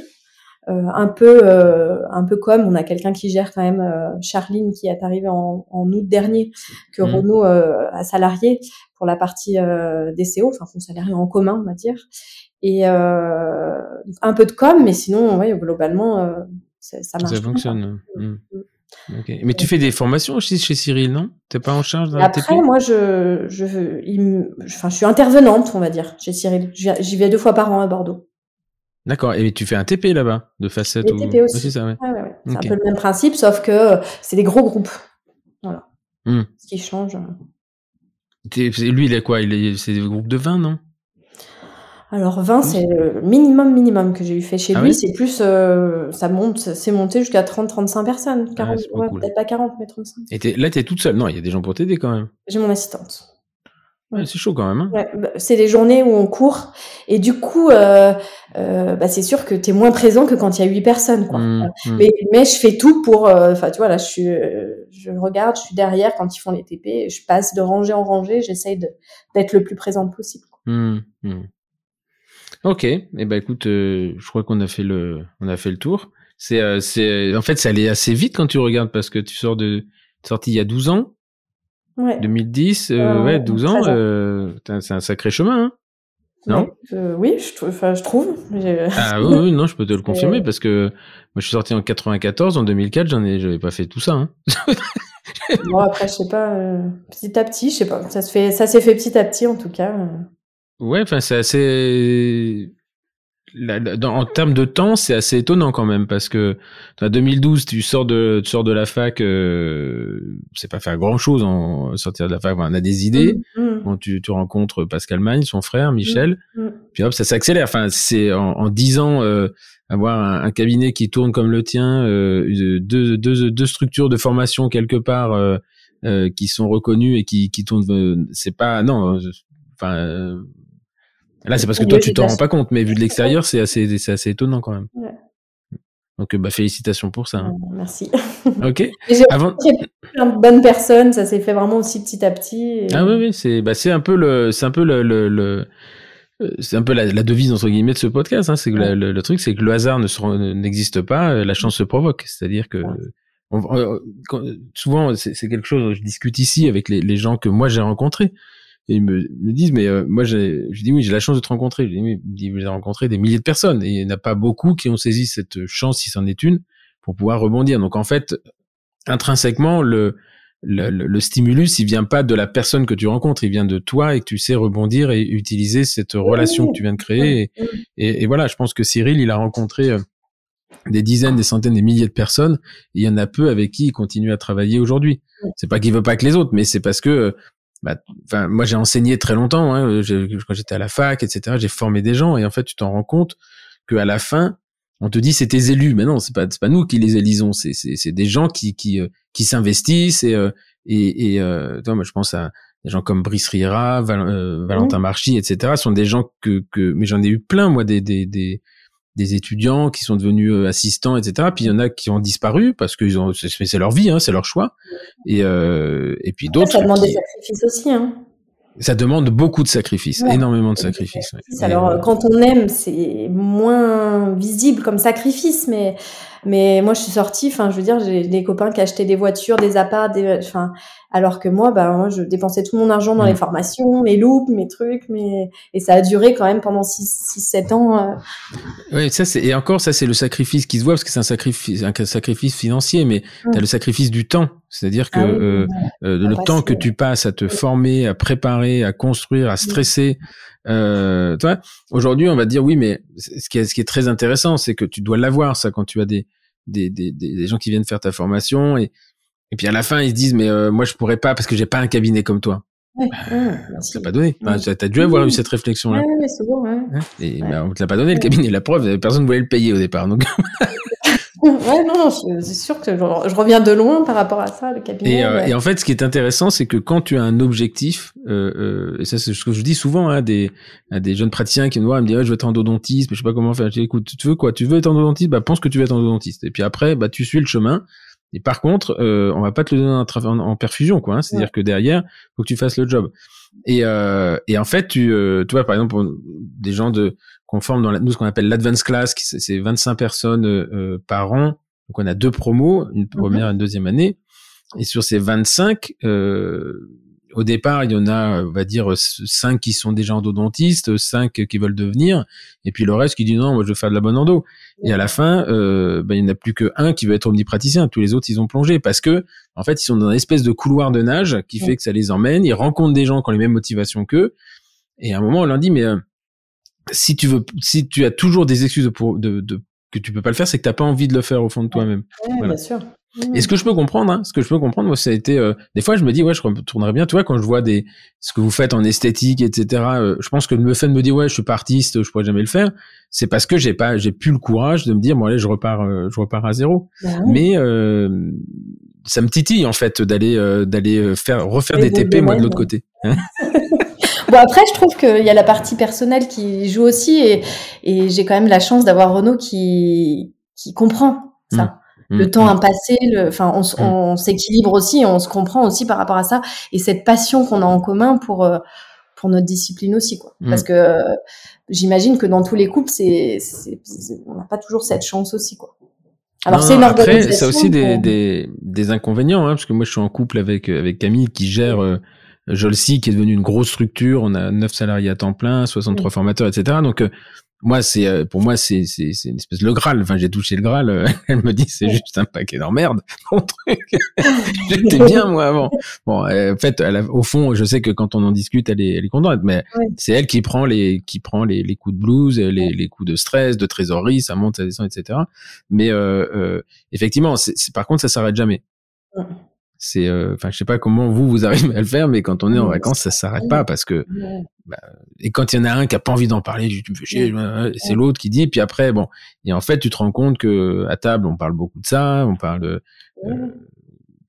Speaker 2: Euh, un peu, euh, un peu comme on a quelqu'un qui gère quand même euh, Charline qui est arrivée en, en août dernier que
Speaker 1: Mhm.
Speaker 2: Renault a salarié pour la partie DCO, enfin son salarié en commun on va dire. Et un peu de com, mais sinon ouais, globalement ça, ça marche.
Speaker 1: Ça fonctionne. Hmm. Ok. Mais tu fais des formations aussi chez Cyril, non? T'es pas en charge d'un
Speaker 2: Après, moi, je, je, il me- enfin, je suis intervenante, on va dire, chez Cyril. J'y vais deux fois par an à Bordeaux.
Speaker 1: D'accord. Et tu fais un TP là-bas de facette ou
Speaker 2: TP aussi.
Speaker 1: Ça, ouais.
Speaker 2: Ouais, ouais, ouais. C'est un peu le même principe, sauf que euh, c'est des gros groupes. Voilà.
Speaker 1: Hmm.
Speaker 2: Ce qui change. euh.
Speaker 1: Lui, il est quoi? C'est des groupes de 20, non?
Speaker 2: Alors 20, c'est le minimum minimum que j'ai eu fait chez
Speaker 1: Ah
Speaker 2: lui. c'est plus, euh, ça monte, c'est monté jusqu'à 30-35 personnes. 40,
Speaker 1: c'est pas
Speaker 2: ouais,
Speaker 1: cool.
Speaker 2: peut-être pas 40, mais 35.
Speaker 1: Et là, t'es toute seule? Non, il y a des gens pour t'aider quand même.
Speaker 2: J'ai mon assistante.
Speaker 1: Ouais, c'est chaud quand même. Hein
Speaker 2: Ouais, bah, c'est des journées où on court et du coup, euh, euh, bah, c'est sûr que tu es moins présent que quand il y a huit personnes. Quoi.
Speaker 1: Hmm, hmm.
Speaker 2: Mais, mais je fais tout pour. euh, Enfin, tu vois, là, je suis, je regarde, je suis derrière quand ils font les TP, je passe de rangée en rangée, j'essaye d'être le plus présente possible. quoi.
Speaker 1: Hmm. Ok, eh ben écoute, je crois qu'on a fait le, on a fait le tour. C'est, c'est, en fait, ça allait assez vite quand tu regardes parce que tu sors de, sorti il y a 12 ans,
Speaker 2: Ouais.
Speaker 1: 2010, euh,
Speaker 2: Euh,
Speaker 1: ouais, 12 ans,
Speaker 2: 13 ans.
Speaker 1: euh, c'est un sacré chemin. Hein non?
Speaker 2: euh, oui, je, trou- enfin, je trouve.
Speaker 1: Ah oui, oui, non, je peux te le confirmer parce que moi je suis sorti en 94, en 2004, j'en ai, j'avais pas fait tout ça. Hein.
Speaker 2: Bon, après, je sais pas, euh, petit à petit, je sais pas. Ça se fait, ça s'est fait petit à petit, en tout cas. euh.
Speaker 1: Ouais, enfin c'est assez. La- la- dans- en termes de temps, c'est assez étonnant quand même parce que en 2012, tu sors de, tu sors de la fac, euh, c'est pas faire grand chose en sortir de la fac. Enfin, on a des idées.
Speaker 2: Mm, mm,
Speaker 1: Bon, tu, tu rencontres Pascal Magne, son frère, Michel,
Speaker 2: mm.
Speaker 1: puis hop, ça s'accélère. Enfin, c'est en, 10 ans euh, avoir un, un cabinet qui tourne comme le tien, euh, deux, deux, deux structures de formation quelque part euh, euh, qui sont reconnues et qui, qui tournent. euh, c'est pas non. Enfin, euh, là, c'est parce que toi, tu t'en rends pas compte, mais vu de l'extérieur, c'est assez, c'est assez étonnant quand même.
Speaker 2: Ouais.
Speaker 1: Donc, euh, bah, félicitations pour ça. hein.
Speaker 2: Merci.
Speaker 1: Ok.
Speaker 2: J'ai
Speaker 1: Avant.
Speaker 2: plein de bonnes personnes, ça s'est fait vraiment aussi petit à petit. et-
Speaker 1: Ah oui, oui, c'est bah, c'est un peu le, c'est un peu le, le, le- euh, c'est un peu la, la devise entre guillemets de ce podcast. Hein, c'est que la- le, le truc, c'est que le hasard ne n'existe pas, euh, la chance se provoque. C'est-à-dire que
Speaker 2: Ouais.
Speaker 1: on- on- quand- souvent, c'est c'est quelque chose. Je discute ici avec les, les gens que moi j'ai rencontrés. Et ils me, me disent, mais euh, moi, j'ai- je dis oui, j'ai la chance de te rencontrer. Je dis, oui, ils me disent, j'ai rencontré des milliers de personnes et il n'y en a pas beaucoup qui ont saisi cette chance, si c'en est une, pour pouvoir rebondir. Donc en fait, intrinsèquement, le, le, le- le stimulus, il vient pas de la personne que tu rencontres, il vient de toi et que tu sais rebondir et utiliser cette relation que tu viens de créer. Et, et- et voilà, je pense que Cyril, il a rencontré euh, des dizaines, des centaines, des milliers de personnes. Et il y en a peu avec qui il continue à travailler aujourd'hui. C'est pas qu'il veut pas que les autres, mais c'est parce que, bah, moi j'ai enseigné très longtemps. Hein, quand j'étais à la fac, etc. J'ai formé des gens et en fait, tu t'en rends compte que à la fin, on te dit c'est tes élus, mais non, c'est pas c'est pas nous qui les élisons, c'est c'est c'est des gens qui qui euh, qui s'investissent et euh, et, et euh, toi, moi je pense à des gens comme Brice Riera, Valentin Marchi, etc. sont des gens que que mais j'en ai eu plein moi des des des des étudiants qui sont devenus assistants, etc. Puis il y en a qui ont disparu parce que ils ont, c'est leur vie, hein, c'est leur choix. Et, euh, et puis d'autres.
Speaker 2: Ça demande des sacrifices aussi. Hein.
Speaker 1: Ça demande beaucoup de sacrifices, énormément de sacrifices.
Speaker 2: Alors, euh, quand on aime, c'est moins visible comme sacrifice, mais mais moi, je suis sortie. Enfin, je veux dire, j'ai des copains qui achetaient des voitures, des apparts, des, enfin, alors que moi, bah, moi, je dépensais tout mon argent dans les mm. formations, mes loops, mes trucs, mais et ça a duré quand même pendant 6 six, 7 ans. Euh.
Speaker 1: Oui, ça c'est et encore ça c'est le sacrifice qui se voit parce que c'est un sacrifice un sacrifice financier, mais mm. tu as le sacrifice du temps, c'est-à-dire que ah euh, euh, le temps que tu passes à te former, à préparer, à construire, à stresser. Euh, toi, aujourd'hui, on va dire oui, mais ce qui est, ce qui est très intéressant, c'est que tu dois l'avoir ça quand tu as des des, des, des gens qui viennent faire ta formation et et puis à la fin, ils se disent, mais euh, moi, je pourrais pas parce que j'ai pas un cabinet comme toi. Ouais, bah, pas donné. Enfin, tu as dû avoir eu cette réflexion-là.
Speaker 2: Ouais, mais souvent, ouais.
Speaker 1: Hein et bah, on te l'a pas donné, le cabinet. La preuve, personne ne voulait le payer au départ. Donc...
Speaker 2: ouais, non, c'est sûr que je, reviens de loin par rapport à ça, le cabinet.
Speaker 1: Et, euh, et en fait, ce qui est intéressant, c'est que quand tu as un objectif, euh, euh, et ça c'est ce que je dis souvent hein, des, à des jeunes praticiens qui me voient, ils me disent, je veux être endodontiste, mais je sais pas comment faire. Je dis, écoute, tu veux quoi? Tu veux être endodontiste? Bah, pense que tu veux être endodontiste. Et puis après, bah, tu suis le chemin. Et par contre, euh, on va pas te le donner en, en perfusion, quoi. Hein. C'est-à-dire que derrière, faut que tu fasses le job. Et, euh, et en fait, tu, euh, tu vois, par exemple, des gens de qu'on forme dans la, nous ce qu'on appelle l'advance class, c'est 25 personnes euh, par an. Donc on a deux promos, une mhm. première et une deuxième année. Et sur ces 25, euh, au départ, il y en a, on va dire, cinq qui sont déjà endodontistes, cinq qui veulent devenir, et puis le reste qui dit non, moi je veux faire de la bonne endo. Et à la fin, euh, ben, il n'y en a plus que un qui veut être omnipraticien. Tous les autres, ils ont plongé parce que, en fait, ils sont dans une espèce de couloir de nage qui fait que ça les emmène. Ils rencontrent des gens qui ont les mêmes motivations qu'eux. Et à un moment, on leur dit, mais euh, si tu veux, si tu as toujours des excuses pour, de, de, que tu peux pas le faire, c'est que t'as pas envie de le faire au fond de toi-même.
Speaker 2: bien sûr.
Speaker 1: Et ce que je peux comprendre, hein, ce que je peux comprendre, moi, ça a été, euh, des fois, je me dis, ouais, je retournerais bien, tu vois, quand je vois des, ce que vous faites en esthétique, etc. Euh, je pense que le fait de me dire, ouais, je suis pas artiste, je pourrais jamais le faire, c'est parce que j'ai pas, j'ai plus le courage de me dire, bon, allez, je repars, euh, je repars à zéro. Bah Mais ça me titille en fait d'aller, d'aller faire, refaire des TP moi de l'autre côté. Hein.
Speaker 2: bon après, je trouve qu'il y a la partie personnelle qui joue aussi, et, et j'ai quand même la chance d'avoir Renaud qui, qui comprend ça. Le mm, temps mm. passé, le, enfin, on, mm. on s'équilibre aussi, on se comprend aussi par rapport à ça, et cette passion qu'on a en commun pour euh, pour notre discipline aussi, quoi. Parce que euh, j'imagine que dans tous les couples, c'est, on n'a pas toujours cette chance aussi, quoi.
Speaker 1: Alors c'est une Après, ça a aussi des, des, des inconvénients, hein, parce que moi je suis en couple avec avec Camille qui gère euh, Jolsi, qui est devenu une grosse structure. On a 9 salariés à temps plein, 63 formateurs, etc. Donc euh, moi c'est euh, pour moi c'est c'est c'est une espèce de le Graal. Enfin j'ai touché le Graal. Euh, elle me dit c'est juste un paquet d'emmerde mon truc. J'étais bien moi avant. Bon euh, en fait au fond je sais que quand on en discute elle est elle est contente mais c'est elle qui prend les qui prend les, les coups de blues les, les coups de stress de trésorerie ça monte ça descend etc mais euh, effectivement c'est par contre ça s'arrête jamais c'est euh, enfin je sais pas comment vous vous arrivez à le faire mais quand on est en vacances ça s'arrête pas parce que bah, et quand il y en a un qui a pas envie d'en parler tu me fais chier c'est l'autre qui dit puis après bon et en fait tu te rends compte que à table on parle beaucoup de ça on parle de euh,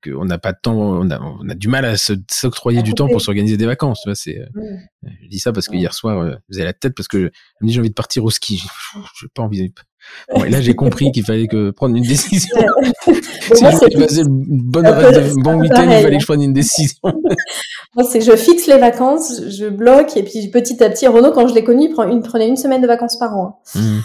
Speaker 1: qu'on n'a pas de temps, on a, on a du mal à s'octroyer du temps pour s'organiser des vacances. Tu vois, c'est, euh, je dis ça parce que hier soir, euh, vous avez la tête parce que je me dis j'ai envie de partir au ski. J'ai pas envie. Bon, et là, j'ai compris qu'il fallait que prendre une décision. si moi, je voulais une bonne bon week-end, il fallait que je prenne une décision.
Speaker 2: moi, c'est je fixe les vacances, je bloque, et puis petit à petit, Renaud, quand je l'ai connu, il, prenait une semaine de vacances par an. Hein. Mmh.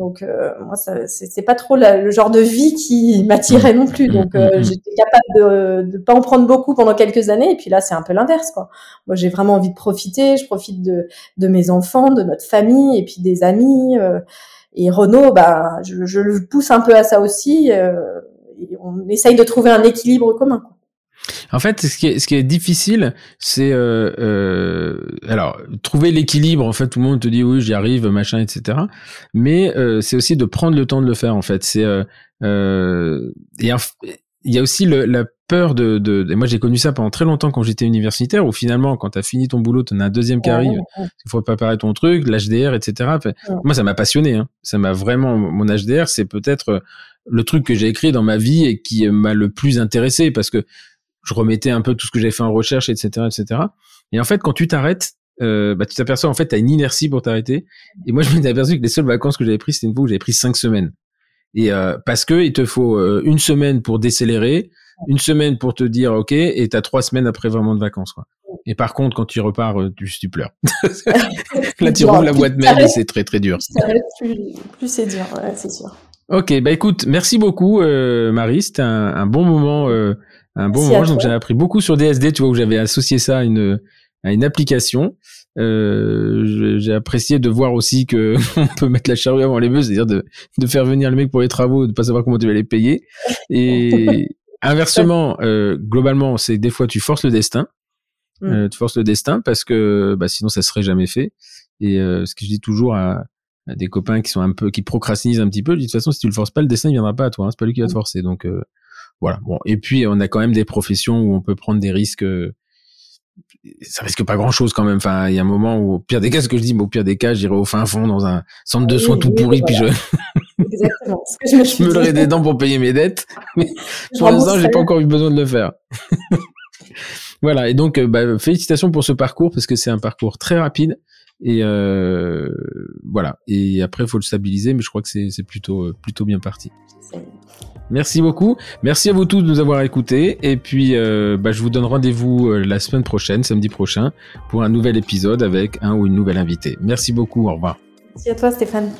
Speaker 2: Donc euh, moi, c'est pas trop le genre de vie qui m'attirait non plus. Donc euh, j'étais capable de ne pas en prendre beaucoup pendant quelques années. Et puis là, c'est un peu l'inverse. quoi. Moi, j'ai vraiment envie de profiter. Je profite de, de mes enfants, de notre famille et puis des amis. Euh, et Renaud, bah, je, le pousse un peu à ça aussi. Euh, et on essaye de trouver un équilibre commun.
Speaker 1: En fait, ce qui est, difficile, c'est euh, euh, alors trouver l'équilibre. En fait, tout le monde te dit oui, j'y arrive, machin, etc. Mais euh, c'est aussi de prendre le temps de le faire. En fait, c'est euh, euh, il y a aussi le, la peur de, de, moi j'ai connu ça pendant très longtemps quand j'étais universitaire où finalement quand t'as fini ton boulot t'en as un deuxième qui arrive il faut préparer ton truc l'HDR etc moi ça m'a passionné hein. ça m'a vraiment mon HDR c'est peut-être le truc que j'ai écrit dans ma vie et qui m'a le plus intéressé parce que je remettais un peu tout ce que j'avais fait en recherche, etc., etc. Et en fait, quand tu t'arrêtes, euh, bah, tu t'aperçois en fait, t'as une inertie pour t'arrêter. Et moi, je m'étais aperçu que les seules vacances que j'avais prises, c'était une fois où j'avais pris cinq semaines. Et euh, parce que il te faut euh, une semaine pour décélérer, une semaine pour te dire ok, et t'as trois semaines après vraiment de vacances. Quoi. Et par contre, quand tu repars, euh, tu, tu pleures. Là, tu rouvres la boîte mail et c'est très très dur.
Speaker 2: Plus, plus c'est dur, ouais, c'est sûr.
Speaker 1: Ok, bah écoute, merci beaucoup euh, Marie, c'était un, un, bon moment euh, un bon moment. Donc j'ai appris beaucoup sur DSD, tu vois, où j'avais associé ça à une à une application. Euh, j'ai apprécié de voir aussi que on peut mettre la charrue avant les bœufs, c'est-à-dire de, de faire venir le mec pour les travaux, de pas savoir comment tu vas les payer. Et inversement, euh, globalement, c'est des fois tu forces le destin. Mm. Euh, tu forces le destin parce que bah, sinon ça serait jamais fait. Et euh, ce que je dis toujours à, à, des copains qui sont un peu qui procrastinent un petit peu, je dis de toute façon si tu le forces pas, le destin il viendra pas à toi. Hein, c'est pas lui qui va te mm. forcer. Donc euh, voilà. Bon. Et puis on a quand même des professions où on peut prendre des risques. Euh, ça risque pas grand chose quand même. Enfin, il y a un moment où, au pire des cas, ce que je dis, mais au pire des cas, j'irai au fin fond dans un centre de soins tout pourri, puis je. Exactement. je me, je me des dents pour payer mes dettes. Mais pour l'instant, j'ai pas encore eu besoin de le faire. voilà. Et donc, euh, bah, félicitations pour ce parcours parce que c'est un parcours très rapide. Et euh, voilà. Et après, il faut le stabiliser, mais je crois que c'est plutôt euh, plutôt bien parti. Merci beaucoup. Merci à vous tous de nous avoir écoutés. Et puis, euh, bah, je vous donne rendez-vous la semaine prochaine, samedi prochain, pour un nouvel épisode avec un ou une nouvelle invitée. Merci beaucoup. Au revoir.
Speaker 2: Merci à toi, Stéphane.